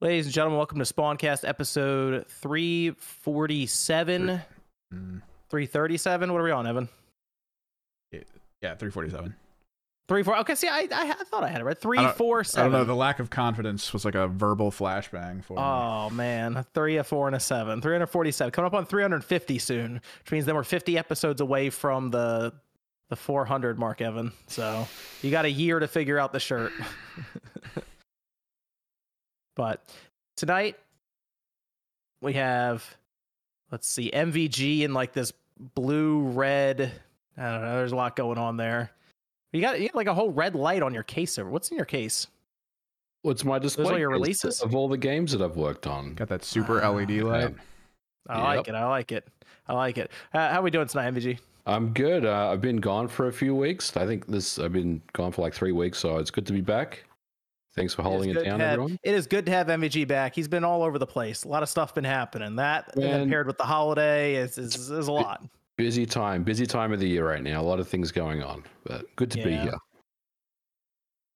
Ladies and gentlemen, welcome to Spawncast episode 347. Mm, 337. What are we on, Evan? yeah, 347. Three, four. Okay, see, I, I, I thought I had it right. Three four seven. I don't- four, I seven. don't know. The lack of confidence was like a verbal flashbang for me. Oh man, a three, a four, and a seven. 347. Coming up on 350 soon, which means then we're 50 episodes away from the the 400 mark, Evan. So you got a year to figure out the shirt. but tonight we have, let's see, MVG in like this blue red. I don't know. There's a lot going on there. You got, you got like a whole red light on your case. Over. What's in your case? What's my display all your releases? of all the games that I've worked on? Got that super Ah, LED light. I like it. I like it. I like it. Uh, how we doing tonight, MVG? I'm good. Uh, I've been gone for a few weeks. I think this. I've been gone for like three weeks, so it's good to be back. Thanks for holding is it, down, have- everyone. It is good to have MVG back. He's been all over the place. A lot of stuff been happening. That and then paired with the holiday is is, is a lot. Busy time, busy time of the year right now. A lot of things going on, but good to be here.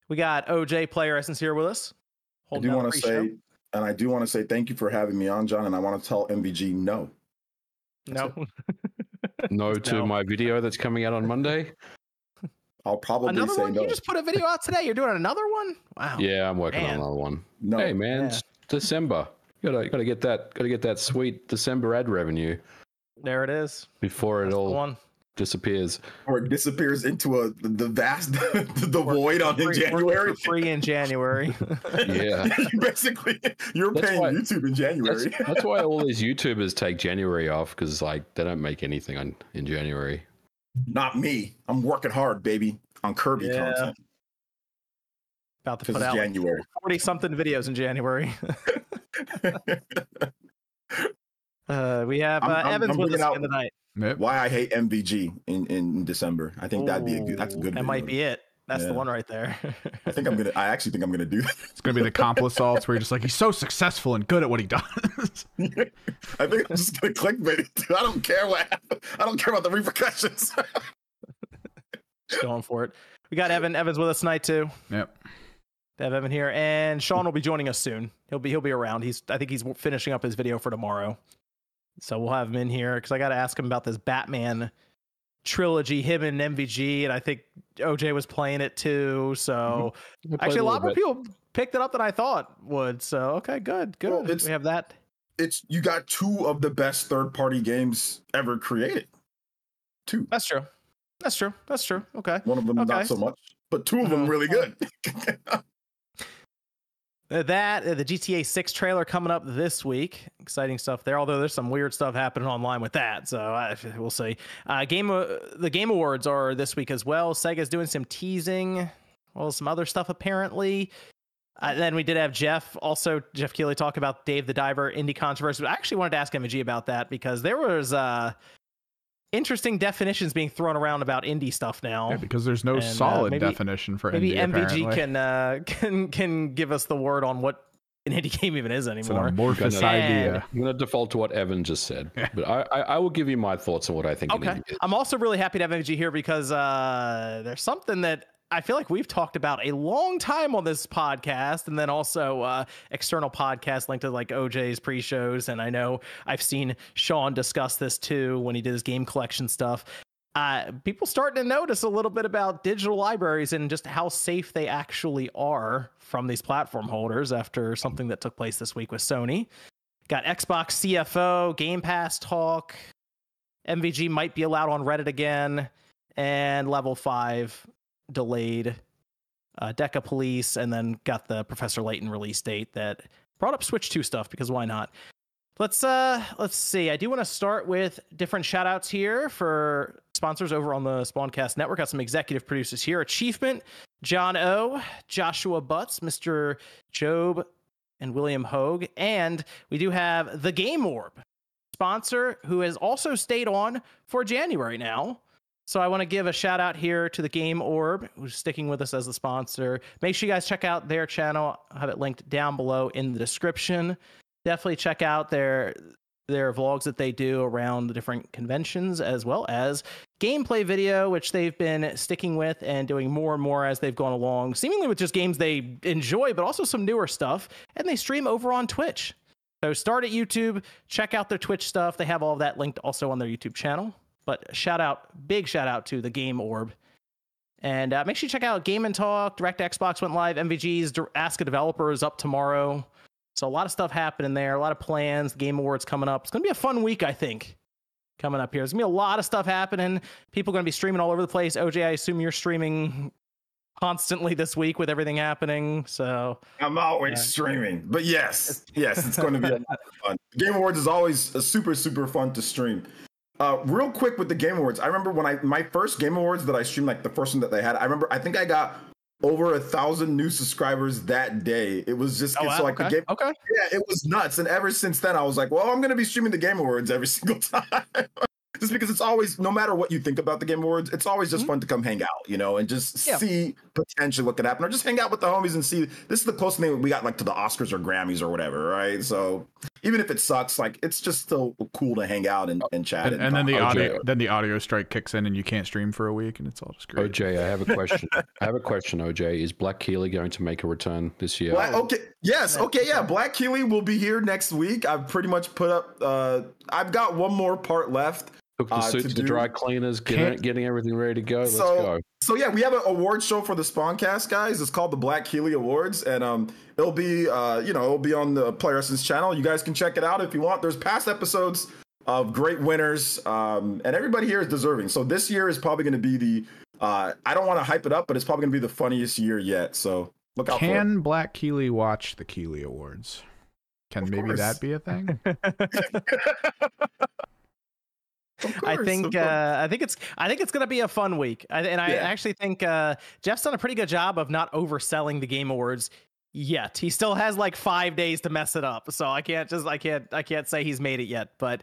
We got OJ Playeressence here with us. I do want to pre-show. say, and I do want to say thank you for having me on, John. And I want to tell MVG no. no. No to No. my video that's coming out on Monday. I'll probably Another say one? no. You just put a video out today. You're doing another one? Wow. Yeah, I'm working Man. on another one. No. Hey man, Yeah. December. You gotta gotta get that gotta get that sweet December ad revenue There it is. before it That's the all one. disappears. or it disappears into a the vast the void on in Free- January. Free in January. Yeah. Basically, you're That's paying why- YouTube in That's, January. that's why all these YouTubers take January off because like they don't make anything on in January. Not me. I'm working hard, baby, on Kirby Yeah. content About to because put it's out January. 40 something videos in January. Uh, we have uh, I'm- I'm- Evans I'm with us bringing out- again tonight. Why I hate MVG in, in December. I think that'd be a good. That's a good. That might be it. That's the one right there. I think I'm gonna. I actually think I'm gonna do that. It's gonna be the comp assaults where you're just like he's so successful and good at what he does. I think I'm just gonna clickbait it. Too. I don't care what. happened. I don't care about the repercussions. Just going for it. We got Evan. Evans with us tonight too. yep. Have Evan here, and Sean will be joining us soon. He'll be he'll be around. He's I think he's finishing up his video for tomorrow, so we'll have him in here because I got to ask him about this Batman trilogy. Him and MVG, and I think OJ was playing it too. So actually, a lot more people picked it up than I thought would. So okay, good, good. Well, we have that. it's you got two of the best third party games ever created. Two. That's true. That's true. That's true. Okay. One of them Okay. not so much, but two of them Mhm. really good. Uh, That uh, the GTA 6 trailer coming up this week. Exciting stuff there. Although there's some weird stuff happening online with that, so I, we'll see. Uh, game uh, the Game Awards are this week as well. Sega's doing some teasing, well, some other stuff apparently. Uh, then we did have Jeff, also Geoff Keighley, talk about Dave the Diver indie controversy. But I actually wanted to ask MG about that because there was uh, interesting definitions being thrown around about indie stuff now. Yeah, because there's no And, uh, solid maybe- definition for Maybe indie. MVG apparently. can uh, can can give us the word on what an indie game even is It's an anymore. amorphous Gonna- idea. I'm gonna default to what Evan just said, but I, I I will give you my thoughts on what I think. an Okay, indie is. I'm also really happy to have MVG here because uh, there's something that I feel like we've talked about a long time on this podcast, and then also uh, external podcasts linked to like OJ's pre-shows, and I know I've seen Sean discuss this too when he did his game collection stuff. Uh, people starting to notice a little bit about digital libraries and just how safe they actually are from these platform holders after something that took place this week with Sony. Got Xbox CFO, Game Pass talk. MVG might be allowed on Reddit again, and level five delayed. Uh, Decapolice, and then got the Professor Layton release date that brought up Switch 2 stuff because why not? Let's uh let's see. I do want to start with different shout outs here for sponsors over on the Spawncast Network. Got some executive producers here. Achievement, John O, Joshua Butts, Mr. Job, and William Hogue. And we do have the Game Orb sponsor who has also stayed on for January now. So I want to give a shout out here to the Game Orb, who's sticking with us as the sponsor. Make sure you guys check out their channel. I'll have it linked down below in the description. Definitely check out their their vlogs that they do around the different conventions, as well as gameplay video, which they've been sticking with and doing more and more as they've gone along, seemingly with just games they enjoy, but also some newer stuff. And they stream over on Twitch. So start at YouTube, check out their Twitch stuff. They have all of that linked also on their YouTube channel. But shout out, big shout out to the Game Orb. And uh, make sure you check out Game and Talk. Direct Xbox went live. MVG's Ask a Developer is up tomorrow. So a lot of stuff happening there. A lot of plans. The Game Awards coming up. It's going to be a fun week, I think. Coming up here, there's gonna be a lot of stuff happening. People are gonna be streaming all over the place. OJ, I assume you're streaming constantly this week with everything happening. So I'm always yeah. streaming, but yes, yes, it's going to be a lot of fun. Game Awards is always a super, super fun to stream. Uh, real quick with the Game Awards, I remember when I my first Game Awards that I streamed, like the first one that they had. I remember, I think I got over a thousand new subscribers that day. It was just oh, wow. so like okay. the game. Okay. Yeah, it was nuts. And ever since then, I was like, well, I'm gonna be streaming the Game Awards every single time just because it's always no matter what you think about the game awards it's always just mm-hmm. fun to come hang out you know and just yeah. see potentially what could happen or just hang out with the homies and see this is the closest thing we got like to the oscars or grammys or whatever right? So even if it sucks like it's just still cool to hang out and, and chat and, and, and then the audio then the audio strike kicks in and you can't stream for a week and it's all just great. Oj i have a question. I have a question oj is black keely going to make a return this year? Black, okay yes okay yeah black keely will be here next week. I've pretty much put up uh i've got one more part left Took the uh, suit to, to dry cleaners, getting, getting everything ready to go. Let's so, go. So yeah, we have an award show for the Spawncast guys. It's called the Black Keely Awards, and um, it'll be uh, you know, it'll be on the Playeressence channel. You guys can check it out if you want. There's past episodes of great winners, um, and everybody here is deserving. So this year is probably going to be the. Uh, I don't want to hype it up, but it's probably going to be the funniest year yet. So look out. Can Black Keely watch the Keely Awards? Can of maybe course. that be a thing? Course, I think uh, I think it's I think it's gonna be a fun week, I, and I yeah. actually think uh, Jeff's done a pretty good job of not overselling the Game Awards yet. He still has like five days to mess it up, so I can't just I can't I can't say he's made it yet, but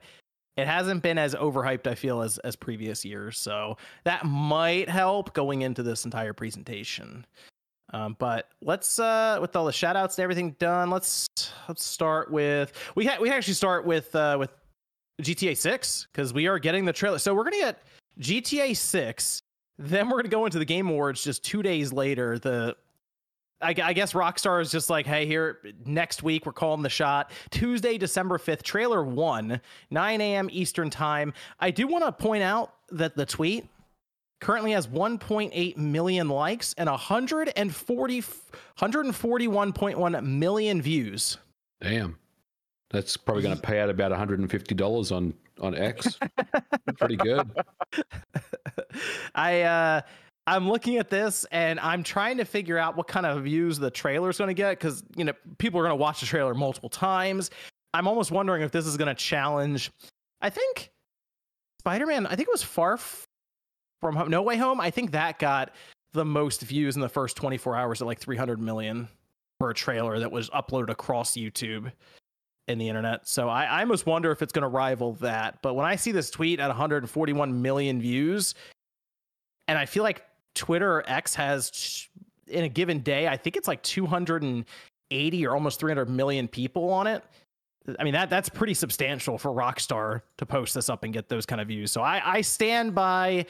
it hasn't been as overhyped I feel as as previous years, so that might help going into this entire presentation. Um, but let's uh, with all the shout outs and everything done, let's let's start with we ha- we actually start with uh, with GTA 6 because we are getting the trailer. So we're gonna get GTA 6. Then we're gonna go into the Game Awards just two days later. The I, I, guess Rockstar is just like, hey, here next week we're calling the shot. Tuesday, December 5th, trailer one, 9 a.m. Eastern time. I do want to point out that the tweet currently has 1.8 million likes and 140 141.1 million views. Damn. That's probably going to pay out about $150 on on X. Pretty good. I uh I'm looking at this and I'm trying to figure out what kind of views the trailer is going to get cuz you know people are going to watch the trailer multiple times. I'm almost wondering if this is going to challenge I think Spider-Man, I think it was Far From Home, No Way Home. I think that got the most views in the first 24 hours at like 300 million for a trailer that was uploaded across YouTube in the internet. So I, I almost wonder if it's going to rival that. But when I see this tweet at 141 million views, and I feel like Twitter or X has in a given day, I think it's like 280 or almost 300 million people on it. I mean that that's pretty substantial for Rockstar to post this up and get those kind of views. So I, I stand by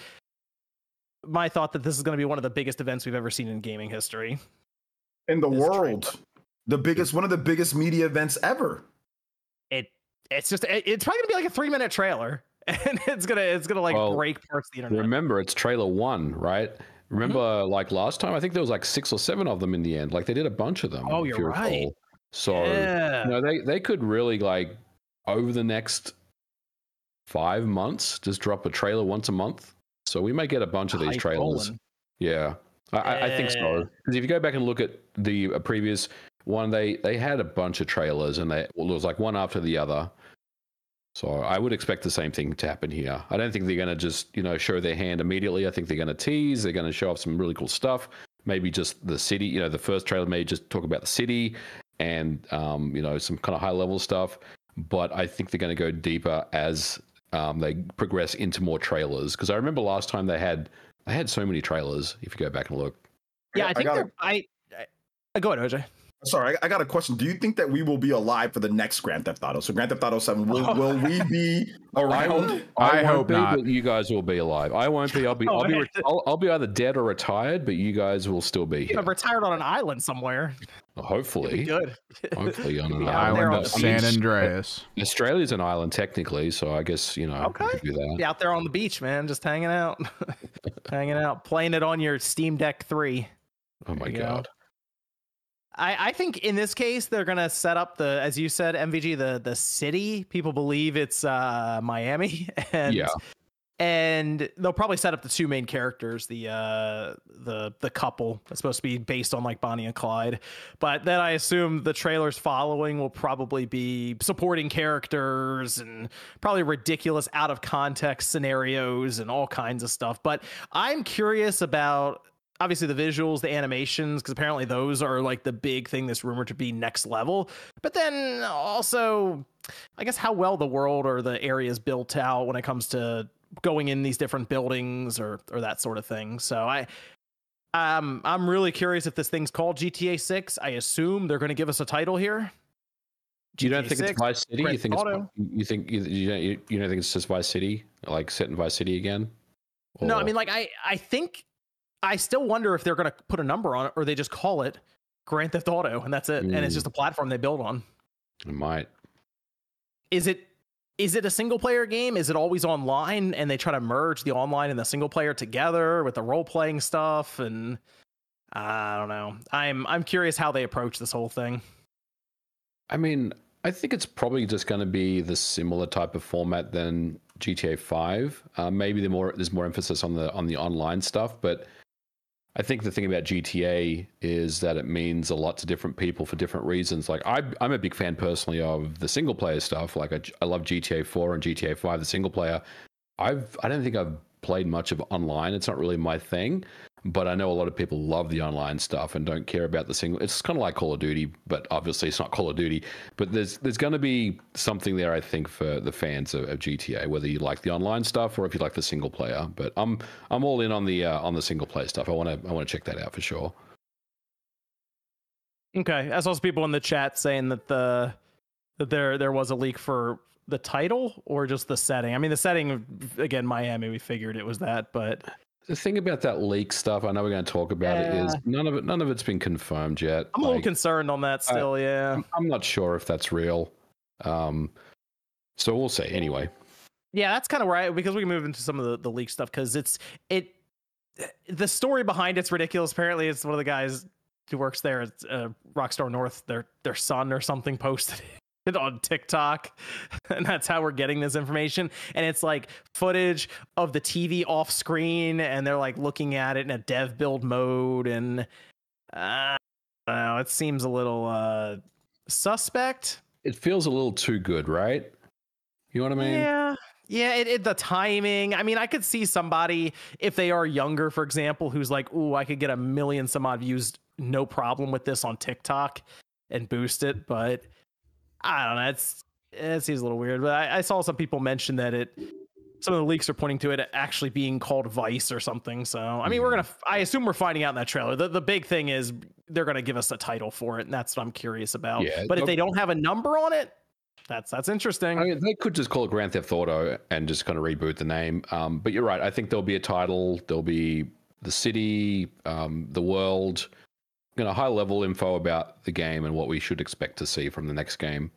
my thought that this is going to be one of the biggest events we've ever seen in gaming history. In the world, the biggest, one of the biggest media events ever it's just it's probably gonna be like a three minute trailer and it's gonna it's gonna like well, break parts of the internet. remember it's trailer one right? Remember mm-hmm. like last time i think there was like six or seven of them in the end. Like they did a bunch of them oh you're you right. so yeah. you know they, they could really like over the next five months just drop a trailer once a month. So we might get a bunch of these trailers. yeah. I, yeah. I, think so. Because if you go back and look at the uh, previous one they they had a bunch of trailers and they well, it was like one after the other so i would expect the same thing to happen here. I don't think they're going to just you know show their hand immediately. I think they're going to tease. They're going to show off some really cool stuff. Maybe just the city you know the first trailer may just talk about the city and um, you know some kind of high level stuff. But i think they're going to go deeper as um, they progress into more trailers. Because i remember last time they had they had so many trailers if you go back and look. Yeah i think I, they're I, I go ahead oj Sorry, I, got a question. Do you think that we will be alive for the next Grand Theft Auto? So Grand Theft Auto Seven, will, will we be around? I, I hope be, not. you guys will be alive. I won't be. I'll be. Oh, I'll be. I'll, I'll, be either dead or retired, but you guys will still be here. I'm retired on an island somewhere. Hopefully, good. Hopefully on an island of San Andreas. Australia's an island technically, so I guess you know. Okay. Do that. Be out there on the beach, man, just hanging out, hanging out, playing it on your Steam Deck Three. Oh my god. Go. I, I think in this case they're gonna set up the as you said MVG the the city. People believe it's uh, Miami, and yeah. and they'll probably set up the two main characters, the uh, the the couple that's supposed to be based on like Bonnie and Clyde. But then I assume the trailers following will probably be supporting characters and probably ridiculous out of context scenarios and all kinds of stuff. But I'm curious about obviously the visuals, the animations, because apparently those are like the big thing that's rumored to be next level. But then also, I guess how well the world or the area is built out when it comes to going in these different buildings or or that sort of thing. So I. Um, I'm really curious if this thing's called GTA 6. I assume they're going to give us a title here. GTA you don't think 6, it's Vice City? you think Auto. it's you think you, you, you don't think it's just Vice City, like set in Vice City again? Or... No, I mean like I I think I still wonder if they're going to put a number on it or they just call it Grand Theft Auto and that's it. Mm. And it's just a platform they build on. It might. Is it is it a single player game? Is it always online and they try to merge the online and the single player together with the role playing stuff and I don't know. I'm I'm curious how they approach this whole thing. I mean, I think it's probably just going to be the similar type of format than GTA 5. Uh, maybe the more there's more emphasis on the on the online stuff, but I think the thing about GTA is that it means a lot to different people for different reasons. Like I, am a big fan personally of the single player stuff. Like I, I love GTA 4 and GTA 5, the single player. I've I don't think I've played much of online. It's not really my thing but I know a lot of people love the online stuff and don't care about the single. It's kind of like Call of Duty, but obviously it's not Call of Duty. But there's there's going to be something there, I think, for the fans of, of, GTA, whether you like the online stuff or if you like the single player. But I'm I'm all in on the uh, on the single player stuff. I want to I want to check that out for sure. Okay, I saw some people in the chat saying that the that there there was a leak for the title or just the setting. I mean, the setting again, Miami. We figured it was that, but the thing about that leak stuff, I know we're going to talk about yeah. it, is none of it, none of it's been confirmed yet. I'm like, a little concerned on that still. I, yeah, I'm not sure if that's real. Um, so we'll see. Anyway, yeah, that's kind of right because we can move into some of the, the leak stuff because it's it the story behind it's ridiculous. Apparently, it's one of the guys who works there at uh, Rockstar North, their their son or something posted it on TikTok, and that's how we're getting this information. And it's like footage of the TV off screen, and they're like looking at it in a dev build mode, and uh, know, it seems a little uh, suspect. It feels a little too good, right? You know what I mean? Yeah. Yeah, it, it, the timing. I mean, I could see somebody if they are younger, for example, who's like, "Ooh, I could get a million some odd views, no problem with this on TikTok, and boost it." But I don't know. It's it seems a little weird, but I, I, saw some people mention that it. Some of the leaks are pointing to it actually being called Vice or something. So I mean, we're gonna. I assume we're finding out in that trailer. The the big thing is they're gonna give us a title for it, and that's what I'm curious about. Yeah, but if they don't have a number on it, that's that's interesting. I mean, they could just call it Grand Theft Auto and just kind of reboot the name. Um, but you're right. I think there'll be a title. There'll be the city, um, the world, you know, high level info about the game and what we should expect to see from the next game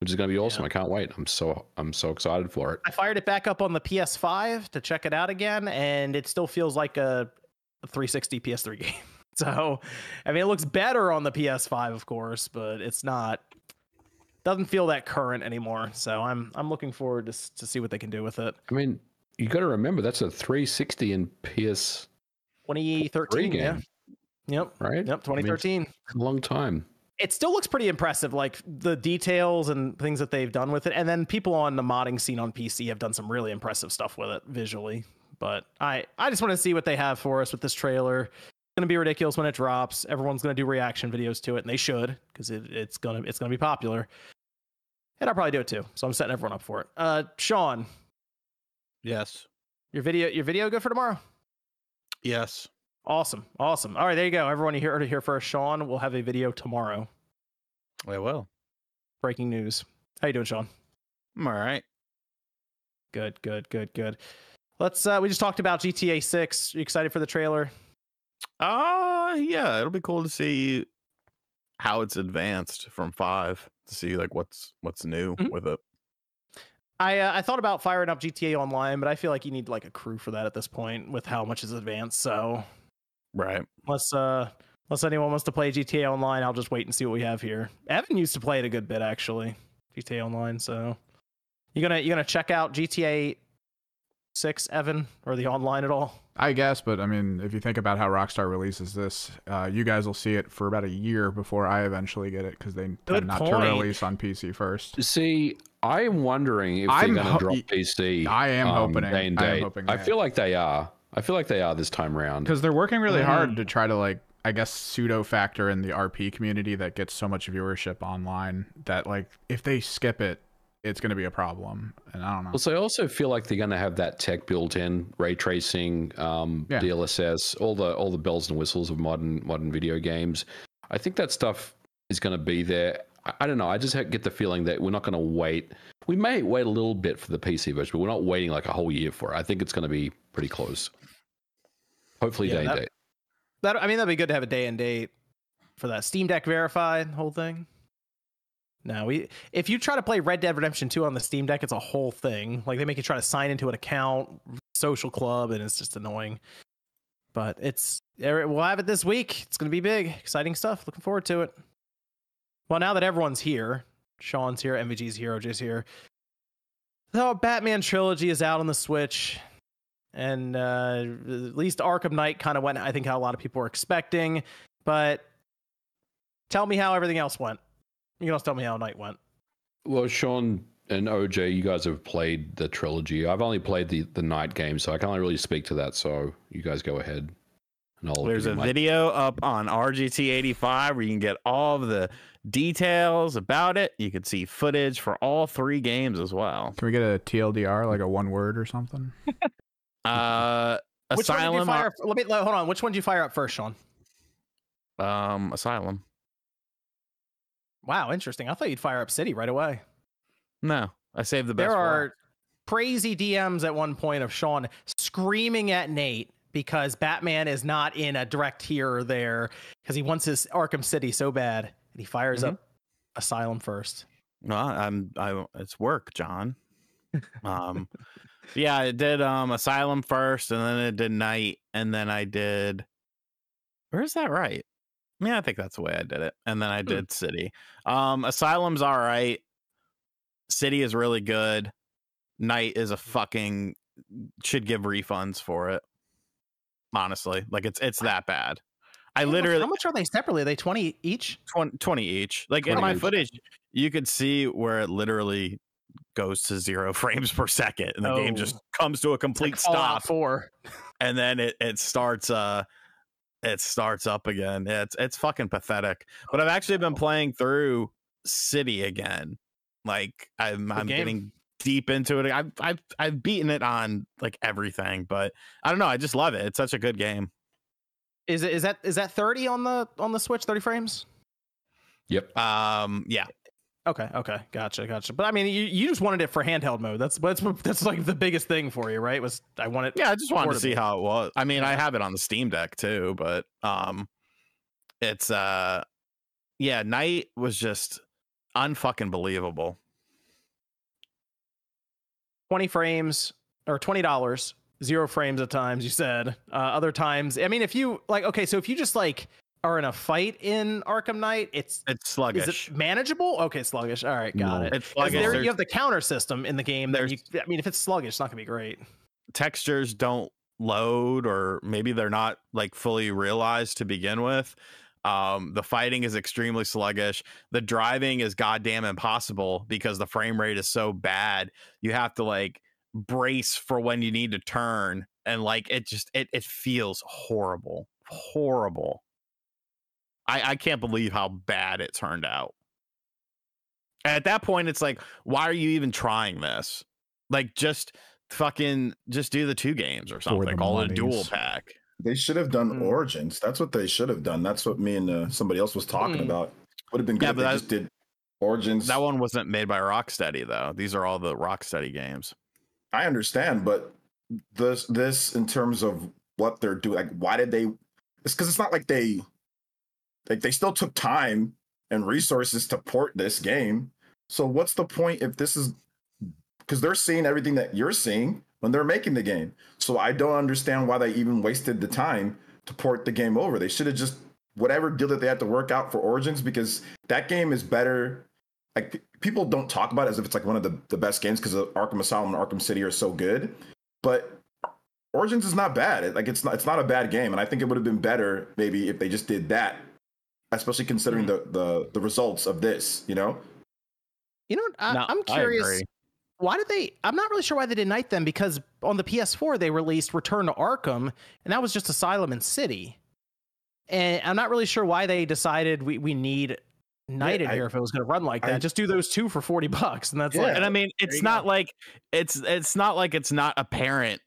which is going to be awesome. Yeah. I can't wait. I'm so I'm so excited for it. I fired it back up on the PS5 to check it out again, and it still feels like a, a 360 PS3 game. So, I mean, it looks better on the PS5, of course, but it's not doesn't feel that current anymore. So I'm I'm looking forward to to see what they can do with it. I mean, you got to remember that's a 360 in PS 2013 game. Yeah. Yep. Right. Yep. 2013. I mean, a long time it still looks pretty impressive, like the details and things that they've done with it. And then people on the modding scene on PC have done some really impressive stuff with it visually. But I, I just want to see what they have for us with this trailer. It's gonna be ridiculous when it drops. Everyone's gonna do reaction videos to it, and they should because it, it's gonna it's gonna be popular. And I'll probably do it too. So I'm setting everyone up for it. Uh, Sean. Yes. Your video, your video good for tomorrow? Yes. Awesome. Awesome. All right, there you go. Everyone, you heard it here first. Sean will have a video tomorrow. I will. Breaking news. How you doing, Sean? I'm all right. Good, good, good, good. Let's. uh We just talked about GTA Six. Are you excited for the trailer? Uh yeah, it'll be cool to see how it's advanced from five to see like what's what's new mm-hmm. with it. I uh, I thought about firing up GTA Online, but I feel like you need like a crew for that at this point with how much is advanced. So, right. Unless uh unless anyone wants to play GTA Online, I'll just wait and see what we have here. Evan used to play it a good bit actually, GTA Online. So, you gonna you gonna check out GTA Six, Evan, or the online at all? I guess, but I mean, if you think about how Rockstar releases this, uh, you guys will see it for about a year before I eventually get it because they Good tend not point. to release on PC first. See, I am wondering if I'm they're going to ho- drop PC. I am um, hoping. Day and day. I, am hoping I feel like they are. I feel like they are this time around because they're working really mm. hard to try to like I guess pseudo factor in the RP community that gets so much viewership online that like if they skip it, it's going to be a problem. And I don't know. Well, so I also feel like they're going to have that tech built in, ray tracing, um, yeah. DLSS, all the all the bells and whistles of modern modern video games. I think that stuff is going to be there. I, I don't know. I just get the feeling that we're not going to wait. We may wait a little bit for the PC version, but we're not waiting like a whole year for it. I think it's going to be pretty close. Hopefully, yeah, day that, and date. That I mean, that'd be good to have a day and date for that Steam Deck verified whole thing. No, we if you try to play Red Dead Redemption 2 on the Steam Deck, it's a whole thing. Like they make you try to sign into an account, social club, and it's just annoying. But it's er, we'll have it this week. It's gonna be big, exciting stuff. Looking forward to it. Well, now that everyone's here, Sean's here, MVG's here, OJ's here. The Batman trilogy is out on the Switch, and uh, at least Arkham Knight kind of went. I think how a lot of people were expecting. But tell me how everything else went. You can also tell me how Knight went. Well, Sean and OJ, you guys have played the trilogy. I've only played the the Knight game, so I can't really speak to that. So you guys go ahead. There's a my... video up on RGT85 where you can get all of the details about it. You can see footage for all three games as well. Can we get a TLDR, like a one word or something? uh, Which Asylum. Fire, let me hold on. Which one did you fire up first, Sean? Um, Asylum. Wow, interesting. I thought you'd fire up City right away. No, I saved the best. There are crazy DMs at one point of Sean screaming at Nate because Batman is not in a direct here or there because he wants his Arkham City so bad, and he fires mm-hmm. up Asylum first. No, I'm. I. It's work, John. um, yeah, I did um Asylum first, and then it did Knight, and then I did. Where's that right? Yeah, I think that's the way I did it. And then I hmm. did mm. City. Um, Asylum's all right. City is really good. Knight is a fucking should give refunds for it. Honestly, like it's it's that bad. I literally how much are they separately? Are they 20 each? 20, 20 each. Like 20 in my each. footage, you could see where it literally goes to zero frames per second and the oh. game just comes to a complete like stop. Four. And then it, it starts uh it starts up again. It's it's fucking pathetic. But I've actually been playing through City again. Like I'm I'm getting deep into it. I've I've I've beaten it on like everything, but I don't know. I just love it. It's such a good game. Is it is that is that 30 on the on the Switch? 30 frames? Yep. Um yeah. Okay, okay, gotcha, gotcha. But I mean, you, you just wanted it for handheld mode. That's that's that's like the biggest thing for you, right? Was I wanted? Yeah, I just wanted to see how it was. I mean, I have it on the Steam Deck too, but um, it's uh, yeah, Knight was just unfucking believable. Twenty frames or twenty dollars, zero frames at times. You said uh, other times. I mean, if you like, okay, so if you just like are in a fight in Arkham Knight, it's it's sluggish. Is it manageable? Okay, sluggish. All right, got no, it. It's sluggish. There, you have the counter system in the game. There, you, I mean, if it's sluggish, it's not gonna be great. Textures don't load, or maybe they're not like fully realized to begin with. Um, the fighting is extremely sluggish. The driving is goddamn impossible because the frame rate is so bad. You have to like brace for when you need to turn, and like it just it it feels horrible, horrible. I, I can't believe how bad it turned out. At that point, it's like, why are you even trying this? Like, just fucking just do the two games or something. Call it a dual pack. They should have done mm. Origins. That's what they should have done. That's what me and uh, somebody else was talking mm. about. Would have been good yeah, if they just did Origins. That one wasn't made by Rocksteady though. These are all the Rocksteady games. I understand, but this this in terms of what they're doing, like why did they? It's because it's not like they like they still took time and resources to port this game. So what's the point if this is because they're seeing everything that you're seeing when they're making the game. So I don't understand why they even wasted the time to port the game over. They should have just whatever deal that they had to work out for Origins because that game is better. Like people don't talk about it as if it's like one of the, the best games because Arkham Asylum and Arkham City are so good. But Origins is not bad. It, like it's not it's not a bad game, and I think it would have been better maybe if they just did that, especially considering mm-hmm. the the the results of this. You know. You know, I, no, I'm curious why did they i'm not really sure why they didn't knight them because on the ps4 they released return to arkham and that was just asylum and city and i'm not really sure why they decided we, we need knight yeah, in I, here if it was going to run like that I, just do those two for 40 bucks and that's yeah. like and i mean it's not go. like it's it's not like it's not apparent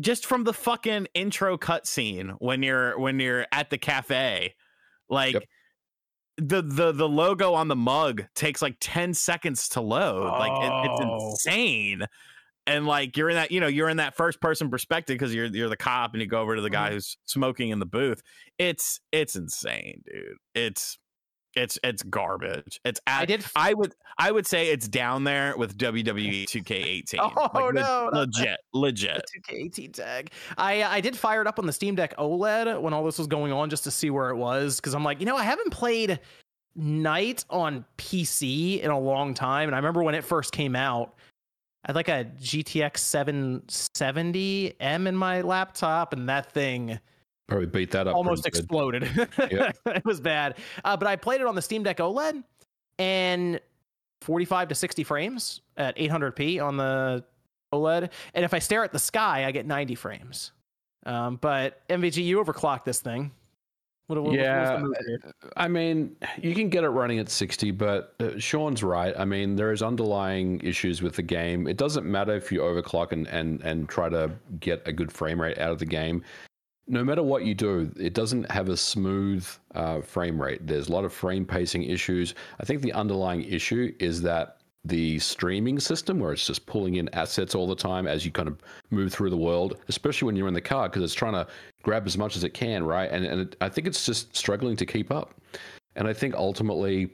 just from the fucking intro cutscene when you're when you're at the cafe like yep the the the logo on the mug takes like 10 seconds to load oh. like it, it's insane and like you're in that you know you're in that first person perspective because you're you're the cop and you go over to the guy mm-hmm. who's smoking in the booth it's it's insane dude it's it's it's garbage. It's at, I did. I would I would say it's down there with WWE 2K18. oh like, no, legit, legit. 2K18 tag. I uh, I did fire it up on the Steam Deck OLED when all this was going on just to see where it was because I'm like, you know, I haven't played Knight on PC in a long time, and I remember when it first came out. I had like a GTX 770M in my laptop, and that thing Probably beat that up. Almost exploded. it was bad. Uh, but I played it on the Steam Deck OLED and 45 to 60 frames at 800p on the OLED. And if I stare at the sky, I get 90 frames. Um, but MVG, you overclock this thing. What, what, yeah, I mean, you can get it running at 60, but uh, Sean's right. I mean, there is underlying issues with the game. It doesn't matter if you overclock and, and, and try to get a good frame rate out of the game no matter what you do, it doesn't have a smooth uh, frame rate. There's a lot of frame pacing issues. I think the underlying issue is that the streaming system, where it's just pulling in assets all the time as you kind of move through the world, especially when you're in the car, because it's trying to grab as much as it can, right? And, and it, I think it's just struggling to keep up. And I think ultimately,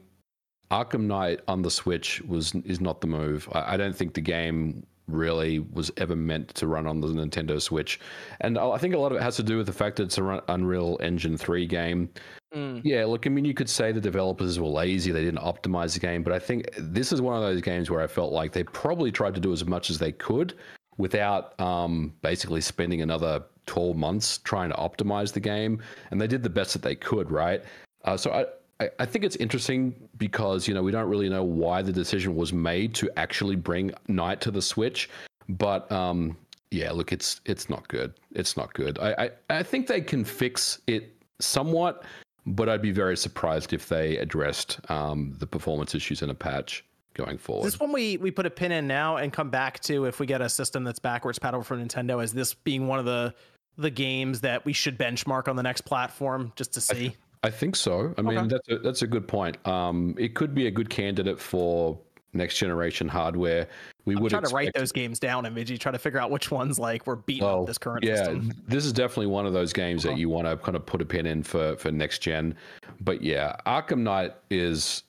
Arkham Knight on the Switch was is not the move. I, I don't think the game really was ever meant to run on the Nintendo Switch. And I think a lot of it has to do with the fact that it's an Unreal Engine 3 game. Mm. Yeah, look, I mean, you could say the developers were lazy, they didn't optimize the game, but I think this is one of those games where I felt like they probably tried to do as much as they could without um, basically spending another 12 months trying to optimize the game. And they did the best that they could, right? Uh, so I, I, I think it's interesting because you know we don't really know why the decision was made to actually bring Knight to the Switch, but um, yeah, look, it's it's not good. It's not good. I, I, I think they can fix it somewhat, but I'd be very surprised if they addressed um, the performance issues in a patch going forward. This one we we put a pin in now and come back to if we get a system that's backwards compatible for Nintendo as this being one of the the games that we should benchmark on the next platform just to see. I think so. I mean, that's a, that's a good point. Um, it could be a good candidate for next generation hardware. We I'm would try to write those games down and try to figure out which ones like we're beating oh, up this current yeah, system. this is definitely one of those games that you want to kind of put a pin in for for next gen. But yeah, Arkham Knight is.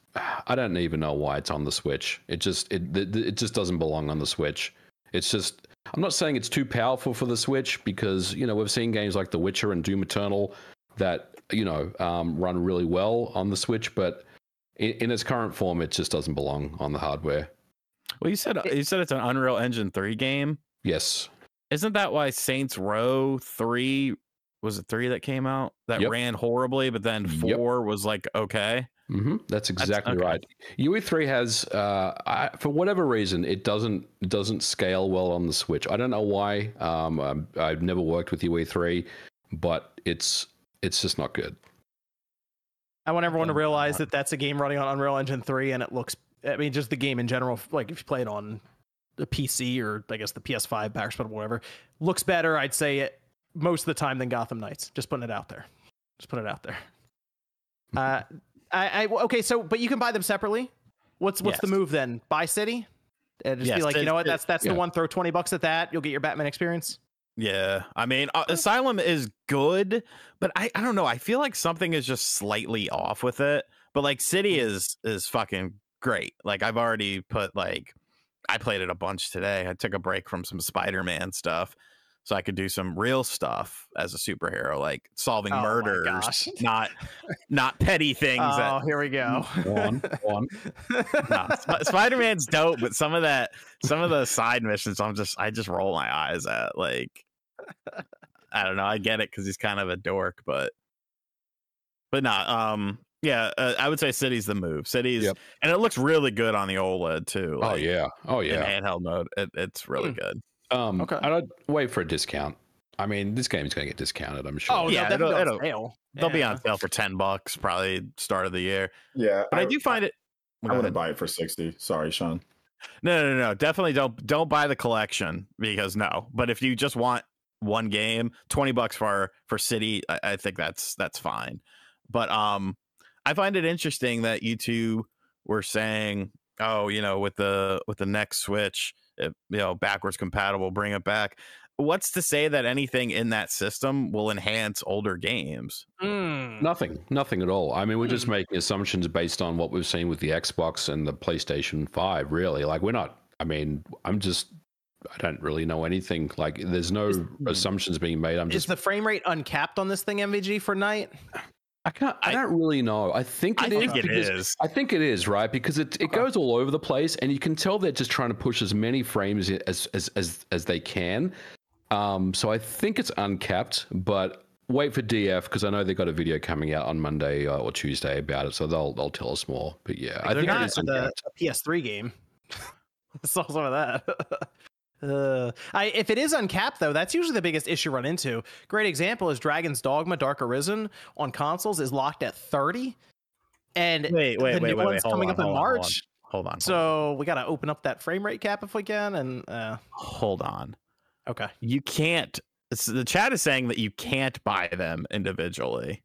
I don't even know why it's on the Switch. It just it it just doesn't belong on the Switch. It's just I'm not saying it's too powerful for the Switch because you know we've seen games like The Witcher and Doom Eternal that you know um, run really well on the Switch, but in, in, its current form, it just doesn't belong on the hardware. Well, you said you said it's an Unreal Engine three game. Yes. Isn't that why Saints Row three was it three that came out that yep. ran horribly, but then four yep. was like okay. Mm-hmm. That's exactly That's, okay. right. UE3 has, uh, I, for whatever reason, it doesn't doesn't scale well on the Switch. I don't know why. Um, I've never worked with UE3, but it's it's just not good. I want everyone to realize that that's a game running on Unreal Engine 3 and it looks I mean just the game in general like if you play it on the PC or I guess the PS5 backwards or whatever looks better I'd say it most of the time than Gotham Knights just putting it out there just put it out there uh, I, I okay. So, but you can buy them separately. What's what's yes. the move then? Buy City, and just yes, be like, you know what? That's that's yeah. the one. Throw twenty bucks at that. You'll get your Batman experience. Yeah, I mean, uh, Asylum is good, but I I don't know. I feel like something is just slightly off with it. But like City mm. is is fucking great. Like I've already put like I played it a bunch today. I took a break from some Spider-Man stuff so I could do some real stuff as a superhero, like solving oh murders, not not petty things. Oh, that, here we go. One, one. nah, Sp- Spider Man's dope, but some of that, some of the side missions, I'm just, I just roll my eyes at. Like, I don't know. I get it because he's kind of a dork, but, but not. Um, yeah, uh, I would say City's the move. City's, yep. and it looks really good on the OLED too. Oh, like, oh yeah, oh yeah, in handheld mode, it, it's really mm. good. Um, okay. I don't wait for a discount. I mean, this game's going to get discounted. I'm sure. Oh yeah, it'll, it'll, sale. They'll yeah. be on sale for ten bucks, probably start of the year. Yeah, but I, I do find it. I wouldn't buy it for sixty. Sorry, Sean. No, no, no, definitely don't don't buy the collection because no. But if you just want one game, twenty bucks for for City, I, I think that's that's fine. But um, I find it interesting that you two were saying, oh, you know, with the with the next Switch you know backwards compatible bring it back what's to say that anything in that system will enhance older games mm. nothing nothing at all i mean we're mm. just hmm. making assumptions based on what we've seen with the xbox and the playstation 5 really like we're not i mean i'm just I don't really know anything. Like, there's no is, hmm. assumptions being made. I'm just. Is the frame rate uncapped on this thing, MVG, for Knight? I can't. I, I, don't really know. I think it I is. Think it is. I think it is right because it, it okay. goes all over the place, and you can tell they're just trying to push as many frames as as as, as they can. Um, so I think it's uncapped, but wait for DF because I know they've got a video coming out on Monday uh, or Tuesday about it, so they'll they'll tell us more. But yeah, I think it is uncapped. a PS3 game. saw some of that. Uh, I, if it is uncapped though, that's usually the biggest issue run into. Great example is Dragon's Dogma: Dark Arisen on consoles is locked at 30, and wait, wait, the wait, new wait, one's wait, coming on, up in March. Hold on. Hold on so we got to open up that frame rate cap if we can, and uh... hold on. Okay, you can't. the chat is saying that you can't buy them individually.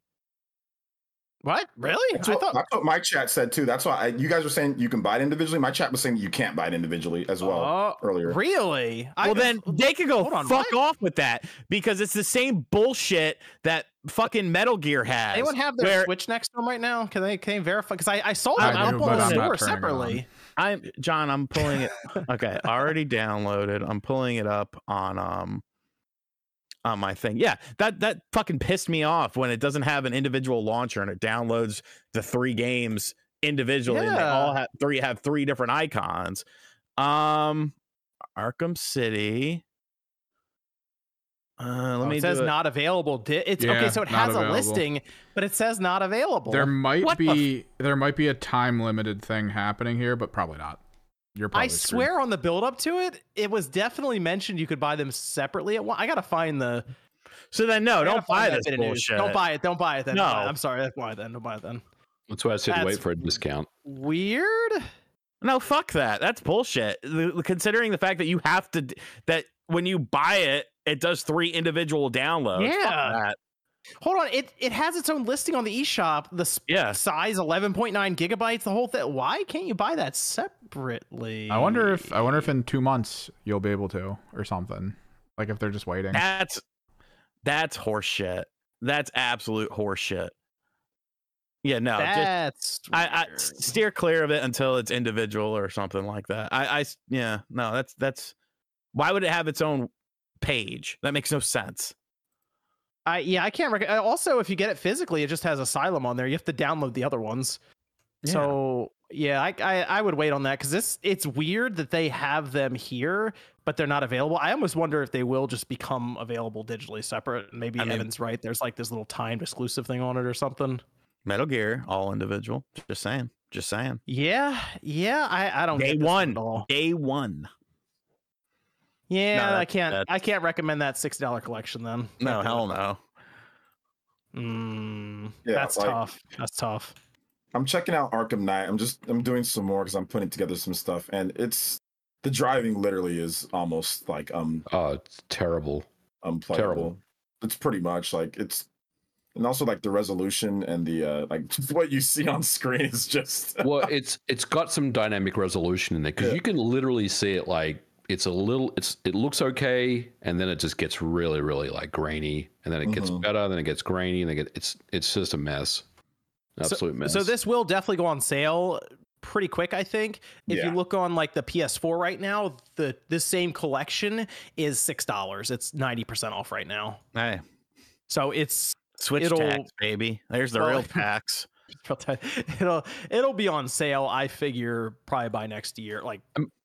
What? Really? That's, I what, thought... that's what my chat said too. That's why I, you guys were saying you can buy it individually. My chat was saying you can't buy it individually as well uh, earlier. Really? Well, I, then they could go on, fuck what? off with that because it's the same bullshit that fucking Metal Gear has. Anyone have their where... Switch next to them right now? Can they can they verify? Because I, I saw them up on the store separately. I'm John. I'm pulling it. okay, already downloaded. I'm pulling it up on um on my thing. Yeah, that that fucking pissed me off when it doesn't have an individual launcher and it downloads the three games individually yeah. and they all have three have three different icons. Um Arkham City. Uh, let oh, me. It says it. not available. It's yeah, okay. So it has available. a listing, but it says not available. There might what be f- there might be a time limited thing happening here, but probably not. You're I screwed. swear on the build up to it, it was definitely mentioned you could buy them separately. At one. I gotta find the. So then, no, don't buy this bullshit. Don't buy it. Don't buy it then. No, I'm sorry. That's why then. Don't buy it then. That's why I said That's wait for a discount. Weird. No, fuck that. That's bullshit. Considering the fact that you have to that when you buy it, it does three individual downloads. Yeah. Hold on, it it has its own listing on the eShop. The sp- yeah. size 11.9 gigabytes, the whole thing. Why can't you buy that separately? I wonder if I wonder if in two months you'll be able to or something. Like if they're just waiting. That's that's horseshit. That's absolute horseshit. Yeah, no, that's just I, I, steer clear of it until it's individual or something like that. I, I yeah, no, that's that's why would it have its own page? That makes no sense. I yeah, I can't. Rec- uh, also, if you get it physically, it just has Asylum on there. You have to download the other ones. Yeah. So yeah, I, I, I would wait on that because this it's weird that they have them here, but they're not available. I almost wonder if they will just become available digitally separate. Maybe I Evan's mean, right. There's like this little timed exclusive thing on it or something. Metal Gear, all individual. Just saying. Just saying. Yeah, yeah. I, I don't. Day one. Day one. Yeah, no, I can't. I can't recommend that six dollar collection then. No, hell no. Mm, yeah, that's like, tough. That's tough. I'm checking out Arkham Knight. I'm just I'm doing some more because I'm putting together some stuff, and it's the driving literally is almost like um oh it's terrible unplayable. Terrible. It's pretty much like it's and also like the resolution and the uh like what you see on screen is just well it's it's got some dynamic resolution in there because yeah. you can literally see it like it's a little it's it looks okay and then it just gets really really like grainy and then it gets mm-hmm. better then it gets grainy and then it, it's it's just a mess. Absolute so, mess. so this will definitely go on sale pretty quick i think. If yeah. you look on like the ps4 right now the this same collection is six dollars. It's 90% off right now. Hey. So it's switch it'll, tax baby. There's the well, real tax. it'll it'll be on sale i figure probably by next year like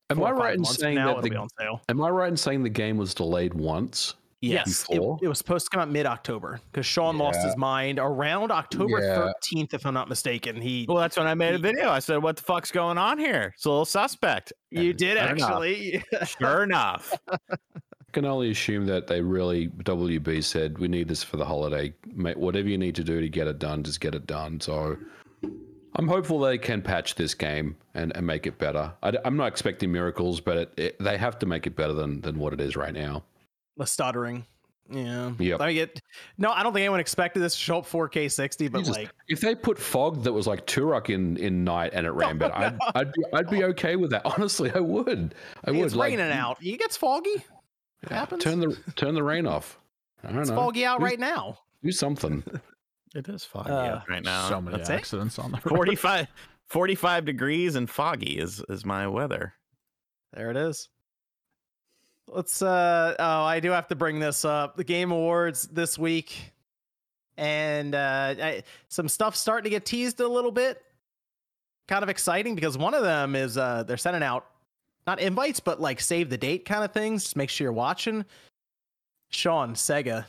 Am I right in saying that the, on sale. Am I right in saying the game was delayed once? Yes, it, it, was supposed to come out mid October because Sean yeah. lost his mind around October thirteenth, if I'm not mistaken. He well, that's when I made he, a video. I said, "What the fuck's going on here?" It's a little suspect. You and did actually. Enough. sure enough. I can only assume that they really WB said we need this for the holiday. Mate, whatever you need to do to get it done, just get it done. So I'm hopeful they can patch this game and, and make it better. I, am not expecting miracles, but it, it, they have to make it better than, than what it is right now. The stuttering. Yeah. Yeah. I get no, I don't think anyone expected this to show up 4K 60, but like if they put fog that was like Turok in in night and it ran better, I'd, I'd be I'd be okay with that. Honestly, I would. I would. It's like, raining out. It gets foggy. It yeah, happens. Turn the turn the rain off. I don't it's know. foggy out do, right now. Do something. It is foggy uh, right now. So many That's accidents it? on the 45, 45 degrees and foggy is is my weather. There it is. Let's uh oh, I do have to bring this up. The Game Awards this week. And uh I, some stuff starting to get teased a little bit. Kind of exciting because one of them is uh they're sending out not invites, but like save the date kind of things. Just make sure you're watching. Sean, Sega,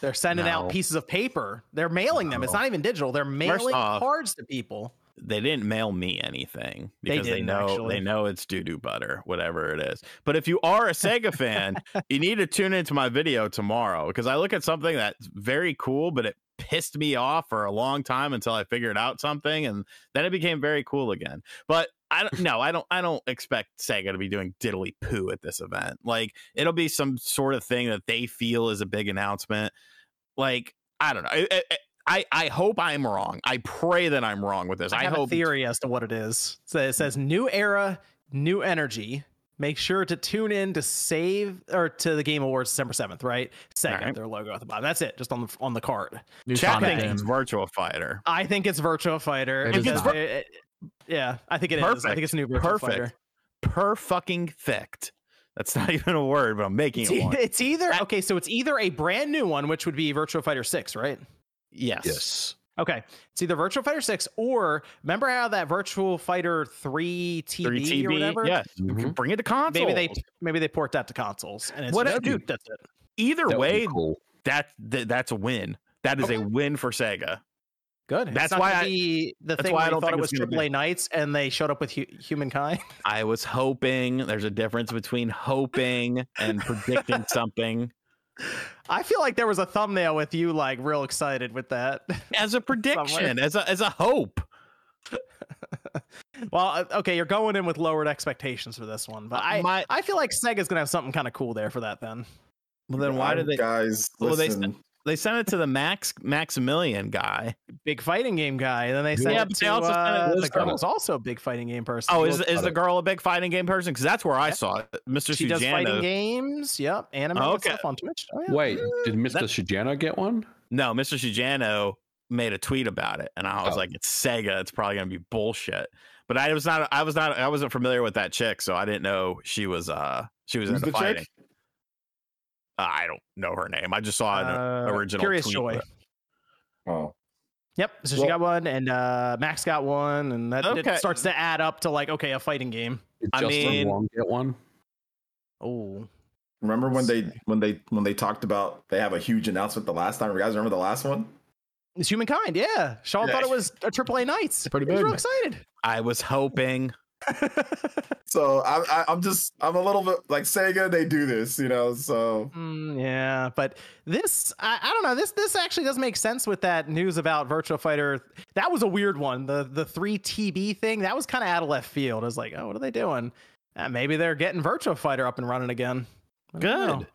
they're sending no. out pieces of paper. They're mailing no. them. It's not even digital. They're mailing off, cards to people. They didn't mail me anything because they, they know actually. they know it's doo doo butter, whatever it is. But if you are a Sega fan, you need to tune into my video tomorrow because I look at something that's very cool, but it pissed me off for a long time until I figured out something, and then it became very cool again. But I don't no, I don't I don't expect Sega to be doing diddly poo at this event. Like it'll be some sort of thing that they feel is a big announcement. Like I don't know. I, I, I hope I'm wrong. I pray that I'm wrong with this. I, I hope a theory as to what it is. So it says new era, new energy. Make sure to tune in to save or to the Game Awards December seventh, right? Second, right. their logo at the bottom. That's it, just on the on the card. New Chat thinks it's Virtual Fighter. I think it's Virtual Fighter. It is it, it, yeah, I think it Perfect. is. I think it's new Virtua Perfect. Fighter. Per fucking thick. That's not even a word, but I'm making it's, it one. It's either okay, so it's either a brand new one, which would be Virtual Fighter Six, right? Yes. Yes. Okay, it's either Virtual Fighter Six or remember how that Virtual Fighter Three TB, 3 TB or whatever? Yes, mm-hmm. bring it to consoles. Maybe they maybe they port that to consoles. And it's what just, dude, that's it. Either that way, cool. that, that that's a win. That is okay. a win for Sega. Good. That's why I, the that's thing why I don't thought it was AAA Knights and they showed up with hu- humankind. I was hoping. There's a difference between hoping and predicting something. I feel like there was a thumbnail with you like real excited with that as a prediction, as a as a hope. well, uh, okay, you're going in with lowered expectations for this one, but I My, I feel like Sega's gonna have something kind of cool there for that then. Well, then why did they guys? Well, listen. they they sent it to the Max Maximilian guy, big fighting game guy. And then they sent yeah, it to uh, the girl's also a big fighting game person. Oh, is is the girl a big fighting game person? Because that's where I saw it. Mr. She Sujano. does fighting games. Yep, anime oh, okay. stuff on Twitch. Oh, yeah. Wait, did Mr. That, Sujano get one? No, Mr. Sujano made a tweet about it, and I was oh. like, "It's Sega. It's probably gonna be bullshit." But I was not. I was not. I wasn't familiar with that chick, so I didn't know she was. Uh, she was Who's into fighting. Chick? I don't know her name. I just saw an uh, original. Curious Joy. Oh. Yep. So well, she got one, and uh, Max got one, and that okay. starts to add up to like okay, a fighting game. Did I Justin mean, Wong get one. Oh. Remember when they when they when they talked about they have a huge announcement the last time? You guys remember the last one? It's humankind, yeah. Sean yeah. thought it was a AAA Knights. Pretty big. He was real excited. I was hoping so I, I, I'm just I'm a little bit like Sega. They do this, you know. So mm, yeah, but this I, I don't know. This this actually does make sense with that news about Virtual Fighter. That was a weird one. The the three TB thing that was kind of out of left field. I was like, oh, what are they doing? Uh, maybe they're getting Virtual Fighter up and running again. Good.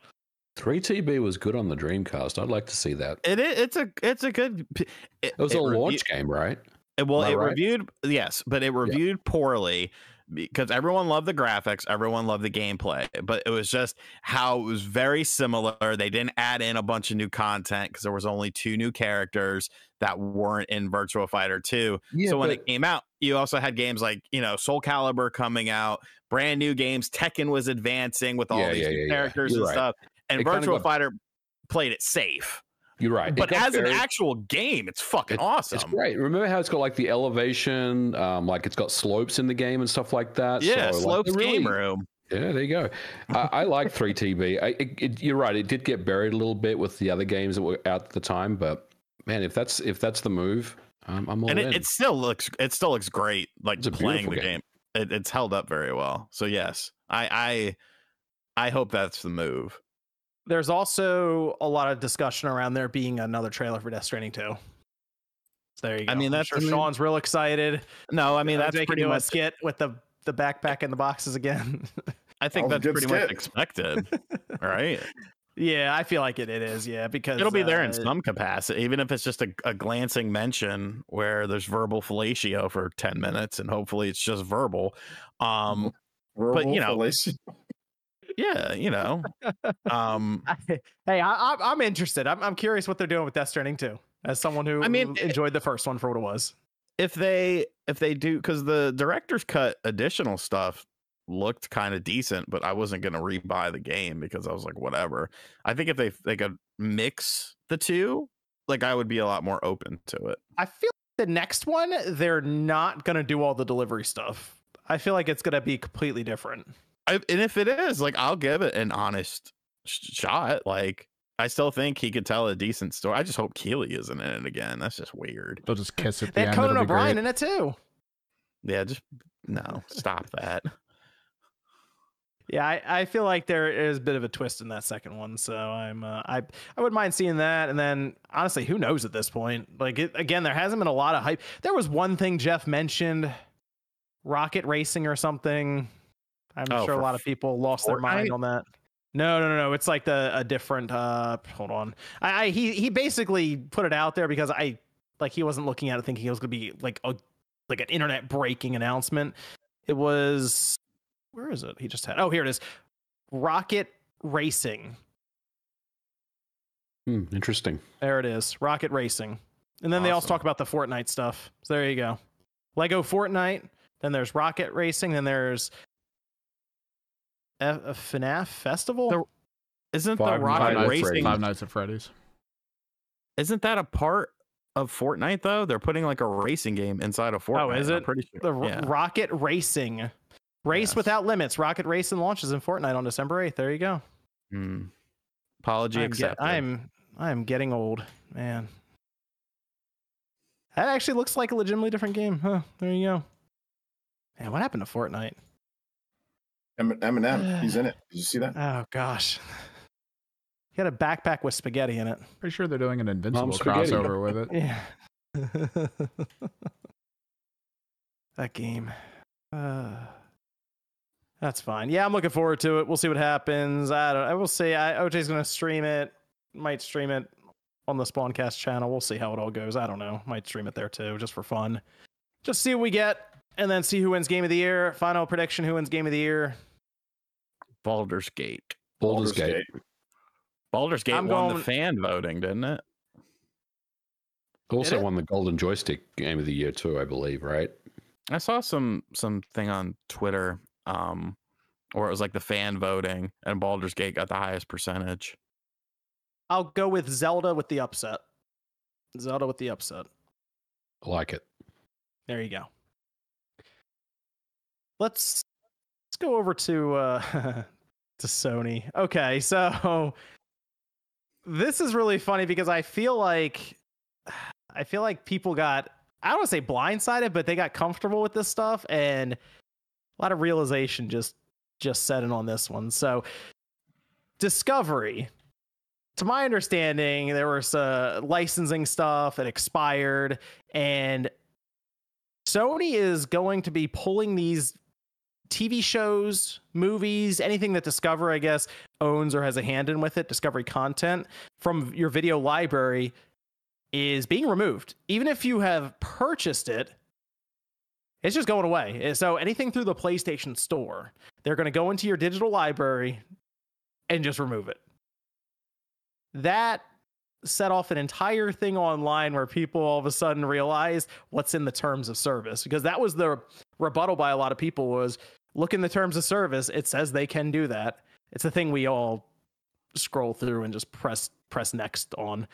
3TB was good on the Dreamcast. I'd like to see that. It is. It's a. It's a good. It, it was it a launch game, right? It, well, it right? reviewed. Yes, but it reviewed yeah. poorly because everyone loved the graphics, everyone loved the gameplay, but it was just how it was very similar. They didn't add in a bunch of new content because there was only two new characters that weren't in Virtual Fighter 2. Yeah, so when but- it came out, you also had games like, you know, Soul Calibur coming out, brand new games, Tekken was advancing with all yeah, these yeah, characters and right. stuff. And it Virtua got- Fighter played it safe. You're right. But as very, an actual game, it's fucking it's, awesome. It's great. Remember how it's got like the elevation, um, like it's got slopes in the game and stuff like that. Yeah, so, slopes like, really, game room. Yeah, there you go. I, I like 3TB. I, it, it, you're right. It did get buried a little bit with the other games that were out at the time, but man, if that's if that's the move, um, I'm all and it, it, still looks it still looks great. Like playing the game, game. It, it's held up very well. So yes, I I I hope that's the move. There's also a lot of discussion around there being another trailer for Death Stranding 2. So there you go. I mean, that's I'm sure Sean's real excited. No, I mean that's pretty much skit with the the backpack and the boxes again. I think that's pretty skit. much expected, right? Yeah, I feel like it, it is. Yeah, because it'll be there uh, in some capacity, even if it's just a, a, glancing mention where there's verbal fellatio for ten minutes, and hopefully it's just verbal. Um, verbal but you know, fellatio yeah, you know. Um, hey, I, I'm interested. I'm, I'm curious what they're doing with Death Stranding too. As someone who I mean enjoyed the first one for what it was. If they if they do because the director's cut additional stuff looked kind of decent, but I wasn't gonna rebuy the game because I was like, whatever. I think if they they could mix the two, like I would be a lot more open to it. I feel like the next one they're not gonna do all the delivery stuff. I feel like it's gonna be completely different. I, and if it is, like, I'll give it an honest sh- shot. Like, I still think he could tell a decent story. I just hope Keighley isn't in it again. That's just weird. They'll just kiss it. They had Conan O'Brien in it too. Yeah, just no, stop that. Yeah, I, I feel like there is a bit of a twist in that second one, so I'm uh, I I wouldn't mind seeing that. And then honestly, who knows at this point? Like it, again, there hasn't been a lot of hype. There was one thing Geoff mentioned, rocket racing or something. I'm oh, sure a lot of people lost Fortnite? their mind on that. No, no, no, no. It's like the a different. uh Hold on. I, I he he basically put it out there because I like he wasn't looking at it thinking it was gonna be like a like an internet breaking announcement. It was where is it? He just had. Oh, here it is. Rocket Racing. Hmm, interesting. There it is. Rocket Racing. And then awesome. they also talk about the Fortnite stuff. So there you go. Lego Fortnite. Then there's Rocket Racing. Then there's a FNAF festival? The, isn't Five the Rocket Nights Racing Five Nights at Freddy's? Isn't that a part of Fortnite though? They're putting like a racing game inside of Fortnite. Oh, is it? I'm pretty sure. The yeah. Rocket Racing. Race yes. without limits. Rocket Racing launches in Fortnite on December 8th. There you go. Mm. Apology I'm accepted. Get, I'm I'm getting old, man. That actually looks like a legitimately different game. Huh. There you go. Man, what happened to Fortnite? Eminem, he's in it. Did you see that? Oh gosh. He had a backpack with spaghetti in it. Pretty sure they're doing an invincible crossover with it. Yeah. that game. Uh, that's fine. Yeah, I'm looking forward to it. We'll see what happens. I don't. I will see. I, OJ's gonna stream it. Might stream it on the Spawncast channel. We'll see how it all goes. I don't know. Might stream it there too, just for fun. Just see what we get and then see who wins game of the year. Final prediction: Who wins game of the year? Baldur's Gate. Baldur's, Gate. Gate. Baldur's Gate I'm won going... the fan voting, didn't it? Also Did it? won the Golden Joystick Game of the Year too, I believe. Right? I saw some some thing on Twitter, um, where it was like the fan voting, and Baldur's Gate got the highest percentage. I'll go with Zelda with the upset. Zelda with the upset. I like it. There you go let's let's go over to uh to Sony. Okay, so this is really funny because I feel like I feel like people got I don't want to say blindsided, but they got comfortable with this stuff and a lot of realization just just setting on this one. So Discovery, to my understanding, there was uh, licensing stuff that expired, and Sony is going to be pulling these TV shows, movies, anything that Discover, I guess, owns or has a hand in with it, Discovery content from your video library is being removed. Even if you have purchased it, it's just going away. Eh, so anything through the PlayStation Store, they're going to go into your digital library and just remove it. That set off an entire thing online where people all of a sudden realize what's in the terms of service because that was the rebuttal by a lot of people was look in the terms of service it says they can do that. It's a thing we all scroll through and just press press next on.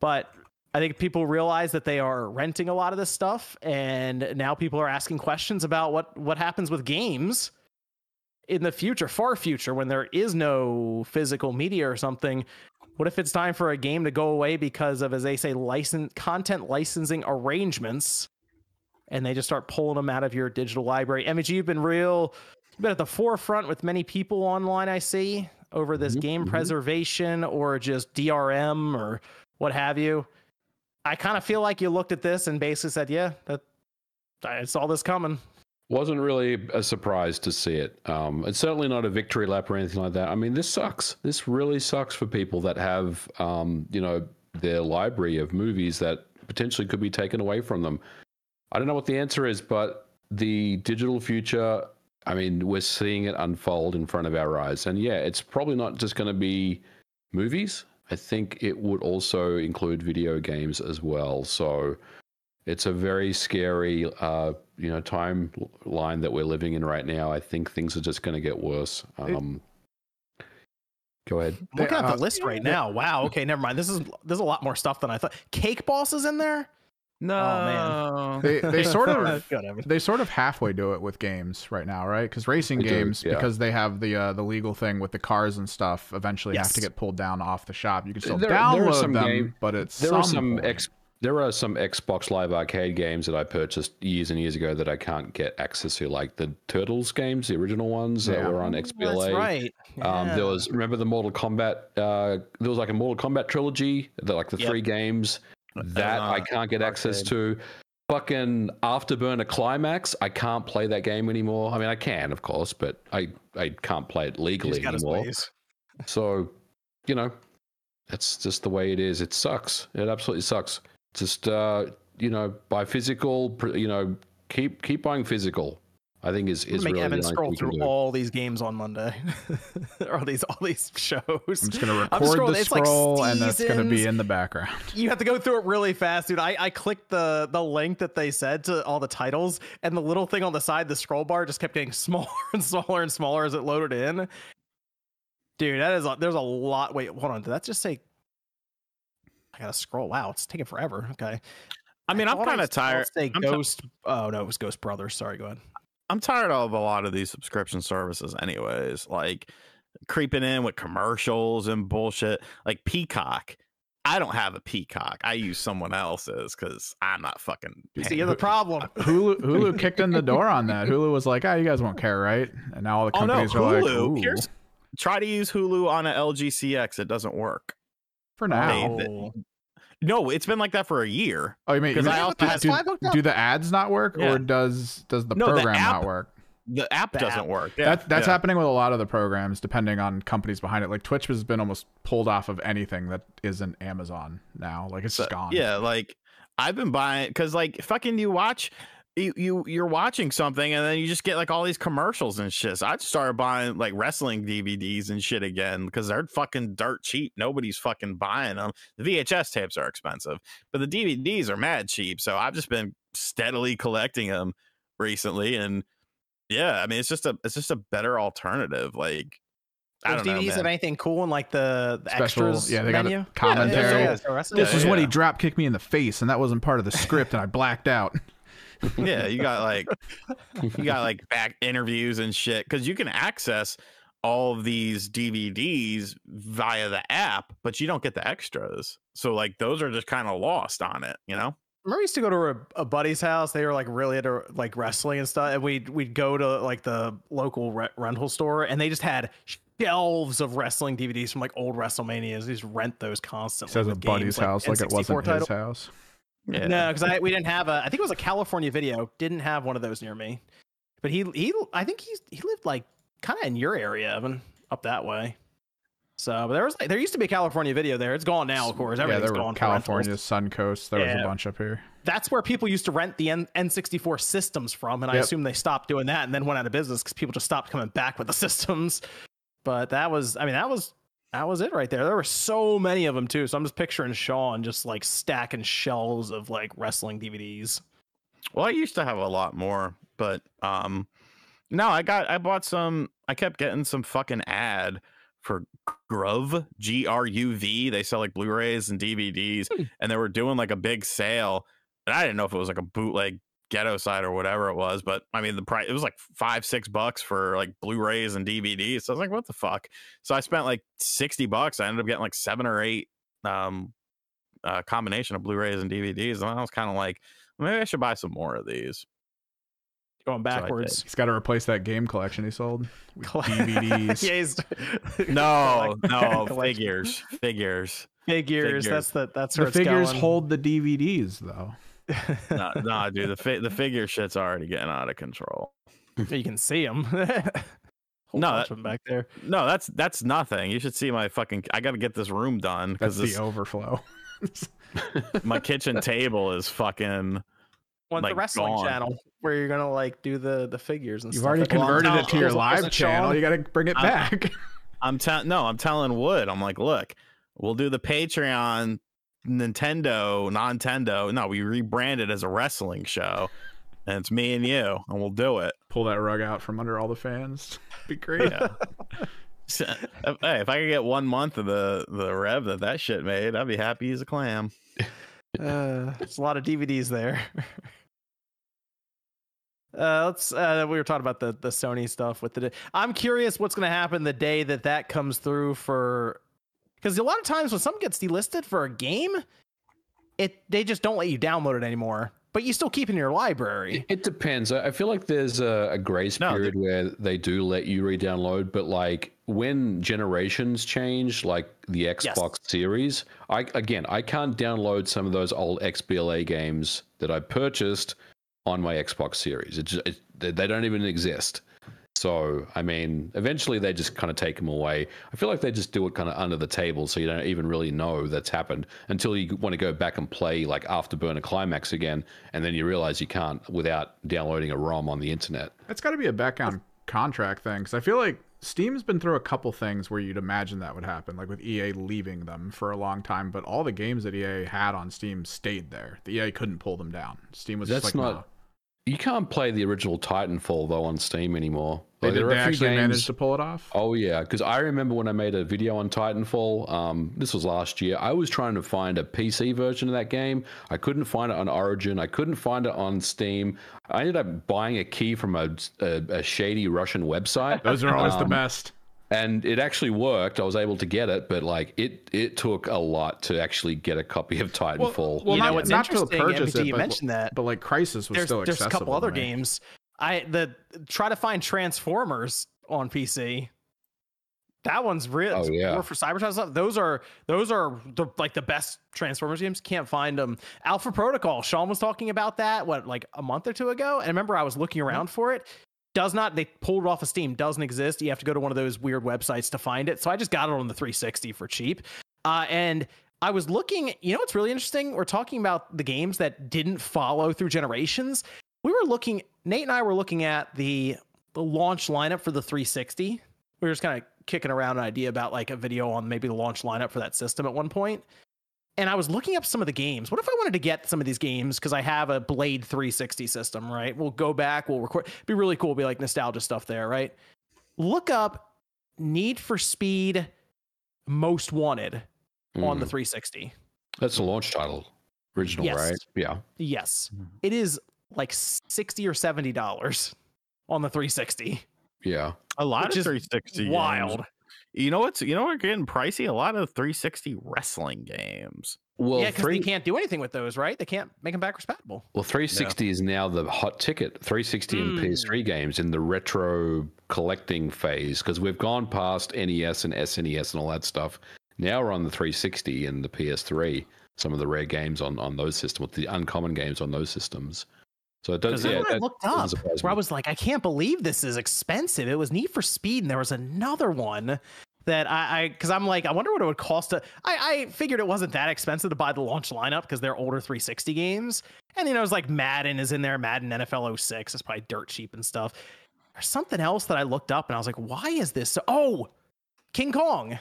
But i think people realize that they are renting a lot of this stuff and now people are asking questions about what what happens with games in the future far future when there is no physical media or something. What if it's time for a game to go away because of, as they say, license content licensing arrangements, and they just start pulling them out of your digital library? MVG, you've been real, you've been at the forefront with many people online. I see over this mm-hmm, game mm-hmm. preservation or just DRM or what have you. I kind of feel like you looked at this and basically said, "Yeah, that I saw this coming." Wasn't really a surprise to see it. Um, it's certainly not a victory lap or anything like that. I mean, this sucks. This really sucks for people that have, um, you know, their library of movies that potentially could be taken away from them. I don't know what the answer is, but the digital future, I mean, we're seeing it unfold in front of our eyes. And yeah, it's probably not just going to be movies. I think it would also include video games as well. So it's a very scary, uh, you know, timeline that we're living in right now. I think things are just going to get worse. Um, go ahead. I'm looking at the uh, list right now. Wow. Okay, never mind. This is there's a lot more stuff than I thought. Cake Boss is in there. No, oh, man. they they sort of they sort of halfway do it with games right now, right? Because racing they games, do, yeah. because they have the uh, the legal thing with the cars and stuff, eventually yes. have to get pulled down off the shop. You can still there, download there them, game, but it's there are some ex- there are some Xbox Live Arcade games that I purchased years and years ago that I can't get access to, like the Turtles games, the original ones yeah. that were on XBLA. That's right. Yeah. Um, there was remember the Mortal Kombat. Uh, there was like a Mortal Kombat trilogy, the, like the yep. three games that uh, I can't get access to. Fucking Afterburner Climax, I can't play that game anymore. I mean, I can, of course, but I I can't play it legally anymore. So, you know, that's just the way it is. It sucks. It absolutely sucks just uh, you know buy physical. You know, keep keep buying physical. I think is is make really Evan scroll through all these games on Monday, or these all these shows. I'm just gonna record the scroll, like and that's gonna be in the background. You have to go through it really fast, dude. I, I clicked the the link that they said to all the titles, and the little thing on the side, the scroll bar, just kept getting smaller and smaller and smaller as it loaded in. Dude, that is a, there's a lot. Wait, hold on. Did that just say I gotta scroll. Wow, it's taking forever. Okay. I mean, I am kind of tired. Say I'm Ghost. T- oh no, it was Ghost Brothers. Sorry, go ahead. I'm tired of a lot of these subscription services, anyways. Like creeping in with commercials and bullshit. Like Peacock. I don't have a Peacock. I use someone else's because I'm not fucking. See, you're the problem. Hulu, Hulu kicked in the door on that. Hulu was like, "Ah, oh, you guys won't care, right?" And now all the companies oh, no, Hulu, are like, Here's, try to use Hulu on an LG CX. It doesn't work for now. They, no, it's been like that for a year. Oh, you mean because I also do, do, the ads not work, yeah. or does does the no, program the app, not work? The app the doesn't app. work. Yeah. That, that's yeah. happening with a lot of the programs, depending on companies behind it. Like Twitch has been almost pulled off of anything that isn't Amazon now. Like it's just gone. Yeah, like I've been buying because like fucking you watch you, you you're watching something and then you just get like all these commercials and shit. So I started buying like wrestling DVDs and shit again because they're fucking dirt cheap. Nobody's fucking buying them. The VHS tapes are expensive, but the DVDs are mad cheap. So I've just been steadily collecting them recently, and yeah, I mean it's just a it's just a better alternative. Like those DVDs know, have anything cool in like the, the Special, extras yeah, they menu? got a commentary. Yeah, yeah, this yeah, is when he drop kicked me in the face, and that wasn't part of the script, and I blacked out. yeah, you got like you got like back interviews and shit because you can access all of these DVDs via the app, but you don't get the extras. So like those are just kind of lost on it, you know. I remember used to go to a, a, buddy's house. They were like really into like wrestling and stuff, and we'd we'd go to like the local re- rental store, and they just had shelves of wrestling DVDs from like old WrestleManias. They just rent those constantly. Says a buddy's house, like, like it wasn't title. his house. Yeah. No, because I we didn't have a. I think it was a California video. Didn't have one of those near me. But he he I think he's he lived like kind of in your area, Evan, up that way. So there was like there used to be a California video there. It's gone now, of course. Everything's yeah, there gone. California, Suncoast. There yeah. was a bunch up here. That's where people used to rent the N- N64 systems from, and yep. I assume they stopped doing that and then went out of business because people just stopped coming back with the systems. But that was, I mean, that was that was it right there. There were so many of them too. So I'm just picturing Sean just like stacking shelves of like wrestling DVDs. Well, I used to have a lot more, but um no, I got I bought some I kept getting some fucking ad for Gruv, G R U V. They sell like Blu-rays and DVDs, hmm. and they were doing like a big sale. And I didn't know if it was like a bootleg ghetto side or whatever it was, but I mean the price it was like five, six bucks for like Blu-rays and DVDs. So I was like, what the fuck? So I spent like 60 bucks. I ended up getting like seven or eight um uh combination of Blu-rays and DVDs. And I was kind of like, maybe I should buy some more of these going backwards. So he's got to replace that game collection he sold with DVDs. yeah, no, no figures, figures, figures. That's the that's where the figures going. hold the DVDs though. No, nah, dude, the fi- the figure shit's already getting out of control. you can see them. no, that, back there. No, that's that's nothing. You should see my fucking. I got to get this room done because the overflow. my kitchen table is fucking on like, the wrestling gone. channel where you're gonna like do the the figures and You've stuff. already converted it to your live channel. You got to bring it I'm, back. I'm telling no, I'm telling Wood. I'm like, look, we'll do the Patreon Nintendo, Nintendo. No, we rebranded as a wrestling show, and it's me and you, and we'll do it. Pull that rug out from under all the fans. Be great. Yeah. hey, if I could get one month of the the rev that that shit made, I'd be happy as a clam. Uh, there's a lot of DVDs there. Uh, let's. Uh, we were talking about the the Sony stuff with the. I'm curious what's going to happen the day that that comes through for, because a lot of times when something gets delisted for a game, it they just don't let you download it anymore but you still keep in your library. It depends. I feel like there's a, a grace no, period where they do let you re-download, but like when generations change, like the Xbox yes. Series, I again I can't download some of those old XBLA games that I purchased on my Xbox Series. It, just, it they don't even exist. So, I mean, eventually they just kind of take them away. I feel like they just do it kind of under the table, so you don't even really know that's happened until you want to go back and play like Afterburner Climax again, and then you realize you can't without downloading a ROM on the internet. It's got to be a background contract thing, because I feel like Steam's been through a couple things where you'd imagine that would happen, like with EA leaving them for a long time, but all the games that EA had on Steam stayed there. The EA couldn't pull them down. Steam was that's just like, not. No. You can't play the original Titanfall though on Steam anymore. They, did, they actually games... managed to pull it off. Oh yeah, because I remember when I made a video on Titanfall. Um, this was last year. I was trying to find a PC version of that game. I couldn't find it on Origin. I couldn't find it on Steam. I ended up buying a key from a, a, a shady Russian website. Those are always um, the best and it actually worked. I was able to get it, but like it it took a lot to actually get a copy of Titanfall. Well, well you not, know what's not to purchase it, you but, mentioned that, but like Crysis was there's, still accessible. There's a couple other me. games. I the try to find Transformers on PC. That one's real. Oh, yeah. for Cybertron stuff. Those are those are the, like the best Transformers games. Can't find them. Alpha Protocol. Sean was talking about that what like a month or two ago, and I remember I was looking mm-hmm. around for it does not they pulled it off of steam doesn't exist. You have to go to one of those weird websites to find it. So i just got it on the 360 for cheap. Uh, and i was looking you know what's really interesting? We're talking about the games that didn't follow through generations. We were looking nate and i were looking at the the launch lineup for the 360 we were just kind of kicking around an idea about like a video on maybe the launch lineup for that system at one point and I was looking up some of the games. What if I wanted to get some of these games because I have a Blade 360 system, right? We'll go back, we'll record. It'd be really cool. It'd be like nostalgia stuff there, right? Look up Need for Speed Most Wanted mm. on the hmm. 360. That's the launch title, original, yes. right? Yeah. Yes, hmm. it is like sixty or seventy dollars on the 360. Yeah, a lot of 360 wild. Games. You know what's you know we're getting pricey? A lot of 360 wrestling games. Well, yeah, because they can't do anything with those, right? They can't make them back compatible. Well, 360 no. is now the hot ticket. 360 mm. and PS3 games in the retro collecting phase because we've gone past NES and SNES and all that stuff. Now we're on the 360 and the PS3. Some of the rare games on on those systems, the uncommon games on those systems. So it does. Yeah, I looked up where I was like, I can't believe this is expensive. It was Need for Speed, and there was another one that I, because I'm like, I wonder what it would cost to. I, I figured it wasn't that expensive to buy the launch lineup because they're older 360 games, and you know, it was like Madden is in there, Madden NFL 06 is probably dirt cheap and stuff. There's something else that I looked up, and I was like, why is this? So- oh, King Kong.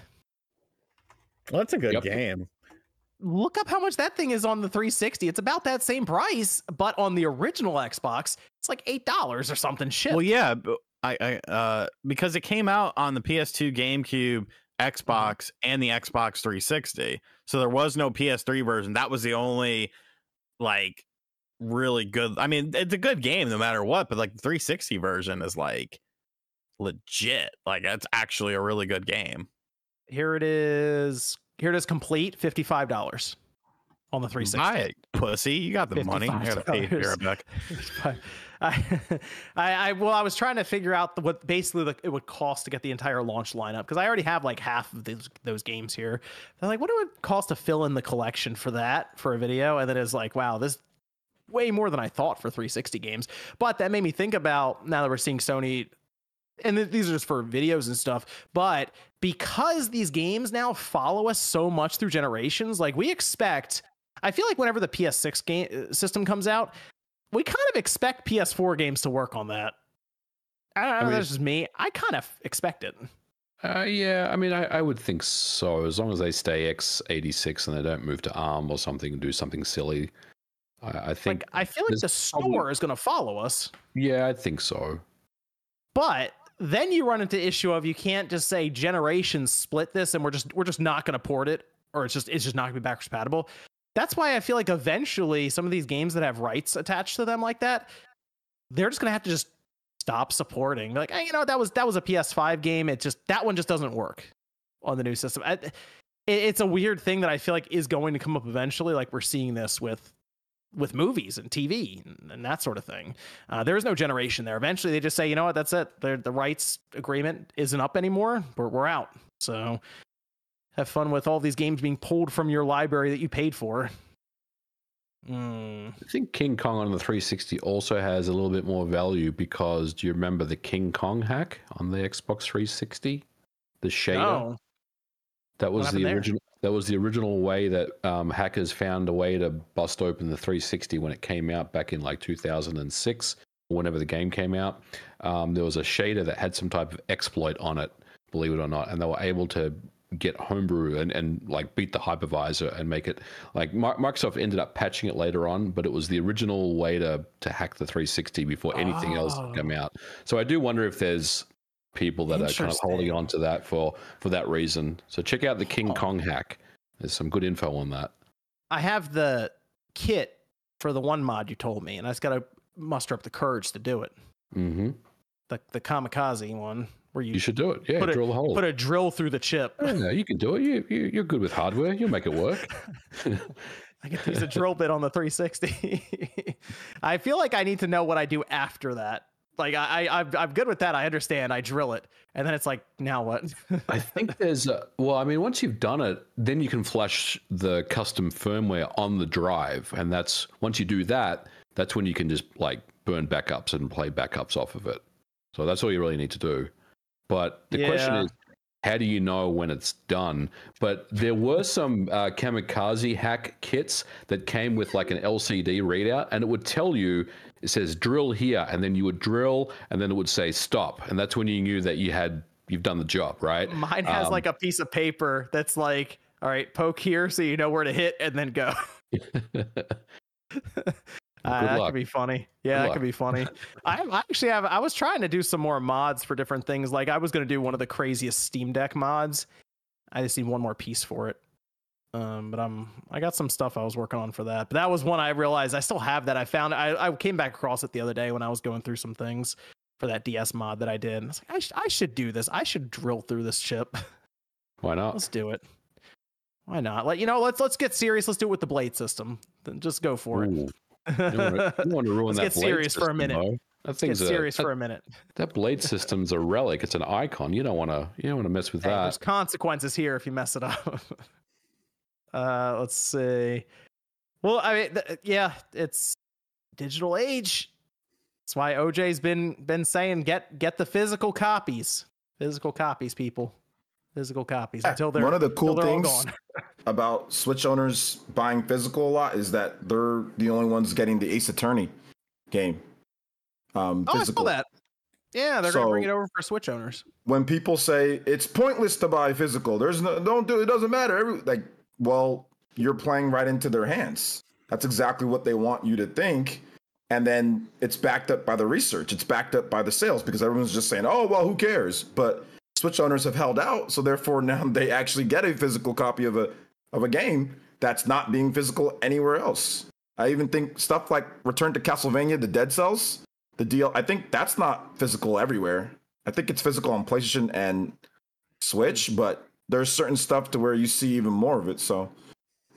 Well, that's a good yep. game look up how much that thing is on the 360. It's about that same price, but on the original Xbox, it's like eight dollars or something. Shit. Well, yeah, I, I uh, because it came out on the PS2, GameCube, Xbox, and the Xbox 360. So there was no PS3 version. That was the only like really good. I mean, it's a good game no matter what, but like the 360 version is like legit. Like that's actually a really good game. Here it is here it is complete, $55 on the 360. My pussy, you got the money. I gotta pay back. I, I, well, I was trying to figure out what basically the, it would cost to get the entire launch lineup because I already have like half of those, those games here. They're like, what do it would cost to fill in the collection for that for a video? And then it's like, wow, this way more than I thought for 360 games. But that made me think about now that we're seeing Sony and th- these are just for videos and stuff but because these games now follow us so much through generations like we expect i feel like whenever the ps6 game uh, system comes out we kind of expect ps4 games to work on that i don't know I mean, that's just me i kind of expect it uh, yeah, I mean, I, I, would think so. As long as they stay x86 and they don't move to ARM or something and do something silly, I, I think. Like, I feel like the store probably, is going to follow us. Yeah, I think so. But then you run into issue of you can't just say generations split this and we're just we're just not going to port it or it's just it's just not going to be backwards compatible. That's why I feel like eventually some of these games that have rights attached to them like that, they're just going to have to just stop supporting. Like, hey, you know, that was that was a PS5 game. It just that one just doesn't work on the new system. I, it, it's a weird thing that I feel like is going to come up eventually. Like we're seeing this with with movies and TV and, and that sort of thing. Uh, there is no generation there. Eventually, they just say, you know what, that's it. the rights agreement isn't up anymore. We're, we're out. So have fun with all these games being pulled from your library that you paid for. Mm. I think King Kong on the 360 also has a little bit more value because do you remember the King Kong hack on the Xbox 360? The shader? No. That was the original. That was the original way that um, hackers found a way to bust open the 360 when it came out back in like 2006, whenever the game came out. Um, there was a shader that had some type of exploit on it, believe it or not, and they were able to get homebrew and, and like beat the hypervisor and make it like Microsoft ended up patching it later on, but it was the original way to to hack the 360 before anything oh. else came out. So I do wonder if there's people that are kind of holding on to that for for that reason. So check out the King oh. Kong hack. There's some good info on that. I have the kit for the one mod you told me, and I just got to muster up the courage to do it. Mm-hmm. The the kamikaze one where you you should do it. Yeah, drill a, the hole. Put a drill through the chip. Yeah, you can do it. You, you you're good with hardware. You'll make it work. I get to use a drill bit on the 360. I feel like I need to know what I do after that like I, I I'm good with that. I understand. I drill it, and then it's like, now what? I think there's a, well, I mean, once you've done it, then you can flash the custom firmware on the drive, and that's once you do that, that's when you can just like burn backups and play backups off of it. So that's all you really need to do. But the yeah. question is, how do you know when it's done? But there were some uh, kamikaze hack kits that came with like an LCD readout, and it would tell you it says drill here, and then you would drill, and then it would say stop, and that's when you knew that you had you've done the job, right? Mine has um, like a piece of paper that's like, all right, poke here so you know where to hit, and then go. Uh, that could be funny. Yeah, Good that luck. could be funny. I, I, actually have. I was trying to do some more mods for different things. Like I was going to do one of the craziest Steam Deck mods. I just need one more piece for it. Um, but I'm I got some stuff I was working on for that. But that was one I realized I still have that. I found I, I came back across it the other day when I was going through some things for that DS mod that I did. And I was like, I, sh- I should do this. I should drill through this chip. Why not? let's do it. Why not? Let you know, let's let's get serious. Let's do it with the blade system. Then just go for Ooh. it. you, don't want to, ruin let's that. Get serious system, for a minute. Though. That thing's get serious a, for a minute. That blade system's a relic. It's an icon. You don't want to. You don't want to mess with hey, that. There's consequences here if you mess it up. Uh, let's see. Well, I mean, th- yeah, it's digital age. That's why OJ's been been saying get get the physical copies. Physical copies, people. Physical copies until they're one of the cool things about Switch owners buying physical a lot is that they're the only ones getting the Ace Attorney game. Um, oh, physical. I saw that. Yeah, they're so, gonna bring it over for Switch owners. When people say it's pointless to buy physical, there's no don't do it doesn't matter. Every like, well, you're playing right into their hands. That's exactly what they want you to think. And then it's backed up by the research. It's backed up by the sales because everyone's just saying, "Oh, well, who cares?" But Switch owners have held out, so therefore now they actually get a physical copy of a of a game that's not being physical anywhere else. I even think stuff like Return to Castlevania, the Dead Cells, the deal. I think that's not physical everywhere. I think it's physical on PlayStation and Switch, but there's certain stuff to where you see even more of it. So,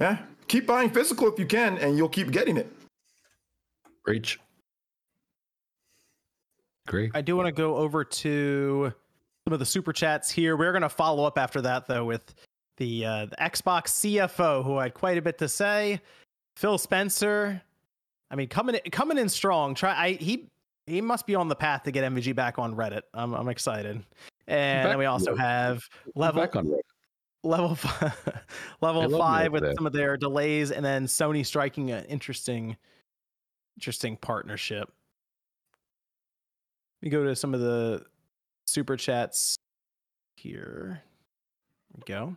yeah, keep buying physical if you can, and you'll keep getting it. Reach. Great. I do want to go over to some of the super chats here. We're going to follow up after that though with the, uh, the Xbox CFO, who had quite a bit to say. Phil Spencer. I mean, coming coming in strong. Try. I he he must be on the path to get MVG back on Reddit. I'm I'm excited. And then we also have level level five, level five with some of their delays, and then Sony striking an interesting interesting partnership. We go to some of the super chats here. There we go.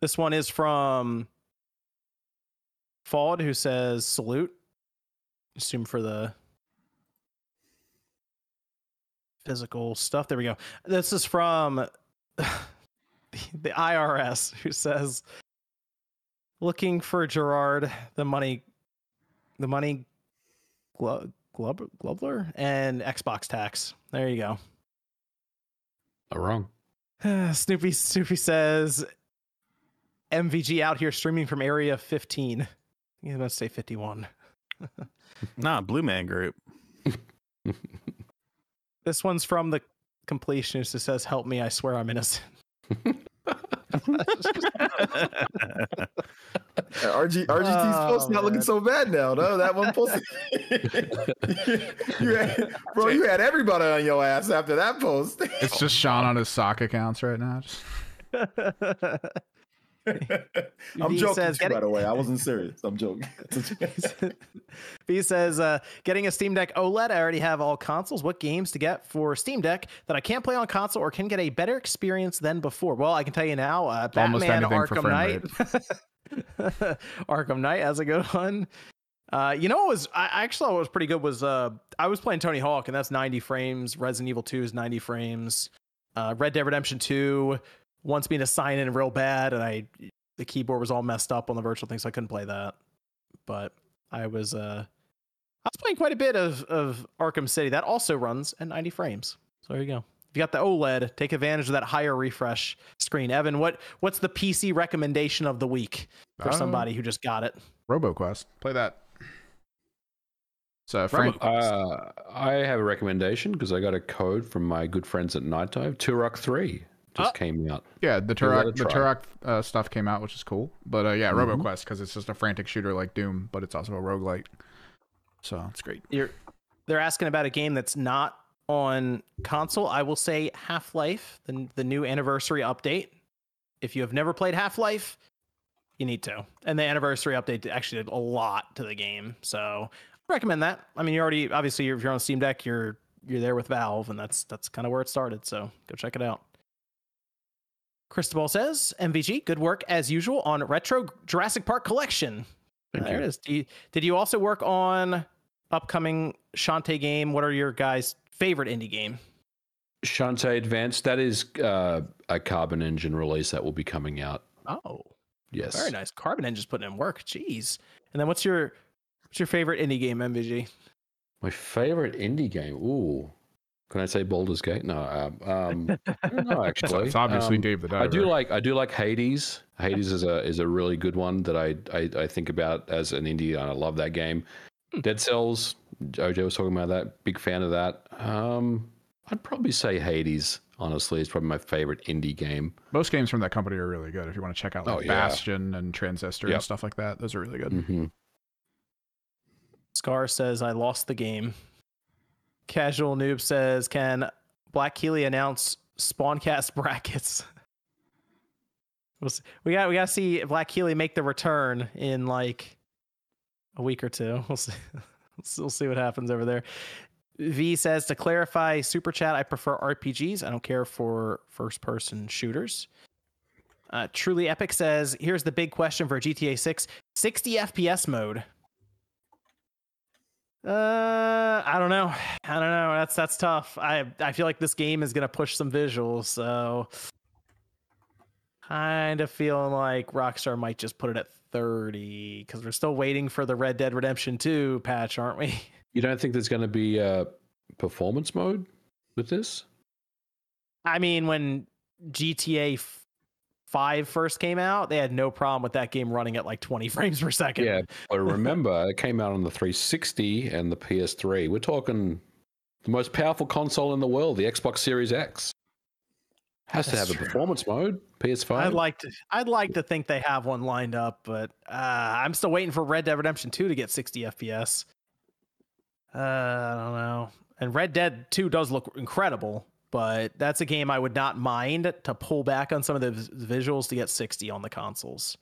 This one is from Fawd, who says salute assume for the physical stuff. There we go. This is from the, IRS who says looking for Gerard, the money the money glub, glub glubler and Xbox tax. There you go. Not wrong. Snoopy Snoopy says MVG out here streaming from area 15. You must say 51. nah, Blue Man Group. this one's from the completionist. It says, "Help me! I swear I'm innocent." RG RGT's oh, post not looking so bad now. No, that one post. you had, bro, you had everybody on your ass after that post. it's just Sean on his sock accounts right now. Just... I'm joking, says, too, by the way. I wasn't serious. I'm joking. B says, uh, getting a Steam Deck OLED. I already have all consoles. What games to get for Steam Deck that I can't play on console or can get a better experience than before? Well, I can tell you now, uh, Batman Arkham Knight. Arkham Knight has a good one. Uh, you know, what was I actually thought was pretty good was uh, I was playing Tony Hawk and that's 90 frames. Resident Evil 2 is 90 frames. Uh, Red Dead Redemption 2 wants me to sign in real bad, and I the keyboard was all messed up on the virtual thing, so I couldn't play that. But I was uh I was playing quite a bit of of Arkham City. That also runs at 90 frames. So there you go. If you got the OLED, take advantage of that higher refresh screen. Evan, what what's the PC recommendation of the week for uh, somebody who just got it? RoboQuest. Play that. So, Frank, uh, I have a recommendation because I got a code from my good friends at Nightdive. Turok Three just oh. came out. Yeah, the Turok the Turok uh, stuff came out, which is cool. But uh, yeah, mm-hmm. RoboQuest because it's just a frantic shooter like Doom, but it's also a roguelite. So it's great. You're they're asking about a game that's not on console. I will say Half Life, the the new anniversary update. If you have never played Half Life, you need to. And the anniversary update actually did a lot to the game, so I recommend that. I mean, you already obviously if you're on Steam Deck, you're you're there with Valve, and that's that's kind of where it started. So go check it out. Cristobal says, MVG, good work as usual on Retro Jurassic Park Collection. Thank there you. it is. You, did you also work on upcoming Shantae game? What are your guys' favorite indie game? Shantae Advanced. That is uh, a Carbon Engine release that will be coming out. Oh, yes, very nice. Carbon Engine's putting in work. Jeez. And then what's your what's your favorite indie game, MVG? My favorite indie game. Ooh, can I say Baldur's Gate? No, um, um no, actually, it's obviously um, Dave the Diver. I do like I do like Hades. Hades is a is a really good one that I I, I think about as an indie, and I love that game. Hmm. Dead Cells, OJ was talking about that. Big fan of that. Um, I'd probably say Hades. Honestly, is probably my favorite indie game. Most games from that company are really good. If you want to check out like oh, yeah. Bastion and Transistor yep. and stuff like that, those are really good. Mm-hmm. Scar says, I lost the game. Casual Noob says, Can Black Keighley announce Spawncast brackets? we got we got to see Black Keighley make the return in like a week or two. We'll see. we'll see what happens over there. V says to clarify super chat, I prefer RPGs. I don't care for first person shooters. Uh, Truly Epic says, here's the big question for GTA 6 60 FPS mode. Uh, I don't know. I don't know. That's that's tough. I I feel like this game is gonna push some visuals, so kind of feeling like Rockstar might just put it at 30 because we're still waiting for the Red Dead Redemption 2 patch, aren't we? You don't think there's going to be a performance mode with this? I mean, when GTA 5 first came out, they had no problem with that game running at like 20 frames per second. Yeah, but remember, it came out on the 360 and the PS3. We're talking the most powerful console in the world, the Xbox Series X. Has That's to have true. a performance mode. PS5. I'd like to. I'd like to think they have one lined up, but uh, I'm still waiting for Red Dead Redemption 2 to get 60 FPS. Uh, I don't know. And Red Dead 2 does look incredible, but that's a game I would not mind to pull back on some of the visuals to get 60 on the consoles.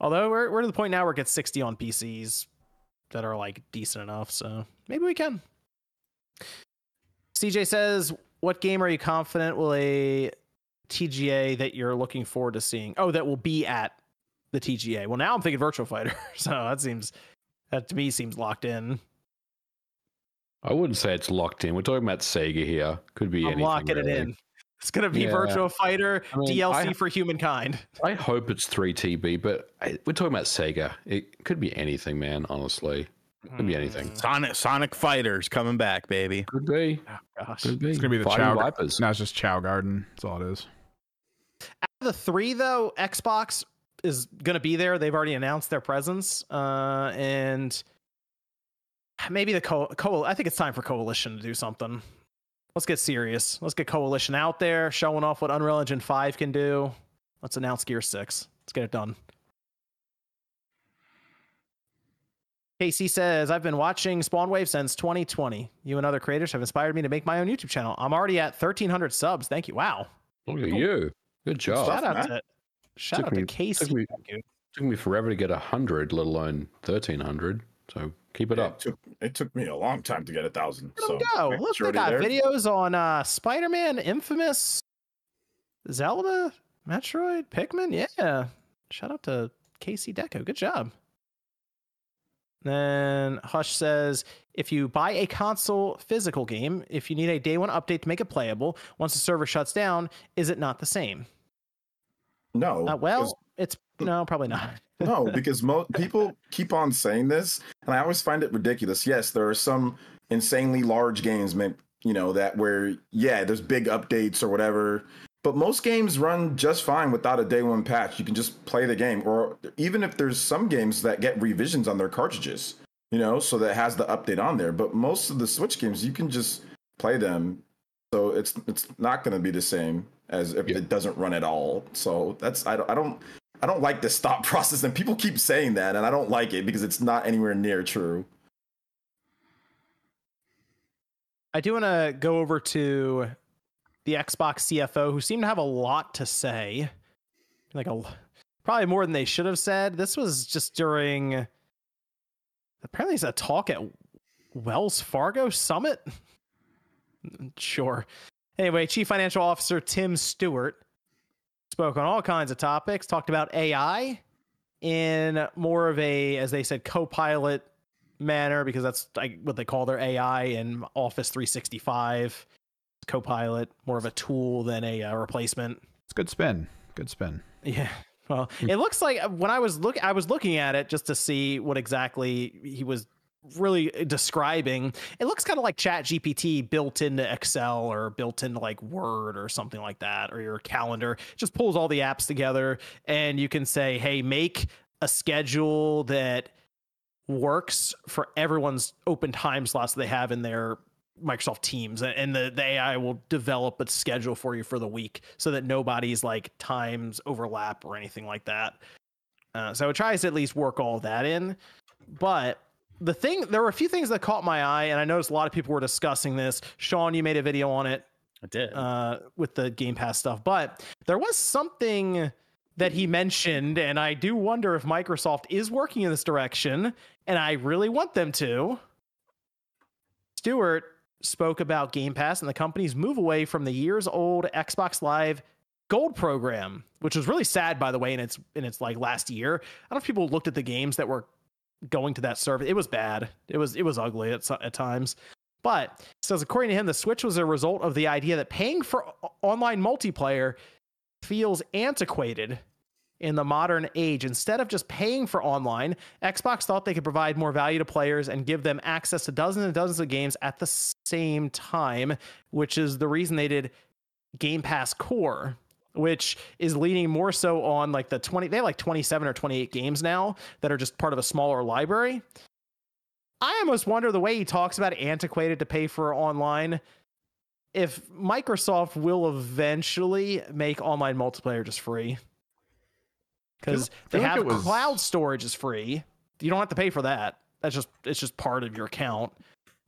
Although we're we're to the point now where it gets 60 on PCs that are like decent enough, so maybe we can. CJ says, "What game are you confident will a TGA that you're looking forward to seeing? Oh, that will be at the TGA. Well, now I'm thinking Virtua Fighter. so that seems that to me seems locked in. I wouldn't say it's locked in. We're talking about Sega here. Could be I'm anything. Locking really. it in. It's gonna be yeah. Virtua Fighter I mean, DLC I, for humankind. I hope it's 3TB, but I, we're talking about Sega. It could be anything, man. Honestly, could be anything. Sonic Sonic Fighters coming back, baby. Could be. Oh, gosh, could be. It's gonna be the Fighting Chao Vipers. Now it's just Chao Garden. That's all it is. Out of the three, though, Xbox is going to be there. They've already announced their presence, uh, and maybe the co-, co- I think it's time for Coalition to do something. Let's get serious. Let's get Coalition out there, showing off what Unreal Engine Five can do. Let's announce Gear Six. Let's get it done. Casey says, I've been watching Spawn Wave since 2020. You and other creators have inspired me to make my own YouTube channel. I'm already at 1,300 subs. Thank you. Wow. Look at you. Good job. Shout out to shout took out me, to Casey. Took me, took me forever to get hundred, let alone thirteen hundred. So keep it yeah, up. It took, it took, me a long time to get a thousand. So go. Look, they got there. videos on uh, Spider Man, Infamous, Zelda, Metroid, Pikmin. Yeah. Shout out to Casey Deco. Good job. Then Hush says if you buy a console physical game, if you need a day one update to make it playable, once the server shuts down, is it not the same? No. Uh, well, it's no, probably not. no, because mo- people keep on saying this, and I always find it ridiculous. Yes, there are some insanely large games, you know, that where yeah, there's big updates or whatever. But most games run just fine without a day one patch. You can just play the game, or even if there's some games that get revisions on their cartridges, you know, so that has the update on there. But most of the Switch games, you can just play them, so it's it's not going to be the same as if yeah. it doesn't run at all. So that's I don't I don't I don't like this stop process, and people keep saying that, and I don't like it because it's not anywhere near true. I do want to go over to the Xbox CFO, who seemed to have a lot to say, like a probably more than they should have said. This was just during apparently it's a talk at Wells Fargo Summit. sure. Anyway, Chief Financial Officer Tim Stuart spoke on all kinds of topics, talked about AI in more of a, as they said, co-pilot manner because that's like what they call their AI in Office 365. Copilot more of a tool than a uh, replacement. It's good spin. Good spin. Yeah. Well, it looks like uh, when I was look, I was looking at it just to see what exactly he was really describing it looks kind of like chat gpt built into excel or built into like word or something like that or your calendar it just pulls all the apps together and you can say hey make a schedule that works for everyone's open time slots that they have in their Microsoft Teams and the, the AI will develop a schedule for you for the week so that nobody's like times overlap or anything like that. Uh, so it tries to at least work all that in. But the thing there were a few things that caught my eye, and I noticed a lot of people were discussing this. Sean, you made a video on it. I did uh, with the Game Pass stuff, but there was something that he mentioned, and I do wonder if Microsoft is working in this direction, and I really want them to. Stuart spoke about Game Pass and the company's move away from the years old Xbox Live Gold program, which was really sad, by the way, in its in its like last year. I don't know if people looked at the games that were going to that service. It was bad. It was it was ugly at at times. But says according to him, the switch was a result of the idea that paying for online multiplayer feels antiquated in the modern age. Instead of just paying for online, Xbox thought they could provide more value to players and give them access to dozens and dozens of games at the same time, which is the reason they did Game Pass Core which is leaning more so on like the 20 they have like 27 or 28 games now that are just part of a smaller library. I almost wonder the way he talks about antiquated to pay for online if microsoft will eventually make online multiplayer just free. Because they have was... cloud storage is free. You don't have to pay for that. That's just it's just part of your account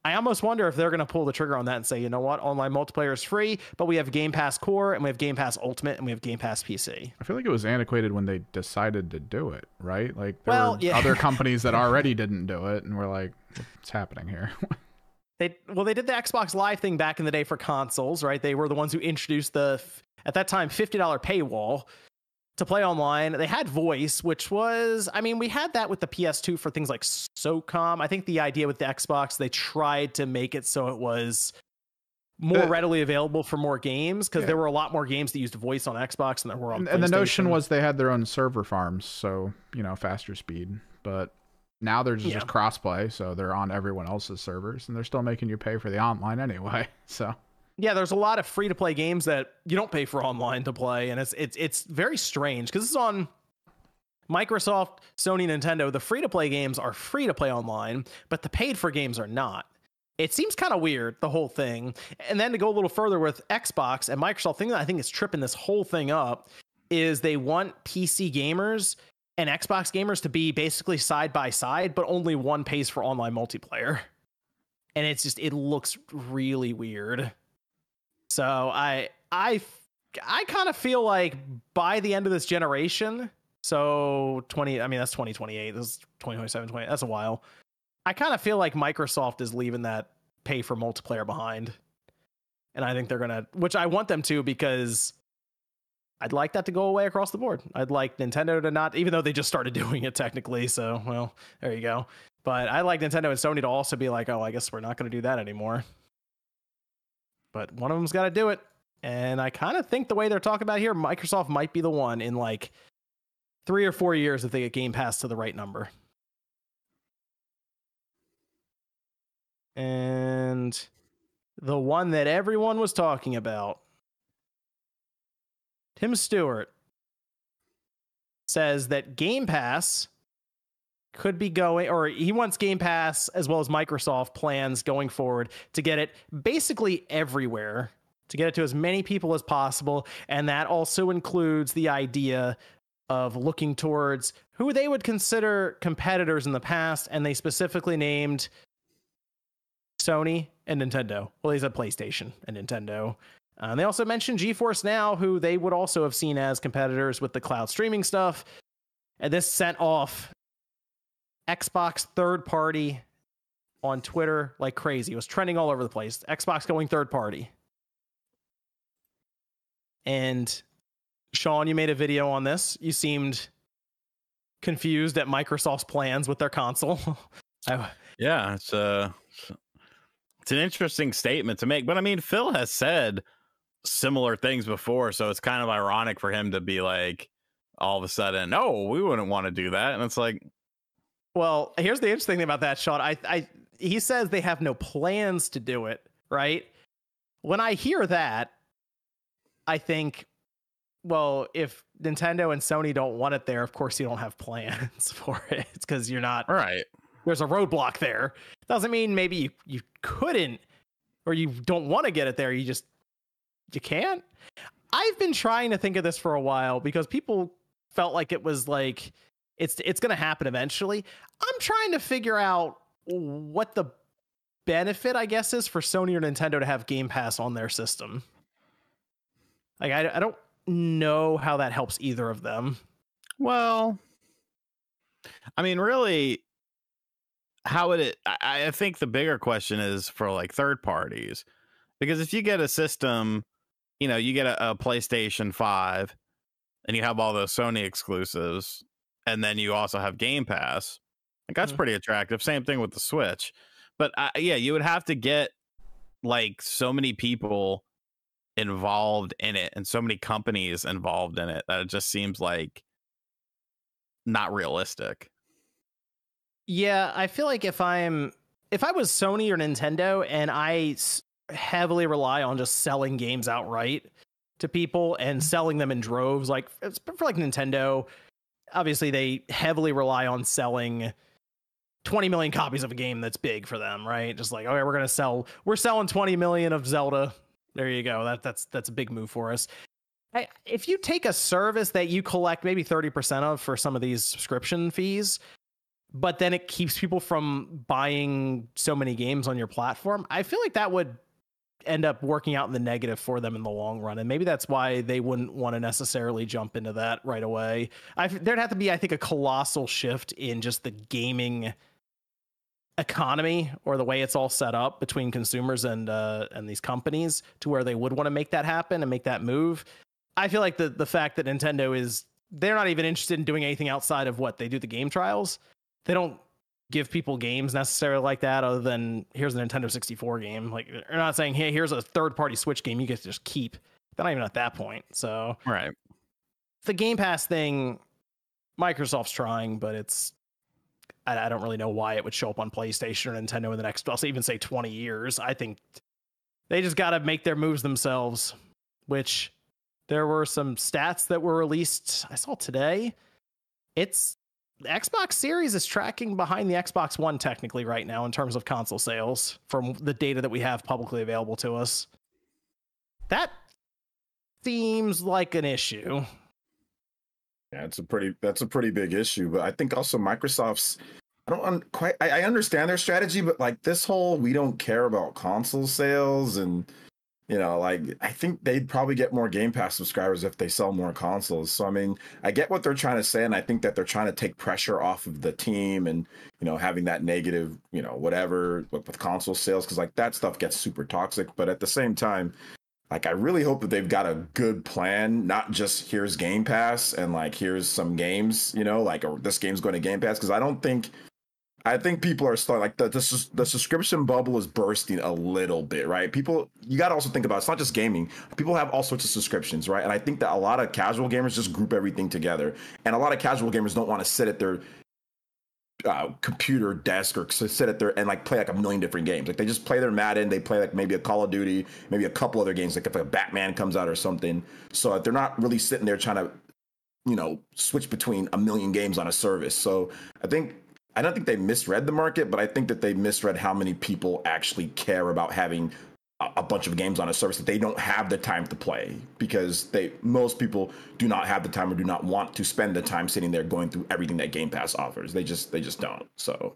I almost wonder if they're going to pull the trigger on that and say, you know what, online multiplayer is free, but we have Game Pass Core and we have Game Pass Ultimate and we have Game Pass PC. I feel like it was antiquated when they decided to do it, right? Like there well, were yeah. other companies that already didn't do it, and we're like, what's happening here? they well, they did the Xbox Live thing back in the day for consoles, right? They were the ones who introduced the at that time fifty dollar paywall to play online. They had voice, which was, I mean, we had that with the PS2 for things like SOCOM. I think the idea with the Xbox, they tried to make it so it was more uh, readily available for more games because yeah. there were a lot more games that used voice on Xbox than there were on. And, and the notion was they had their own server farms, so you know, faster speed. But now they're just, yeah. just crossplay, so they're on everyone else's servers, and they're still making you pay for the online anyway. So yeah, there's a lot of free to play games that you don't pay for online to play, and it's it's it's very strange because it's on Microsoft, Sony, Nintendo. The free to play games are free to play online, but the paid for games are not. It seems kind of weird, the whole thing. And then to go a little further with Xbox and Microsoft, thing that I think is tripping this whole thing up is they want PC gamers and Xbox gamers to be basically side by side, but only one pays for online multiplayer. And it's just it looks really weird. So I I I kind of feel like by the end of this generation, so 20 I mean that's 2028, this is 2027, 20, that's a while. I kind of feel like Microsoft is leaving that pay for multiplayer behind. And I think they're going to which I want them to because I'd like that to go away across the board. I'd like Nintendo to not even though they just started doing it technically, so well, there you go. But I like Nintendo and Sony to also be like, "Oh, I guess we're not going to do that anymore." But one of them's got to do it. And I kind of think the way they're talking about here, Microsoft might be the one in like three or four years if they get Game Pass to the right number. And the one that everyone was talking about, Tim Stuart says that Game Pass could be going, or he wants Game Pass as well as Microsoft plans going forward to get it basically everywhere, to get it to as many people as possible. And that also includes the idea of looking towards who they would consider competitors in the past. And they specifically named Sony and Nintendo. Well, he's a PlayStation and Nintendo. Uh, and they also mentioned GeForce Now, who they would also have seen as competitors with the cloud streaming stuff. And this sent off Xbox third party on Twitter like crazy. It was trending all over the place. Xbox going third party. And Sean, you made a video on this. You seemed confused at Microsoft's plans with their console. yeah, it's a uh, it's an interesting statement to make. But I mean, Phil has said similar things before, so it's kind of ironic for him to be like all of a sudden, "No, we wouldn't want to do that." And it's like, well, here's the interesting thing about that, Sean. I, I, he says they have no plans to do it, right? When I hear that, I think, well, if Nintendo and Sony don't want it there, of course you don't have plans for it. It's because you're not right. There's a roadblock there. Doesn't mean maybe you, you couldn't or you don't want to get it there. You just you can't. I've been trying to think of this for a while because people felt like it was like it's it's going to happen eventually. I'm trying to figure out what the benefit, I guess, is for Sony or Nintendo to have Game Pass on their system. Like, I, I don't know how that helps either of them. Well, I mean, really, how would it? I, I think the bigger question is for like third parties, because if you get a system, you know, you get a, a PlayStation 5 and you have all those Sony exclusives, and then you also have Game Pass. Like that's mm-hmm. pretty attractive. Same thing with the Switch. But uh, yeah, you would have to get like so many people involved in it and so many companies involved in it that it just seems like not realistic. Yeah, I feel like if I'm if I was Sony or Nintendo and I heavily rely on just selling games outright to people and selling them in droves like for like Nintendo, obviously they heavily rely on selling 20 million copies of a game that's big for them, right? Just like, okay, we're gonna sell, we're selling 20 million of Zelda. There you go. That that's that's a big move for us. I, if you take a service that you collect maybe 30% of for some of these subscription fees, but then it keeps people from buying so many games on your platform, I feel like that would end up working out in the negative for them in the long run. And maybe that's why they wouldn't want to necessarily jump into that right away. I, there'd have to be, I think, a colossal shift in just the gaming economy or the way it's all set up between consumers and uh, and these companies to where they would want to make that happen and make that move. I feel like the the fact that Nintendo is they're not even interested in doing anything outside of what they do the game trials. They don't give people games necessarily like that other than here's a Nintendo 64 game. Like they're not saying, hey, here's a third party Switch game you get to just keep. They're not even at that point. So right. The Game Pass thing, Microsoft's trying, but it's I, I don't really know why it would show up on PlayStation or Nintendo in the next, I'll even say 20 years. I think they just got to make their moves themselves, which there were some stats that were released. I saw today. It's the Xbox Series is tracking behind the Xbox One technically right now in terms of console sales from the data that we have publicly available to us. That seems like an issue. Yeah, it's a pretty that's a pretty big issue. But I think also Microsoft's I don't un- quite I, I understand their strategy, but like this whole we don't care about console sales and you know, like I think they'd probably get more Game Pass subscribers if they sell more consoles. So I mean, I get what they're trying to say, and I think that they're trying to take pressure off of the team and you know having that negative, you know, whatever with, with console sales because like that stuff gets super toxic. But at the same time, like I really hope that they've got a good plan, not just here's Game Pass and like here's some games, you know, like or this game's going to Game Pass because I don't think I think people are starting like the, the the subscription bubble is bursting a little bit, right? People, you got to also think about it's not just gaming. People have all sorts of subscriptions, right? And I think that a lot of casual gamers just group everything together, and a lot of casual gamers don't want to sit at their uh, computer desk or sit at their and like play like a million different games. Like they just play their Madden, they play like maybe a Call of Duty, maybe a couple other games, like if a Batman comes out or something. So they're not really sitting there trying to, you know, switch between a million games on a service. So I think I don't think they misread the market, but I think that they misread how many people actually care about having a, bunch of games on a service that they don't have the time to play because they most people do not have the time or do not want to spend the time sitting there going through everything that Game Pass offers. They just they just don't. So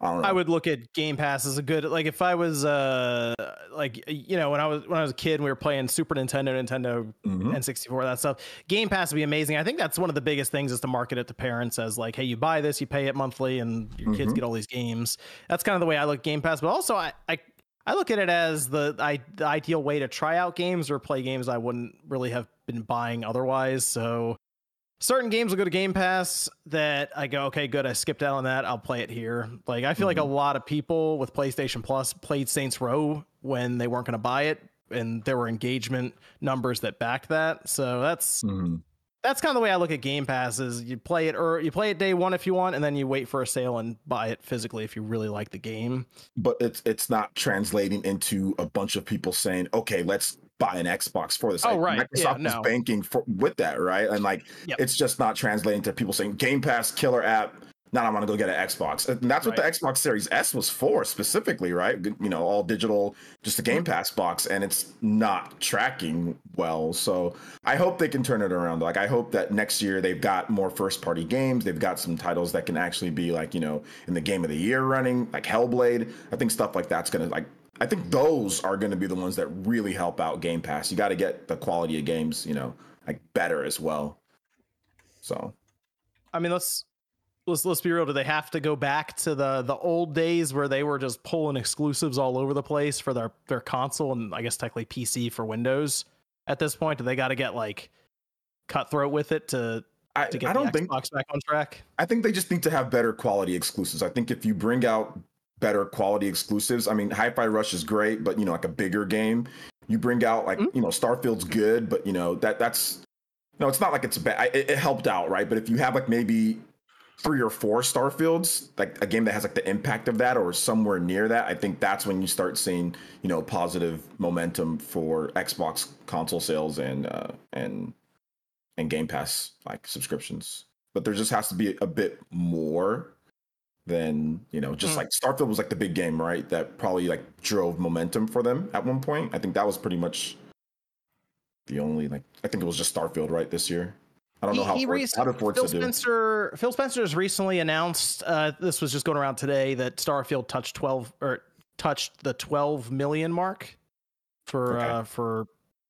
I, I, would look at Game Pass as a good like if I was uh like you know when I was when I was a kid and we were playing Super Nintendo, Nintendo mm-hmm. N64, that stuff. Game Pass would be amazing. I think that's one of the biggest things is to market it to parents as like, hey, you buy this, you pay it monthly, and your mm-hmm. kids get all these games. That's kind of the way I look at Game Pass. But also, I I, I look at it as the, I, the ideal way to try out games or play games I wouldn't really have been buying otherwise. So certain games will go to Game Pass that I go, okay, good. I skipped out on that. I'll play it here. Like I feel mm-hmm. like a mm-hmm. lot of people with PlayStation Plus played Saints Row when they weren't going to buy it, and there were engagement numbers that backed that. So that's mm-hmm. that's kind of the way I look at Game Pass. Is you play it or you play it day one if you want, and then you wait for a sale and buy it physically if you really like the game. But it's it's not translating into a bunch of people saying, okay, let's buy an Xbox for this. Oh, like, right. Microsoft yeah, no. is banking for with that, right? And like yep. it's just not translating to people saying Game Pass killer app. now I want to go get an Xbox. And that's what right. the Xbox Series S was for specifically, right? You know, all digital, just a Game mm-hmm. Pass box, and it's not tracking well. So I hope they can turn it around. Like I hope that next year they've got more first party games. They've got some titles that can actually be like, you know, in the game of the year running, like Hellblade. I think stuff like that's gonna like I think those are going to be the ones that really help out Game Pass. You got to get the quality of games, you know, like better as well. So, I mean, let's let's let's be real. Do they have to go back to the the old days where they were just pulling exclusives all over the place for their their console and I guess technically PC for Windows? At this point, do they got to get like cutthroat with it to I, to get I don't the Xbox back on track? I think they just need to have better quality exclusives. I think if you bring out better quality exclusives, I mean, Hi-Fi Rush is great, but you know, like a bigger game, you bring out like mm-hmm. you know, Starfield's good, but you know that that's no, it's not like it's bad. It, it helped out, right? But if you have like maybe three or four Starfields, like a game that has like the impact of that or somewhere near that, I think that's when you start seeing, you know, positive momentum for Xbox console sales and uh and and Game Pass like subscriptions. But there just has to be a bit more than, you know, just mm. like Starfield was like the big game, right? That probably like drove momentum for them at one point. I think that was pretty much the only like I think it was just Starfield right this year. I don't he, know how, he Ford, how did Phil Spencer do. Phil Spencer's recently announced uh, this was just going around today that Starfield touched 12 or touched the 12 million mark for okay. uh, for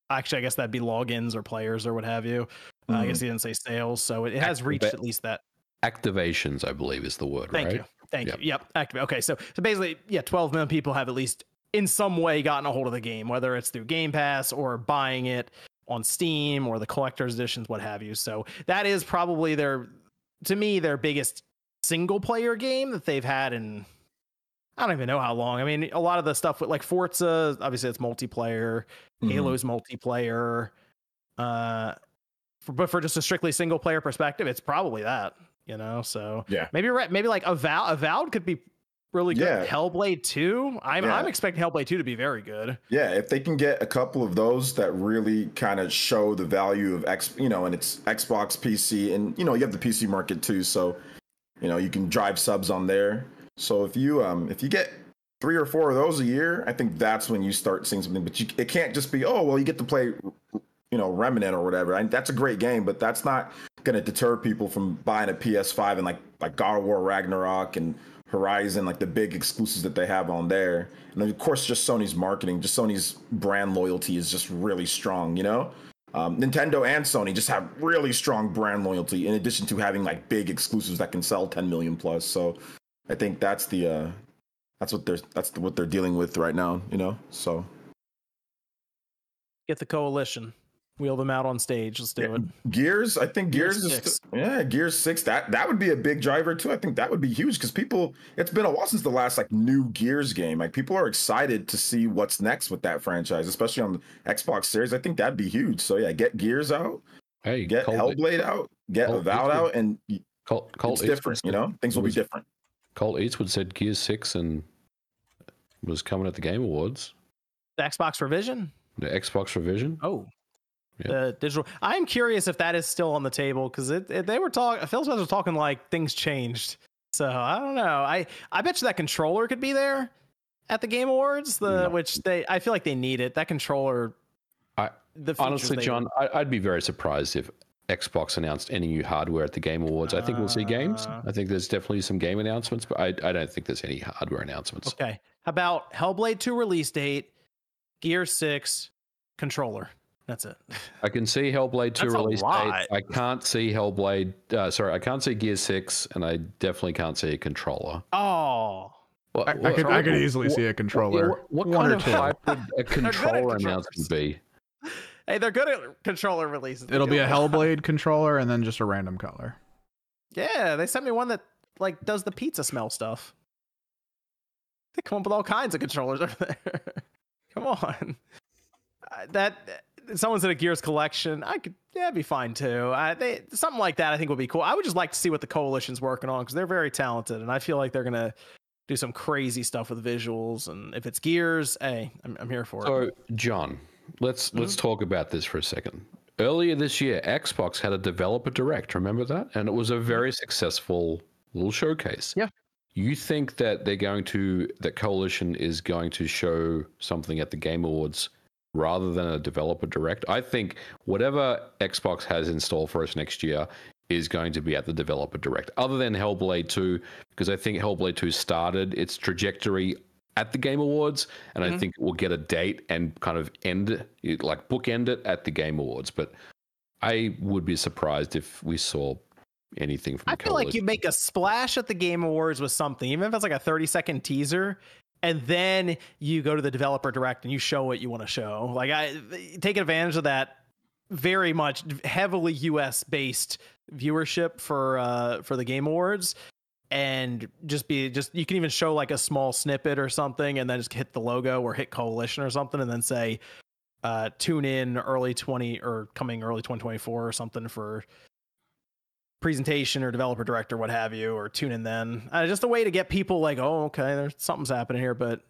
actually I guess that'd be logins or players or what have you. Mm-hmm. Uh, I guess mm-hmm. he didn't say sales, so it has reached at least that activations, I believe is the word, Thank right? you. Thank yep. you. Yep. Activate. Okay, so so basically, yeah, 12 million people have at least in some way gotten a hold of the game, whether it's through Game Pass or buying it on Steam or the collector's editions, what have you. So that is probably their, to me, their biggest single player game that they've had in, I don't even know how long. I mean, a lot of the stuff with like Forza, obviously it's multiplayer, mm-hmm. Halo's multiplayer. Uh, for, but for just a strictly single player perspective, it's probably that, you know? So yeah, maybe, maybe like Avowed, Avowed could be really good. Yeah. Hellblade 2. I'm yeah. I'm expecting Hellblade 2 to be very good. Yeah, if they can get a couple of those that really kind of show the value of X, you know, and it's Xbox, PC, and you know, you have the PC market too, so you know, you can drive subs on there. So if you um if you get three or four of those a year, I think that's when you start seeing something. But you, it can't just be, oh, well, you get to play, you know, Remnant or whatever. I, that's a great game, but that's not going to deter people from buying a PS5 and like like God of War Ragnarok and Horizon, like the big exclusives that they have on there. And of course, just Sony's marketing, just Sony's brand loyalty is just really strong, you know? Um, Nintendo and Sony just have really strong brand loyalty in addition to having like big exclusives that can sell 10 million plus. So I think that's the, uh, that's what they're, that's what they're dealing with right now, you know? So get the coalition wheel them out on stage. Let's do yeah. it. Gears, I think Gears, Gears is yeah, Gears six. That that would be a big driver too. I think that would be huge because people. It's been a while since the last like new Gears game. Like people are excited to see what's next with that franchise, especially on the Xbox Series. I think that'd be huge. So yeah, get Gears out. Hey, get Colt, Hellblade out. Get Colt Avowed out, and Colt, Colt it's different. You know, things will be different. Colt Eastwood said Gears six and was coming at the Game Awards. The Xbox Revision. The Xbox Revision. Oh, the digital. I'm curious if that is still on the table because they were talking. Phil Spencer was talking like things changed. So I don't know. I I bet you that controller could be there at the Game Awards. The no. which they I feel like they need it. That controller. I the honestly, John, I, would be very surprised if Xbox announced any new hardware at the Game Awards. I think we'll see games. Uh. I think there's definitely some game announcements, but I I don't think there's any hardware announcements. Okay. How about Hellblade 2 release date, Gear 6 controller? That's it. I can see Hellblade 2 release date. I can't see Hellblade. Uh, sorry, I can't see Gear 6, and I definitely can't see a controller. Oh. What, I, I, could, I could easily what, see a controller. What, what, what kind of hype would a controller announcement be? Hey, they're good at controller releases. It'll be a Hellblade controller and then just a random color. Yeah, they sent me one that like does the pizza smell stuff. They come up with all kinds of controllers over there. come on, uh, that someone said a Gears collection. I could, yeah, be fine too. I, they, something like that, I think would be cool. I would just like to see what the coalition's working on because they're very talented, and I feel like they're gonna do some crazy stuff with visuals. And if it's Gears, hey, I'm, I'm here for so, it. So, John, let's mm-hmm. let's talk about this for a second. Earlier this year, Xbox had a developer direct. Remember that? And it was a very successful little showcase. Yeah. You think that they're going to that Coalition is going to show something at the Game Awards rather than a developer direct? I think whatever Xbox has in store for us next year is going to be at the developer direct, other than Hellblade 2, because I think Hellblade 2 started its trajectory at the Game Awards, and mm-hmm. I think we'll get a date and kind of end like bookend it at the Game Awards. But I would be surprised if we saw anything from. I feel like you make a splash at the Game Awards with something, even if it's like a thirty second teaser, and then you go to the developer direct and you show what you want to show. Like I take advantage of that very much heavily US based viewership for uh for the Game Awards and just be just you can even show like a small snippet or something and then just hit the logo or hit coalition or something and then say uh tune in early 20 or coming early 2024 or something for presentation or developer director what have you or tune in then uh, just a way to get people like oh okay there's something's happening here but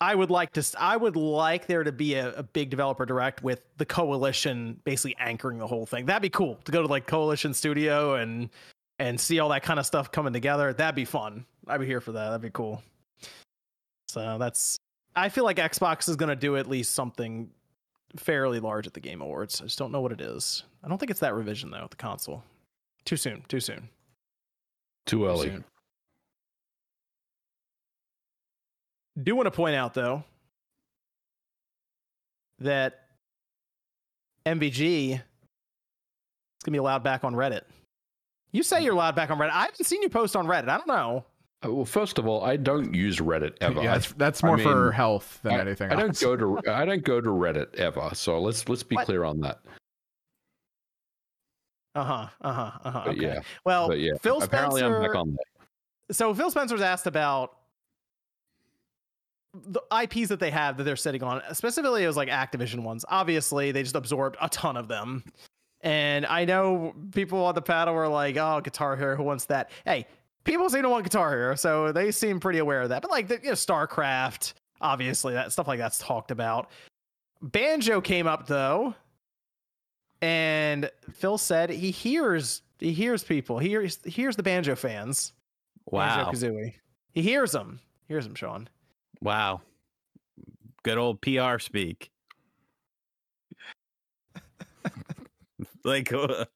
i would like to i would like there to be a, a big developer direct with the coalition basically anchoring the whole thing that'd be cool to go to like coalition studio and and see all that kind of stuff coming together. That'd be fun. I'd be here for that. That'd be cool. So that's. I feel like Xbox is going to do at least something fairly large at the Game Awards. I just don't know what it is. I don't think it's that revision though. The console. Too soon. Too soon. Too early. Too Do want to point out though that MVG is going to be allowed back on Reddit. You say you're allowed back on Reddit. I haven't seen you post on Reddit. I don't know. Uh, well, first of all, I don't use Reddit ever. Yeah, that's, that's more I mean, for health than I, anything. I don't go to I don't go to Reddit ever. So let's let's be what? clear on that. Uh huh. Uh huh. Uh huh. Okay. Yeah. Well, but yeah. Phil Apparently Spencer. I'm back on there. So Phil Spencer's asked about the IPs that they have that they're sitting on. Specifically, it was like Activision ones. Obviously, they just absorbed a ton of them. And I know people on the panel were like, "Oh, Guitar Hero, who wants that?" Hey, people seem to want Guitar Hero, so they seem pretty aware of that. But like, the, you know, StarCraft, obviously, that stuff like that's talked about. Banjo came up though, and Phil said he hears he hears people. He hears he hears the Banjo fans. Wow, Kazooie. He hears them. He Hears them, Sean. Wow, good old PR speak. like uh,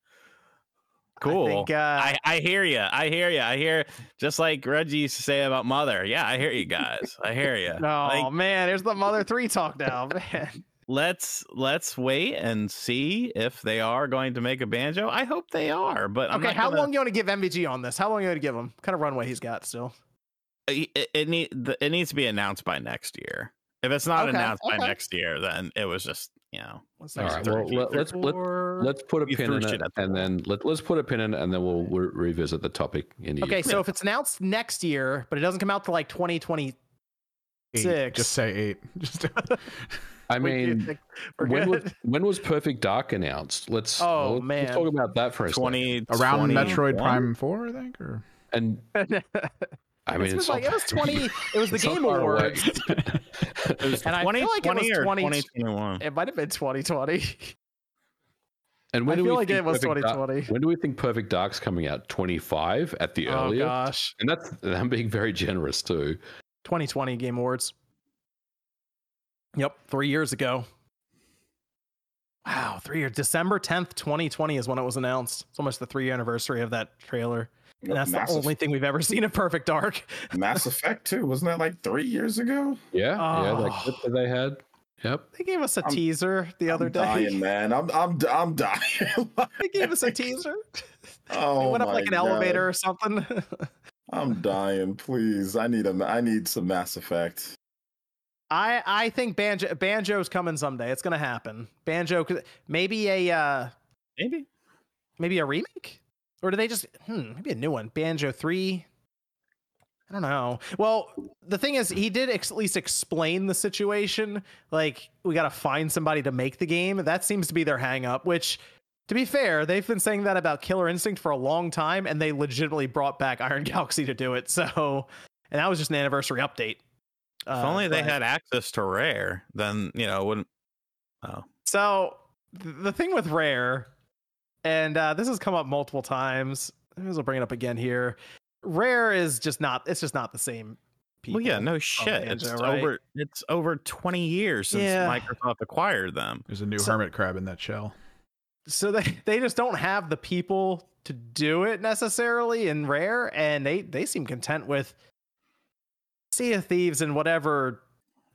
cool. I, think, uh, I, I hear you. I hear you. I hear just like Reggie used to say about Mother. Yeah, I hear you guys. I hear you. oh like, man, there's the Mother Three talk now, man. Let's let's wait and see if they are going to make a banjo. I hope they are, but I'm okay. How gonna... long you want to give MVG on this? How long you want to give him? What kind of runway he's got still? It, it, it, need, it needs to be announced by next year. If it's not okay, announced okay. by next year, then it was just you know. All right. Well, let, us let, let's put a pin in it, and then let, let's put a pin in it, and then we'll, we'll revisit the topic in. Okay, so if it's announced next year, but it doesn't come out to like twenty twenty six, just say eight. Just. I mean, when was, when was Perfect Dark announced? Let's oh let's, man, let's talk about that for a 20, second. Around Metroid Prime Four, I think, or and I mean, it's like it was twenty. It was the Game Awards. it was and I feel like it was 20, 2021. It might have been twenty twenty. And when I do feel we like it was twenty twenty. When do we think Perfect Dark's coming out? Twenty five at the oh, earliest. gosh, and that's I'm being very generous too. Twenty twenty Game Awards. Yep, three years ago. Wow, three years. December tenth, twenty twenty is when it was announced. It's almost the three year anniversary of that trailer. And that's the only thing we've ever seen of Perfect Dark. Mass Effect too, wasn't that like three years ago? Yeah, oh. yeah, that ah. clip that they had. Yep. They gave us a I'm, teaser the other I'm day. Dying, man. I'm I'm I'm dying. they gave us a teaser. Oh, they went up like an God. elevator or something. I'm dying. Please, I need a I need some Mass Effect. I I think Banjo Banjo's coming someday. It's gonna happen. Banjo, maybe a uh, maybe maybe a remake. Or do they just hmm, maybe a new one? Banjo 3? I don't know. Well, the thing is, he did ex- at least explain the situation. Like, we got to find somebody to make the game. That seems to be their hangup, which, to be fair, they've been saying that about Killer Instinct for a long time, and they legitimately brought back Iron Galaxy to do it. So, and that was just an anniversary update. If uh, only they had access to Rare, then, you know, wouldn't. Oh. So, the thing with Rare and uh, this has come up multiple times. I will bring it up again here. Rare is just not. It's just not the same. People well, yeah, no shit. Banjo, it's right? over. It's over twenty years since yeah. Microsoft acquired them. There's a new so, hermit crab in that shell. So they they just don't have the people to do it necessarily in Rare, and they they seem content with Sea of Thieves and whatever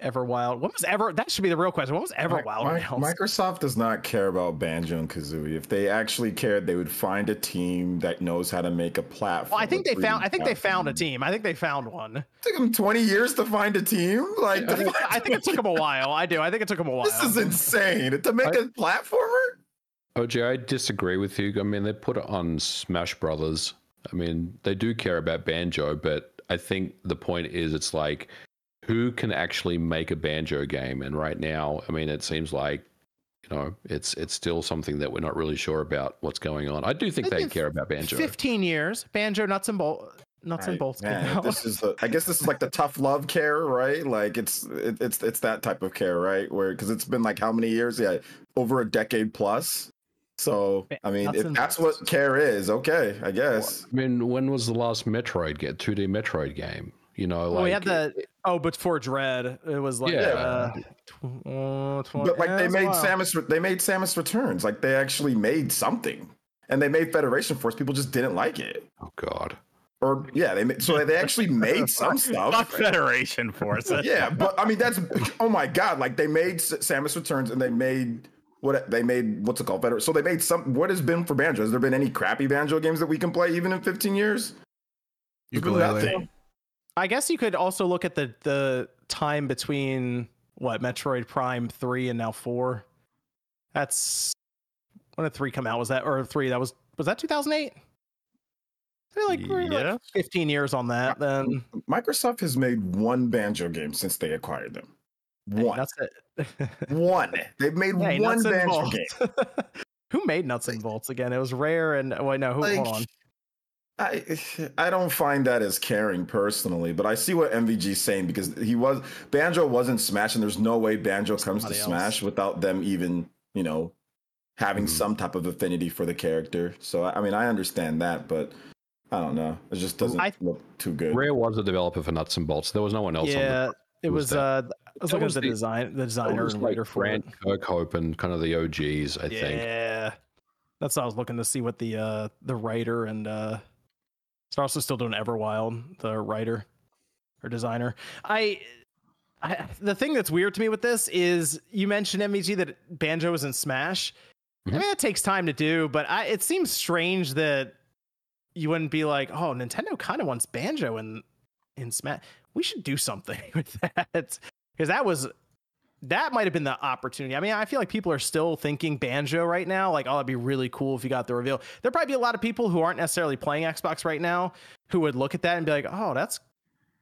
Everwild. What was ever? That should be the real question. What was Everwild? My, Microsoft does not care about Banjo and Kazooie. If they actually cared, they would find a team that knows how to make a platform. Well, I think they found. I think they found a team. I think they found one. It took them twenty years to find a team. Like I think, I think it took them a while. I do. I think it took them a while. This is insane to make I, a platformer. OJ, I disagree with you. I mean, they put it on Smash Brothers. I mean, they do care about Banjo, but I think the point is it's like who can actually make a banjo game? And right now, I mean, it seems like you know it's it's still something that we're not really sure about what's going on. I do think they care about banjo. Fifteen years, banjo nuts and bolts. Nuts and bolts. Man, this is the. I guess this is like the tough love care, right? Like it's it, it's it's that type of care, right? Where because it's been like how many years? Yeah, over a decade plus. So I mean, if that's what care is, okay, I guess. I mean, when was the last Metroid get 2D Metroid game? You know, well, like we had the oh, but for Dread, it was like yeah. Uh, tw- uh, but like they made Samus, they made Samus Returns. Like they actually made something, and they made Federation Force. People just didn't like it. Oh God. Or yeah, they made, so they actually made some stuff. Fuck Federation Force. yeah, but I mean that's oh my God! Like they made Samus Returns, and they made what they made what's it called better so they made some what has been for banjo has there been any crappy banjo games that we can play even in 15 years Yooka-Laylee. I guess you could also look at the the time between what Metroid Prime three and now four. That's when did three come out? Was that or three? That was was that two thousand eight? Like, yeah. like 15 years on that then microsoft has made one banjo game since they acquired them one hey, that's it one they've made hey, one banjo game who made nuts and bolts again it was rare and wait no who like, hold on I I don't find that as caring personally, but I see what MVG's saying because he was Banjo wasn't Smash, and there's no way Banjo comes Somebody to else. Smash without them even you know having mm. some type of affinity for the character. So I mean, I understand that, but I don't know. It just doesn't I, look too good. Rare was a developer for Nuts and Bolts. There was no one else. Yeah, on the, it was. was uh, I was looking at the, the design, the designer and writer for Grant it. Kirkhope and kind of the OGs. I yeah. think. Yeah, that's what I was looking to see what the uh the writer and uh He's also still doing Everwild, the writer or designer. I, I, the thing that's weird to me with this is you mentioned MVG that Banjo is in Smash. Mm-hmm. I mean, it takes time to do, but I, it seems strange that you wouldn't be like, oh, Nintendo kind of wants Banjo in in Smash. We should do something with that because that was that might have been the opportunity. I mean, I feel like people are still thinking banjo right now. Like, oh, that'd be really cool if you got the reveal. There'd probably be a lot of people who aren't necessarily playing Xbox right now who would look at that and be like, oh, that's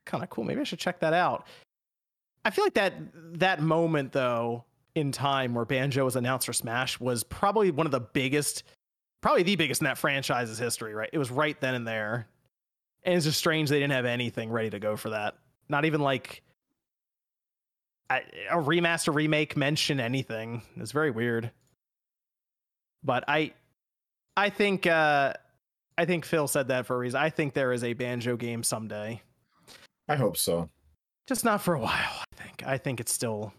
kind of cool. Maybe I should check that out. I feel like that that moment though in time where Banjo was announced for Smash was probably one of the biggest, probably the biggest in that franchise's history. Right? It was right then and there, and it's just strange they didn't have anything ready to go for that. Not even like a remaster remake mention anything. It's very weird. But I I think uh I think Phil said that for a reason. I think there is a banjo game someday. I hope so. Just not for a while, I think. I think it's still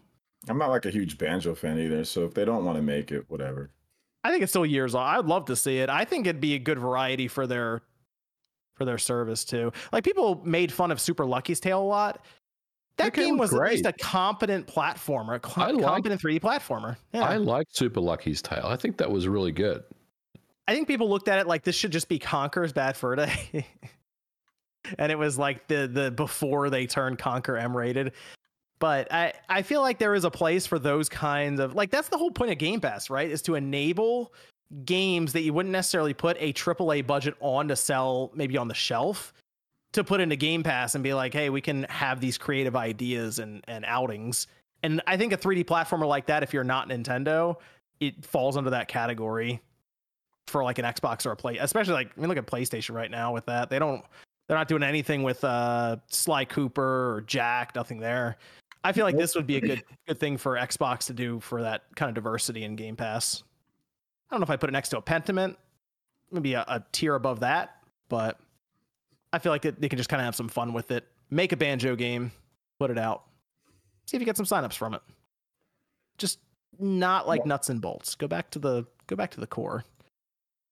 I'm not like a huge banjo fan either, so if they don't want to make it, whatever. I think it's still years off. I'd love to see it. I think it'd be a good variety for their for their service too. Like people made fun of Super Lucky's Tale a lot, that game was great. at least a competent platformer, a competent 3D platformer. Yeah. I liked Super Lucky's Tale. I think that was really good. I think people looked at it like this should just be Conker's Bad Fur Day. and it was like the the before they turned Conker M rated. But I, I feel like there is a place for those kinds of like that's the whole point of Game Pass, right? Is to enable games that you wouldn't necessarily put a AAA budget on to sell maybe on the shelf to put into Game Pass and be like, hey, we can have these creative ideas and, and outings. And I think a 3D platformer like that, if you're not Nintendo, it falls under that category for like an Xbox or a play, especially like I mean, look at PlayStation right now with that. They don't, they're not doing anything with uh, Sly Cooper or Jak, nothing there. I feel like this would be a good good thing for Xbox to do for that kind of diversity in Game Pass. I don't know if I put it next to a Pentiment, maybe a, a tier above that, but I feel like they can just kind of have some fun with it. Make a banjo game, put it out, see if you get some signups from it. Just not like nuts and bolts. Go back to the go back to the core.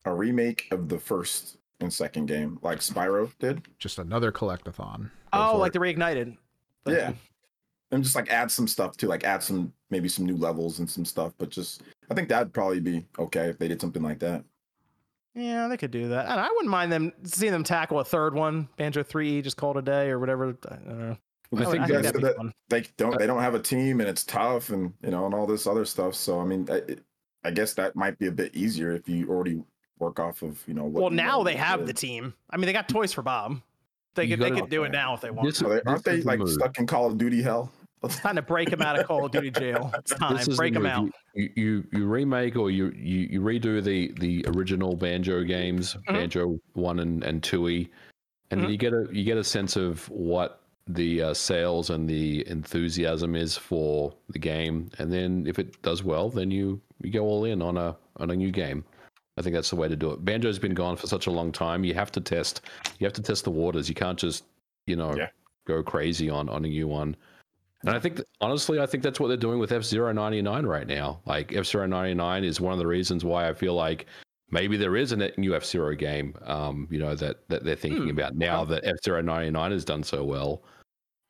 A remake of the first and second game, like Spyro did. Just another collectathon. Go oh, like it. the reignited. yeah. And just like add some stuff to like add some maybe some new levels and some stuff, but just I think that'd probably be okay if they did something like that. Yeah, they could do that. And I wouldn't mind them seeing them tackle a third one, Banjo 3E, just call it a day or whatever. I don't know. I, think, I think that they don't they don't have a team and it's tough and you know and all this other stuff. So I mean, I, I guess that might be a bit easier if you already work off of you know. well, now they have the team. I mean, they got toys for Bob. They could they could do it now if they want. This, they, aren't they like stuck in Call of Duty hell? It's time to break him out of Call of Duty jail. It's time break him out. You, you you remake or you, you you redo the the original Banjo games, mm-hmm. Banjo one and and two and mm-hmm. then you get a you get a sense of what the uh, sales and the enthusiasm is for the game, and then if it does well, then you you go all in on a on a new game. I think that's the way to do it. Banjo's been gone for such a long time. You have to test. You have to test the waters. You can't just you know yeah. go crazy on on a new one. And I think, honestly, I think that's what they're doing with F Zero ninety nine right now. Like F Zero ninety nine is one of the reasons why I feel like maybe there is a new F Zero game. Um, you know that that they're thinking hmm. about now that F Zero ninety nine has done so well.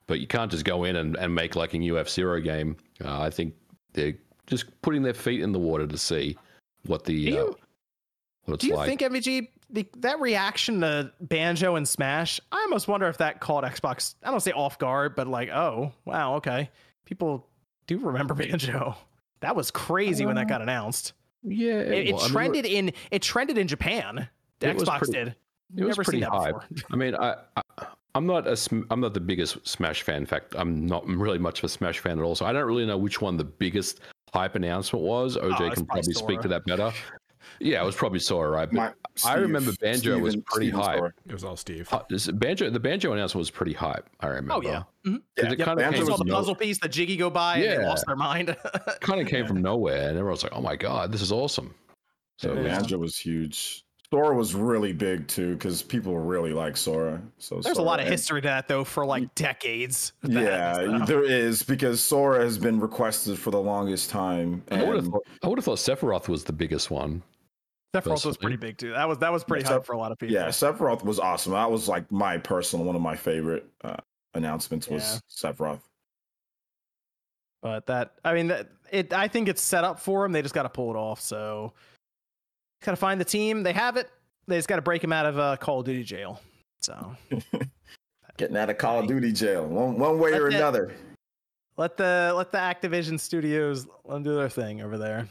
But you can't just go in and, and make like a new F Zero game. Uh, I think they're just putting their feet in the water to see what the uh, what it's do you like. think MVG the, that reaction to Banjo and Smash, I almost wonder if that caught Xbox. I don't say off guard, but like, oh wow, okay, people do remember Banjo. That was crazy uh, when that uh, got announced. Yeah, it, it well, trended I mean, in it trended in Japan. The Xbox pretty, did. It was pretty high. I mean, I, I I'm not a I'm not the biggest Smash fan. In fact, I'm not really much of a Smash fan at all. So I don't really know which one the biggest hype announcement was. OJ oh, can probably Sora. speak to that better. Yeah, it was probably Sora, right? But My, Steve, I remember Banjo Steven, was pretty high. It was all Steve. Uh, Banjo, the Banjo announcement was pretty hype. I remember. Oh yeah, mm-hmm. yeah. It yep. kind of saw the puzzle piece, the Jiggy go by, yeah. and they lost their mind. kind of came from nowhere, and everyone was like, "Oh my god, this is awesome." So yeah, Banjo was huge. Sora was really big too because people really like Sora. So there's Sora, a lot of history to that though for like decades. Yeah, there is because Sora has been requested for the longest time. And... I, would thought, I would have thought Sephiroth was the biggest one. Sephiroth was pretty big too. That was that was pretty yeah, hot for a lot of people. Yeah, Sephiroth was awesome. That was like my personal one of my favorite uh, announcements was yeah. Sephiroth. But that I mean that it I think it's set up for them. They just got to pull it off. So got to find the team. They have it. They just got to break them out of uh, Call of Duty jail. So getting out of Call of Duty jail one one way let or the, another. Let the let the Activision studios let them do their thing over there.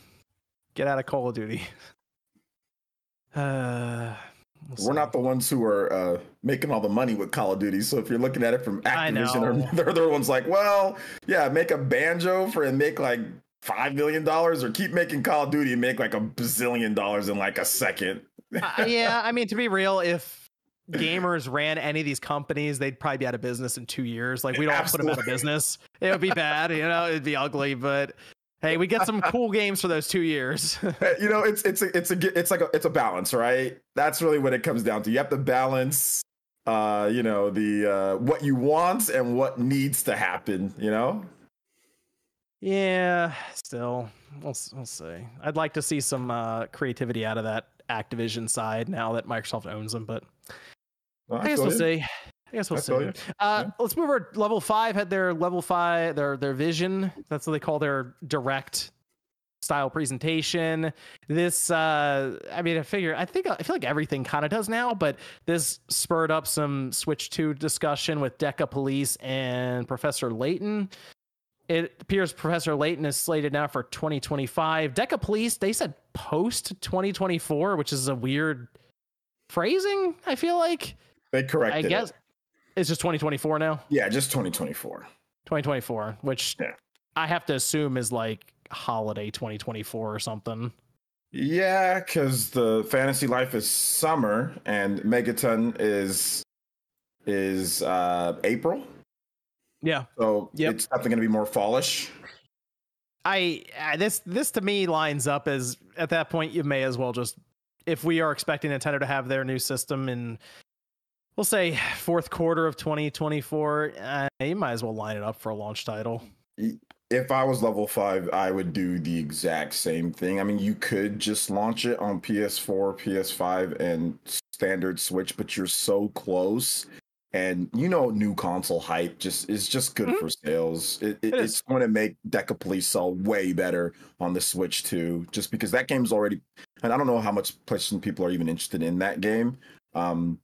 Get out of Call of Duty. Uh, we'll We're not the ones who are uh, making all the money with Call of Duty. So if you're looking at it from Activision, or the other one's like, well, yeah, make a banjo for and make like five million dollars, or keep making Call of Duty and make like a bazillion dollars in like a second. uh, yeah, I mean, to be real, if gamers ran any of these companies, they'd probably be out of business in two years. Like we don't put them out of business. It would be bad, you know, it'd be ugly. But Hey, we get some cool games for those two years. you know, it's it's a, it's a it's like a it's a balance, right? That's really what it comes down to. You have to balance, uh, you know, the uh, what you want and what needs to happen. You know. Yeah, still, we'll we'll see. I'd like to see some uh, creativity out of that Activision side now that Microsoft owns them, but well, I guess we'll see. I guess we'll see. Uh, yeah. Let's move over. Level five had their level five, their their vision. That's what they call their direct style presentation. This, uh, I mean, I figure, I think, I feel like everything kind of does now, but this spurred up some Switch 2 discussion with Decapolice and Professor Layton. It appears Professor Layton is slated now for 2025. Decapolice, they said post 2024, which is a weird phrasing, I feel like. They corrected I guess, it. It's just 2024 now? Yeah, just 2024. 2024, which yeah. I have to assume is like holiday 2024 or something. Yeah, because the fantasy life is summer and Megaton is is uh April. Yeah. So yep. it's definitely going to be more fallish. I uh, this this to me lines up as at that point you may as well just if we are expecting Nintendo to have their new system in we'll say fourth quarter of 2024. Uh, you might as well line it up for a launch title. If I was level five, I would do the exact same thing. I mean, you could just launch it on PS4, PS5, and standard Switch, but you're so close. And you know, new console hype just is just good mm-hmm. for sales. It, it, it it's going to make Decapolice sell way better on the Switch too, just because that game's already. And I don't know how much PlayStation people are even interested in that game um,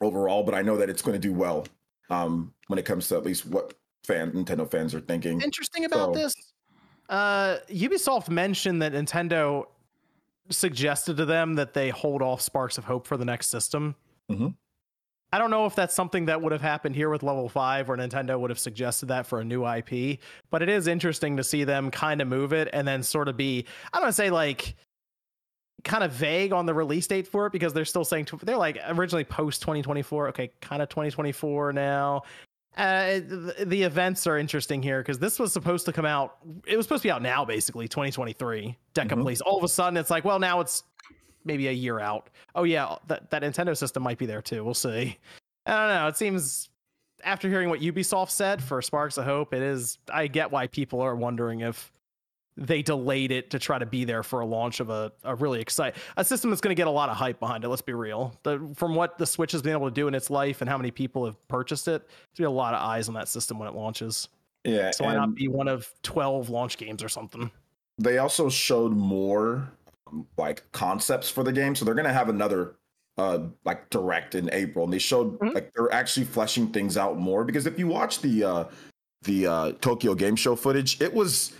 overall, but I know that it's going to do well um, when it comes to at least what fan Nintendo fans are thinking. Interesting about so, this, uh, Ubisoft mentioned that Nintendo suggested to them that they hold off Sparks of Hope for the next system. Mm-hmm. I don't know if that's something that would have happened here with level five, or Nintendo would have suggested that for a new IP. But it is interesting to see them kind of move it and then sort of be, I don't want to say like kind of vague on the release date for it because they're still saying they're like originally post 2024. Okay, kind of 2024 now. Uh, the, the, events are interesting here because this was supposed to come out. It was supposed to be out now, basically 2023. Deca mm-hmm. Police. All of a sudden, it's like, well, now it's maybe a year out. Oh yeah, that that Nintendo system might be there too. We'll see. I don't know. It seems after hearing what Ubisoft said for Sparks of Hope, it is. I get why people are wondering if they delayed it to try to be there for a launch of a, a really exciting a system that's going to get a lot of hype behind it. Let's be real. The, from what the Switch has been able to do in its life and how many people have purchased it, there's going to be a lot of eyes on that system when it launches. Yeah. So why not be one of twelve launch games or something? They also showed more like concepts for the game, so they're going to have another uh like direct in April, and they showed mm-hmm. like they're actually fleshing things out more because if you watch the uh the uh Tokyo Game Show footage, it was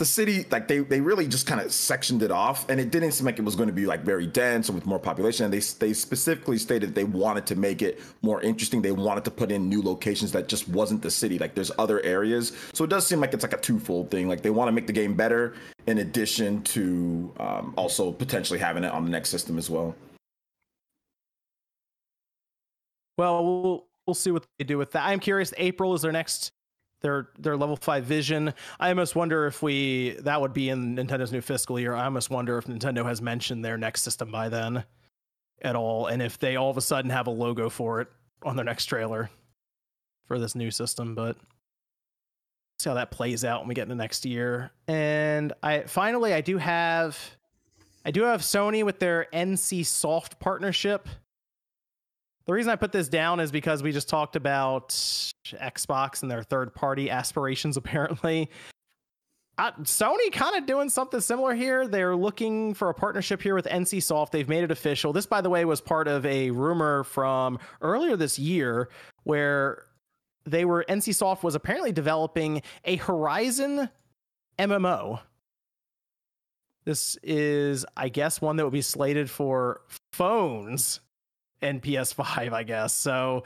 the city like they they really just kind of sectioned it off and it didn't seem like it was going to be like very dense or with more population and they they specifically stated they wanted to make it more interesting they wanted to put in new locations that just wasn't the city like there's other areas. So it does seem like it's like a twofold thing like they want to make the game better in addition to um, also potentially having it on the next system as well. Well we'll we'll see what they do with that. I'm curious april is their next their their level five vision. I almost wonder if we that would be in Nintendo's new fiscal year. I almost wonder if Nintendo has mentioned their next system by then at all, and if they all of a sudden have a logo for it on their next trailer for this new system. But see how that plays out when we get into next year. And I finally I do have I do have Sony with their NCSoft partnership. The reason I put this down is because we just talked about Xbox and their third party aspirations, apparently. Uh, Sony kind of doing something similar here. They're looking for a partnership here with NCSoft. They've made it official. This, by the way, was part of a rumor from earlier this year where they were NCSoft was apparently developing a Horizon MMO. This is, I guess, one that would be slated for phones and PS5, I guess. So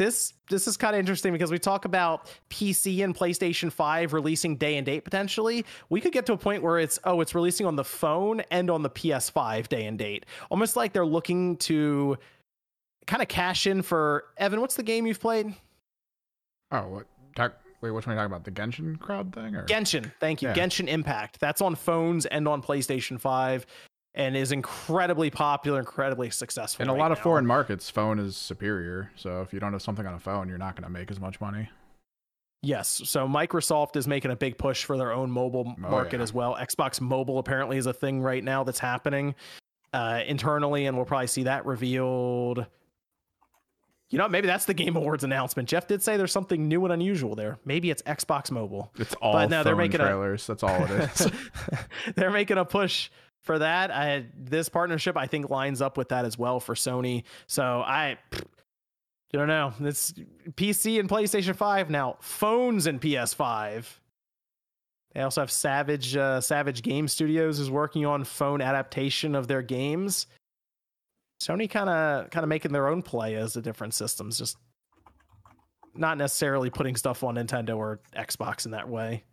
this this is kind of interesting because we talk about PC and PlayStation 5 releasing day and date potentially. We could get to a point where it's oh, it's releasing on the phone and on the PS5 day and date. Almost like they're looking to kind of cash in for Evan, what's the game you've played? Oh, what talk Wait, which one are you talking about? The Genshin crowd thing? Or? Genshin, thank you. Yeah. Genshin Impact. That's on phones and on PlayStation 5 and is incredibly popular, incredibly successful. In a right lot of foreign markets, phone is superior. So if you don't have something on a phone, you're not going to make as much money. Yes. So Microsoft is making a big push for their own mobile oh, market yeah. as well. Xbox Mobile apparently is a thing right now that's happening uh, internally, and we'll probably see that revealed. You know, maybe that's the Game Awards announcement. Geoff did say there's something new and unusual there. Maybe it's Xbox Mobile. It's all but no, they're making trailers. A, that's all it is. they're making a push for that. I, this partnership, I think, lines up with that as well for Sony. So I, don't know. It's PC and PlayStation 5 now, phones and PS5. They also have Savage uh, Savage Game Studios is working on phone adaptation of their games. Sony kind of kind of making their own play as the different systems, just not necessarily putting stuff on Nintendo or Xbox in that way.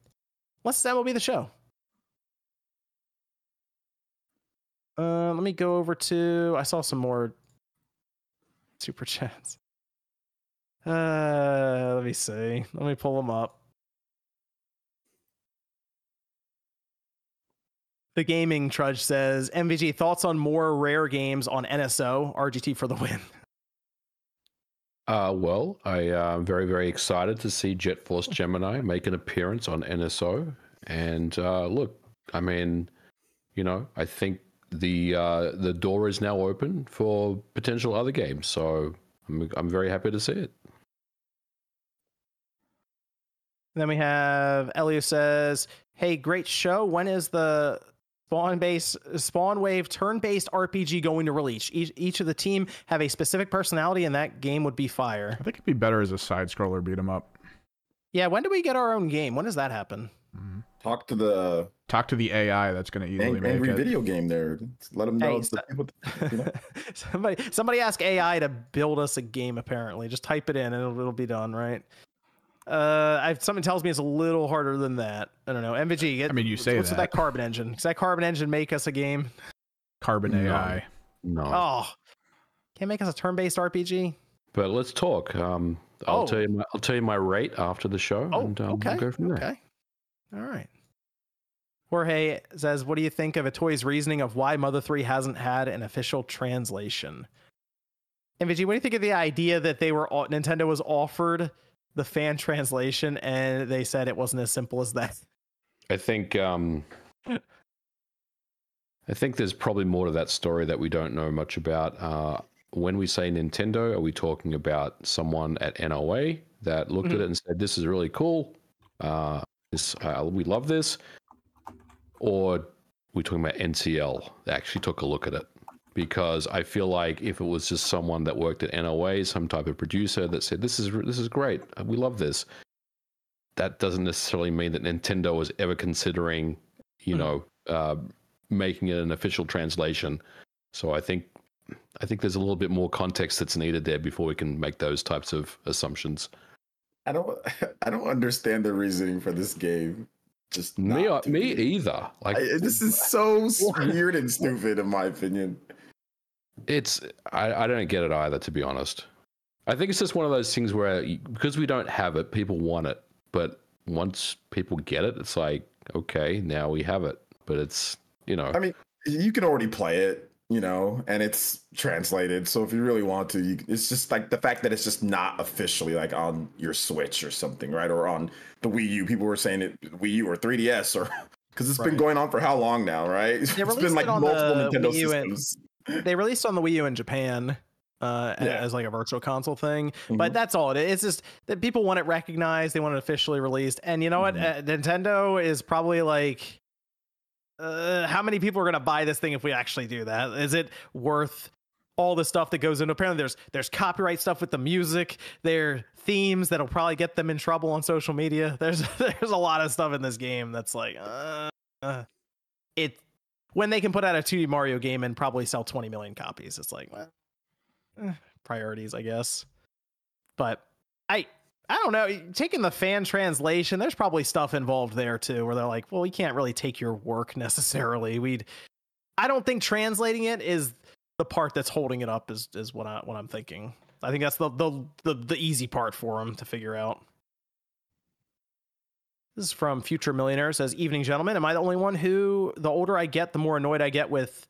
Unless that will be the show. Uh, let me go over to. I saw some more super chats. Uh, let me see. Let me pull them up. The gaming trudge says MVG thoughts on more rare games on NSO RGT for the win. Uh, well, I am very, very excited to see Jet Force Gemini make an appearance on NSO. And uh, look, I mean, you know, I think the uh, the door is now open for potential other games. So I'm I'm very happy to see it. then we have Elio says, "Hey, great show. When is the Spawn base Spawn Wave turn-based RPG going to release? Each, each of the team have a specific personality, and that game would be fire. I think it'd be better as a side scroller beat 'em up. Yeah, when do we get our own game? When does that happen? Mm-hmm. Talk to the talk to the AI that's going to easily ang- make angry it. video game there. Let them know. Hey, so, the you know? somebody somebody ask AI to build us a game. Apparently, just type it in and it'll, it'll be done. Right. Uh, I, something tells me it's a little harder than that. I don't know. MVG. Get, I mean, you say that. what's that. that carbon engine? Does that carbon engine make us a game? Carbon AI. No. Oh, can't make us a turn-based RPG. But let's talk. Um, I'll oh. tell you. My, I'll tell you my rate after the show. Oh, and, um, okay. We'll go from there. Okay. All right. Jorge says, "What do you think of Itoi's reasoning of why Mother Three hasn't had an official translation?" And MVG, what do you think of the idea that they were Nintendo was offered the fan translation and they said it wasn't as simple as that. I think um I think there's probably more to that story that we don't know much about. Uh, when we say Nintendo, are we talking about someone at NOA that looked mm-hmm. at it and said, "This is really cool. Uh, this uh, we love this," or we talking about NCL that actually took a look at it? because I feel like if it was just someone that worked at NOA, some type of producer that said this is this is great, we love this, that doesn't necessarily mean that Nintendo was ever considering, you mm. know, uh, making it an official translation. So I think I think there's a little bit more context that's needed there before we can make those types of assumptions. I don't I don't understand the reasoning for this game. Just me, uh, me either. Like I, this is so weird and stupid, in my opinion. It's I, I don't get it either, to be honest. I think it's just one of those things where because we don't have it, people want it, but once people get it, it's like okay, now we have it. But it's you know, I mean, you can already play it, you know, and it's translated. So if you really want to, you, it's just like the fact that it's just not officially like on your Switch or something, right? Or on the Wii U. People were saying it Wii U or 3DS or because it's right. been going on for how long now, right? It's been like multiple Nintendo systems they released on the Wii U in Japan uh, yeah. as like a virtual console thing. Mm-hmm. But that's all it is. It's just that people want it recognized. They want it officially released. And you know mm-hmm. what? Uh, Nintendo is probably like, uh, how many people are going to buy this thing if we actually do that? Is it worth all the stuff that goes into? Apparently, there's there's copyright stuff with the music. There themes that'll probably get them in trouble on social media. There's there's a lot of stuff in this game that's like, uh, uh it when they can put out a 2D Mario game and probably sell 20 million copies. It's like well, eh, priorities, I guess. But I I don't know. Taking the fan translation, there's probably stuff involved there too, where they're like, well, we can't really take your work necessarily. We'd I don't think translating it is the part that's holding it up is is what I what I'm thinking. I think that's the the the, the easy part for them to figure out. This is from Future Millionaire. Says, "Evening, gentlemen. Am I the only one who, the older I get, the more annoyed I get with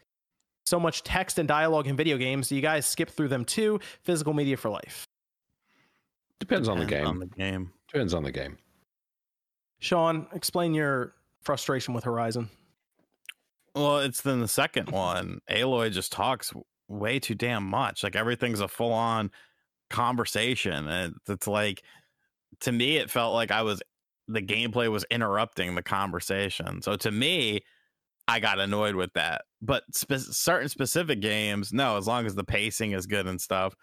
so much text and dialogue in video games? Do you guys skip through them too? Physical media for life. Depends, Depends on the game. On the game. Depends on the game. Sean, explain your frustration with Horizon. Well, it's then the second one. Aloy just talks way too damn much. Like everything's a full on conversation. And it's like, to me, it felt like I was the gameplay was interrupting the conversation. So to me, I got annoyed with that. But spe- certain specific games, no, as long as the pacing is good and stuff,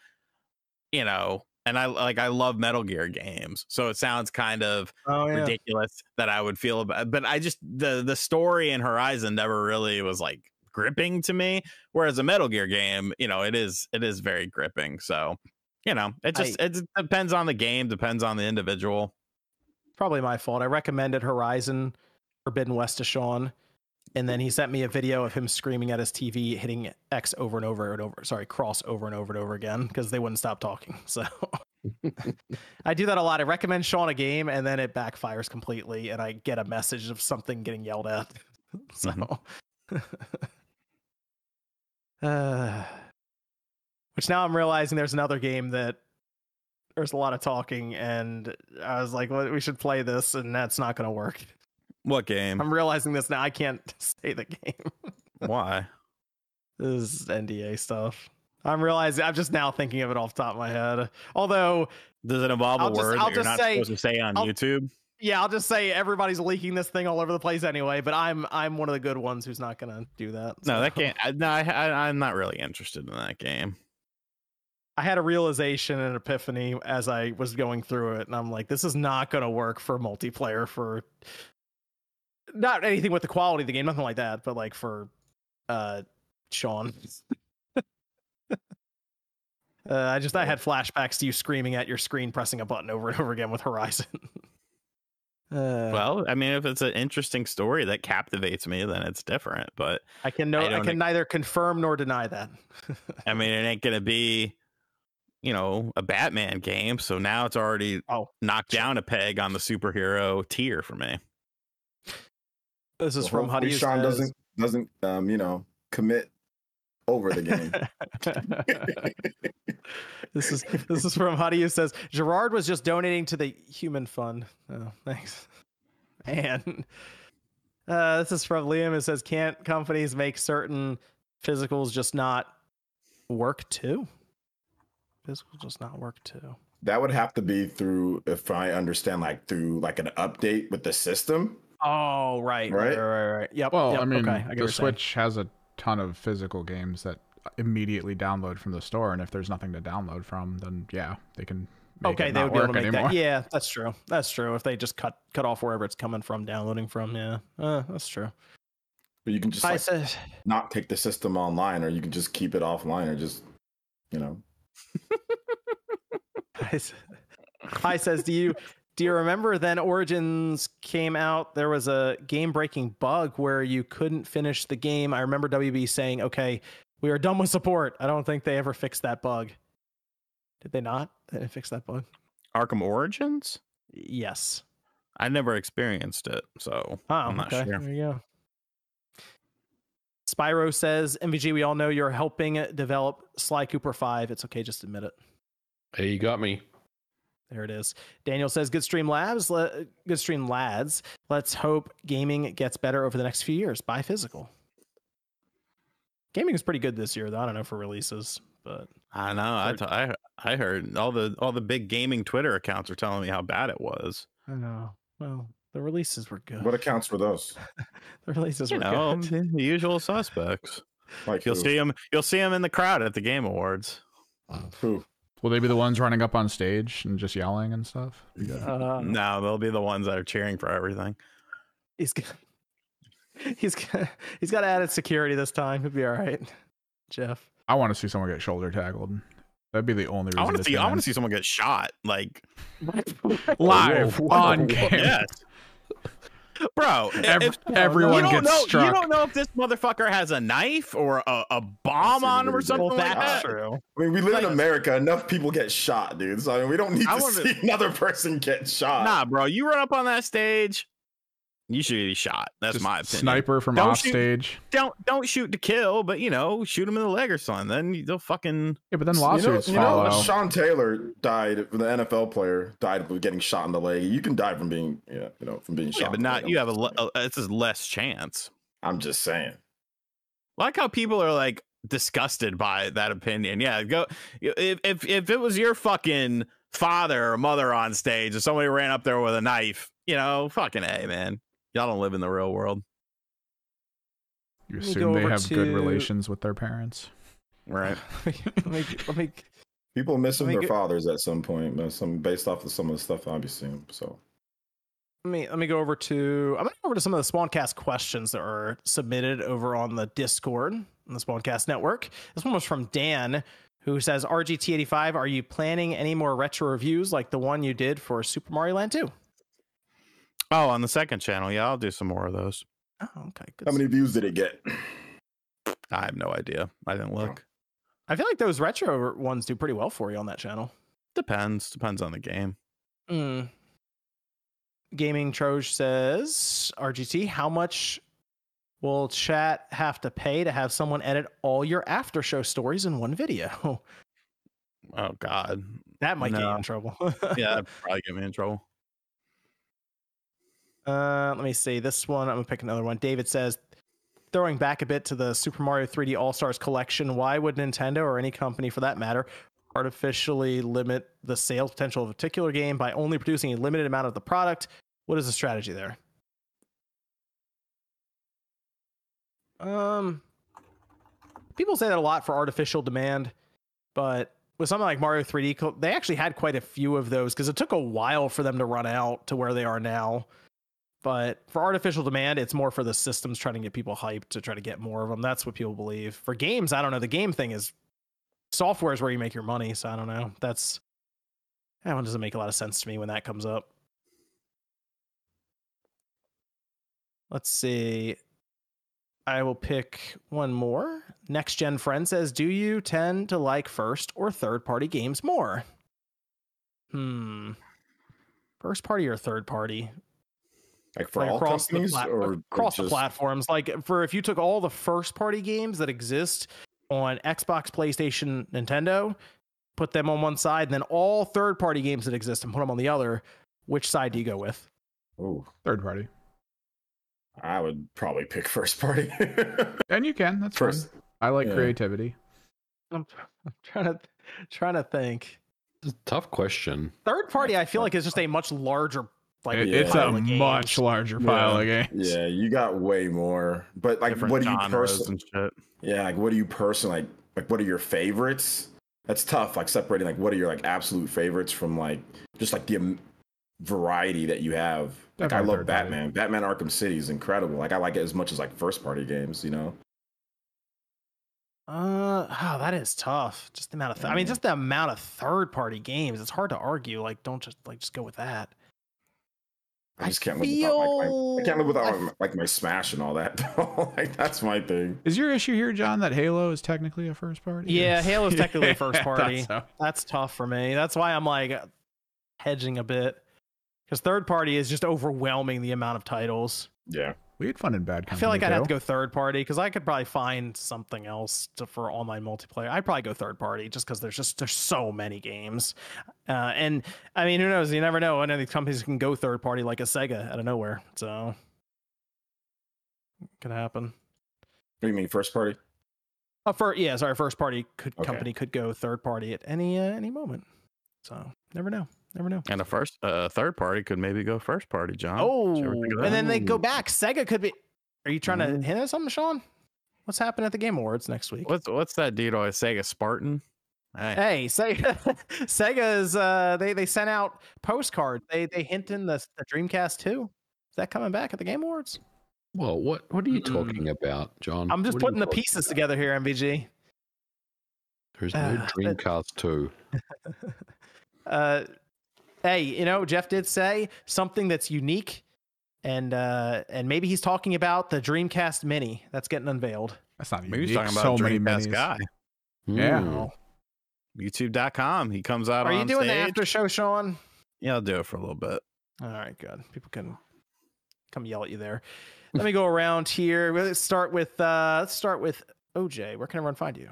you know. And I like I love Metal Gear games, so it sounds kind of oh, yeah. ridiculous that I would feel about. But I just the the story in Horizon never really was like gripping to me. Whereas a Metal Gear game, you know, it is it is very gripping. So you know, it just I, it depends on the game, depends on the individual probably my fault. I recommended Horizon Forbidden West to Sean, and then he sent me a video of him screaming at his TV, hitting X over and over and over. Sorry, cross over and over and over again because they wouldn't stop talking. So I do that a lot. I recommend Sean a game, and then it backfires completely, and I get a message of something getting yelled at. so. Mm-hmm. uh, which now I'm realizing there's another game that there's a lot of talking, and I was like, well, we should play this, and that's not going to work. What game? I'm realizing this now. I can't say the game. Why? This is NDA stuff. I'm realizing. I'm just now thinking of it off the top of my head. Although, does it involve I'll a just, word I'll that you're not say, supposed to say on I'll, YouTube? Yeah, I'll just say everybody's leaking this thing all over the place anyway. But I'm I'm one of the good ones who's not gonna do that. So. No, that can't. No, I, I, I'm not really interested in that game. I had a realization and epiphany as I was going through it, and I'm like, this is not going to work for multiplayer for not anything with the quality of the game, nothing like that, but like for uh Sean. uh, I just I had flashbacks to you screaming at your screen, pressing a button over and over again with Horizon. uh, well, I mean, if it's an interesting story that captivates me, then it's different. But I can no, I, I can neither confirm nor deny that. I mean, it ain't gonna be you know, a Batman game. So now it's already oh. knocked down a peg on the superhero tier for me. This is well, from Huddy. Sean says, doesn't doesn't um, you know, commit over the game. this is this is from Huddy who says Gerard was just donating to the human fund. Oh, thanks. And uh, this is from Liam. It says, "Can't companies make certain physicals just not work too?" Physical does not work too. That would have to be through, if I understand, like through like an update with the system. Oh, right, right, right, right. right. Yep. Well, yep, I mean, okay. I the Switch saying. has a ton of physical games that immediately download from the store, and if there's nothing to download from, then yeah, they can. okay, they would be able to make anymore. that. Yeah, that's true. That's true. If they just cut cut off wherever it's coming from, downloading from, yeah, uh, that's true. But you can just like, said, not take the system online, or you can just keep it offline, or just you know Hi says, do you do you remember then Origins came out? There was a game breaking bug where you couldn't finish the game. I remember WB saying, "Okay, we are done with support." I don't think they ever fixed that bug. Did they not? They didn't fix that bug. Arkham Origins? Yes. I never experienced it, so oh, I'm not okay. sure. There you go. Spyro says, MVG, we all know you're helping develop Sly Cooper 5. It's okay, just admit it. Hey, you got me. There it is. Daniel says, "Good stream, labs. Le- good stream, lads. Let's hope gaming gets better over the next few years. Buy physical. Gaming is pretty good this year, though. I don't know for releases, but I know. I, t- I I heard all the all the big gaming Twitter accounts are telling me how bad it was. I know. Well, the releases were good. What accounts were those? the releases you were know, good. The usual suspects. Like you'll who? see them. You'll see them in the crowd at the Game Awards. Who? Will they be the ones running up on stage and just yelling and stuff? Uh, no, they'll be the ones that are cheering for everything. He's got, he's got, he's got added security this time. He'll be all right, Geoff. I want to see someone get shoulder tackled. That'd be the only reason. I want to see. I want to see someone get shot, like live on camera. Yes. Bro, Every, if, oh, everyone gets know, struck. You don't know if this motherfucker has a knife or a, a bomb on him or something well, like that. True. I mean, we live like, in America. Enough people get shot, dude. So I mean, we don't need I to wanna, see another person get shot. Nah, bro. You run up on that stage, you should be shot. That's Just my opinion. Sniper from don't off shoot, stage. Don't don't shoot to kill, but you know, shoot him in the leg or something. Then they'll fucking yeah. But then lawsuits you know, follow. You know, Sean Taylor died. The NFL player died of getting shot in the leg. You can die from being yeah, you know, from being shot. Yeah, but not you have a, a uh, it's a less chance. I'm just saying. Like how people are like disgusted by that opinion. Yeah, go if if if it was your fucking father or mother on stage, and somebody ran up there with a knife, you know, fucking a man. Y'all don't live in the real world. You assume they have to... good relations with their parents, right? let, me, let me. People missing their go... fathers at some point, some based off of some of the stuff I've seen. So let me let me go over to I'm gonna go over to some of the Spawncast questions that are submitted over on the Discord on the Spawncast network. This one was from Dan, who says, "RGT85, are you planning any more retro reviews like the one you did for Super Mario Land 2?" Oh, on the second channel. Yeah, I'll do some more of those. Oh, okay. Good How many views did it get? I have no idea. I didn't look. I feel like those retro ones do pretty well for you on that channel. Depends. Depends on the game. Mm. Gaming Troge says, RGT, how much will chat have to pay to have someone edit all your after show stories in one video? Oh God, that might no. get you in trouble. yeah, probably get me in trouble. Uh, let me see this one. I'm gonna pick another one. David says, throwing back a bit to the Super Mario 3D All Stars collection, why would Nintendo or any company for that matter artificially limit the sales potential of a particular game by only producing a limited amount of the product? What is the strategy there? Um, people say that a lot for artificial demand, but with something like Mario 3D, they actually had quite a few of those because it took a while for them to run out to where they are now. But for artificial demand, it's more for the systems trying to get people hyped to try to get more of them. That's what people believe. For games, I don't know. The game thing is software is where you make your money. So I don't know. That's that one doesn't make a lot of sense to me when that comes up. Let's see. I will pick one more. Next Gen Friend says, Do you tend to like first or third party games more? Hmm. First party or third party? Like for like all across companies the plat- or across just... the platforms. Like for if you took all the first party games that exist on Xbox, PlayStation, Nintendo, put them on one side, and then all third party games that exist and put them on the other, which side do you go with? Oh, third party. I would probably pick first party. and you can. That's first. Fun. I like yeah. creativity. I'm, I'm trying to trying to think. A tough question. Third party, I feel like is just a much larger like it, it's a much larger pile yeah. of games. Yeah, you got way more. But like, Different what do you personally? Yeah, like what do you personally like? Like, what are your favorites? That's tough. Like separating like what are your like absolute favorites from like just like the variety that you have. Like I love Batman. Party. Batman Arkham City is incredible. Like I like it as much as like first party games. You know. Uh, oh, that is tough. Just the amount of, th- I mean, just the amount of third party games. It's hard to argue. Like, don't just like just go with that. I just can't feel... live without my, I can't live without my, like my Smash and all that. like that's my thing. Is your issue here, John, that Halo is technically a first party? Yeah, Halo is technically a first party. so. That's tough for me. That's why I'm like hedging a bit because third party is just overwhelming the amount of titles. Yeah. We had fun in bad. I feel like I'd have to go third party because I could probably find something else to, for online multiplayer. I'd probably go third party just because there's just there's so many games, uh, and I mean who knows? You never know. Any of these companies can go third party like a Sega out of nowhere, so could happen. What do you mean first party? Uh, for yeah, sorry, first party could okay. company could go third party at any uh, any moment. So never know. Never know. And a first, uh, third party could maybe go first party, John. Oh, and then they go back. Sega could be. Are you trying mm-hmm. to hint at something, Sean? What's happening at the Game Awards next week? What's what's that dude always Sega Spartan? Hey, hey Sega, Sega's uh, they they sent out postcards. They they hint in the, the Dreamcast too. Is that coming back at the Game Awards? Well, what what are you talking about, John? I'm just what putting the pieces about? together here, MVG. There's no uh, Dreamcast two. uh, hey, you know, Geoff did say something that's unique, and uh, and maybe he's talking about the Dreamcast Mini that's getting unveiled. That's not maybe he's talking about so Dreamcast guy. Yeah. Mm. YouTube.com. He comes out. Are you doing stage. the after show, Sean? Yeah, I'll do it for a little bit. All right, good. People can come yell at you there. Let me go around here. Let's start with uh let's start with OJ. Where can everyone find you?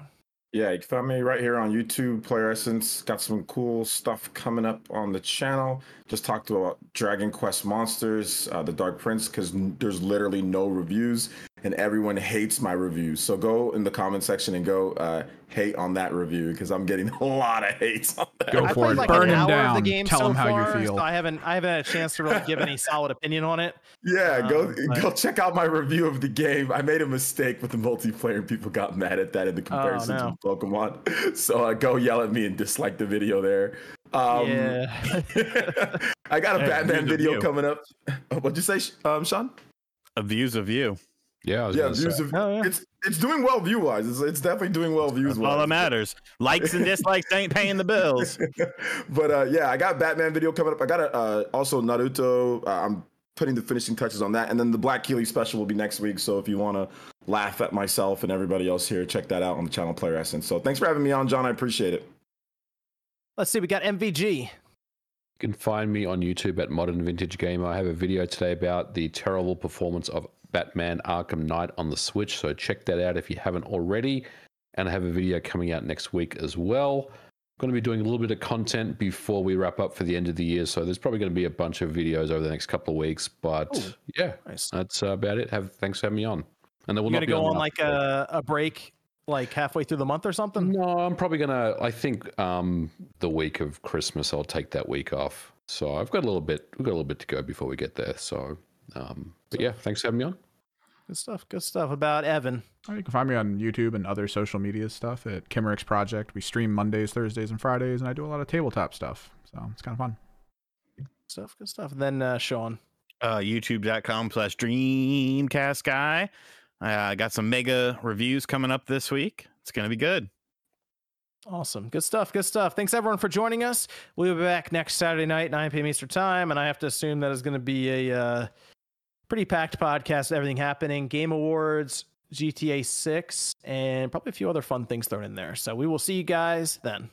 Yeah, you can find me right here on YouTube, Playeressence. Got some cool stuff coming up on the channel. Just talked about Dragon Quest Monsters, uh, The Dark Prince, because there's literally no reviews and everyone hates my reviews. So go in the comment section and go uh, hate on that review because I'm getting a lot of hates on that. Go for it. Like Burn him down. The game Tell so him how far, you feel. So I haven't I haven't had a chance to really give any solid opinion on it. Yeah, um, go but... go check out my review of the game. I made a mistake with the multiplayer and people got mad at that in the comparison oh, no. to Pokemon. So uh, go yell at me and dislike the video there. Um, yeah. I got a hey, Batman video coming up. What'd you say, um, Sean? A views of you. Yeah, yeah, views of, oh, yeah. it's it's doing well view wise. It's, it's definitely doing well views wise. All that matters. Likes and dislikes ain't paying the bills. but uh, yeah, I got Batman video coming up. I got a, uh, also Naruto. Uh, I'm putting the finishing touches on that, and then the Black Keely special will be next week. So if you want to laugh at myself and everybody else here, check that out on the channel Playeressence. So thanks for having me on, John. I appreciate it. Let's see. We got MVG. You can find me on YouTube at Modern Vintage Gamer. I have a video today about the terrible performance of Batman Arkham Knight on the Switch, so check that out if you haven't already. And I have a video coming out next week as well. I'm going to be doing a little bit of content before we wrap up for the end of the year. So there's probably going to be a bunch of videos over the next couple of weeks. But yeah, nice. that's about it. Have thanks for having me on. And then we're going to go on, on like a, a break like halfway through the month or something? No, I'm probably gonna. I think um, the week of Christmas, I'll take that week off. So I've got a little bit. We've got a little bit to go before we get there. So, um, but yeah, thanks for having me on. Good stuff. Good stuff about Evan. Oh, you can find me on YouTube and other social media stuff at Kimerex Projekt. We stream Mondays, Thursdays, and Fridays, and I do a lot of tabletop stuff. So it's kind of fun. Good stuff. Good stuff. then uh, Sean. Uh, YouTube.com slash Dreamcast guy. I uh, got some mega reviews coming up this week. It's going to be good. Awesome. Good stuff. Good stuff. Thanks everyone for joining us. We'll be back next Saturday night, 9 p.m. Eastern Time. And I have to assume that is going to be a uh, pretty packed podcast, everything happening, Game Awards, GTA 6, and probably a few other fun things thrown in there. So we will see you guys then.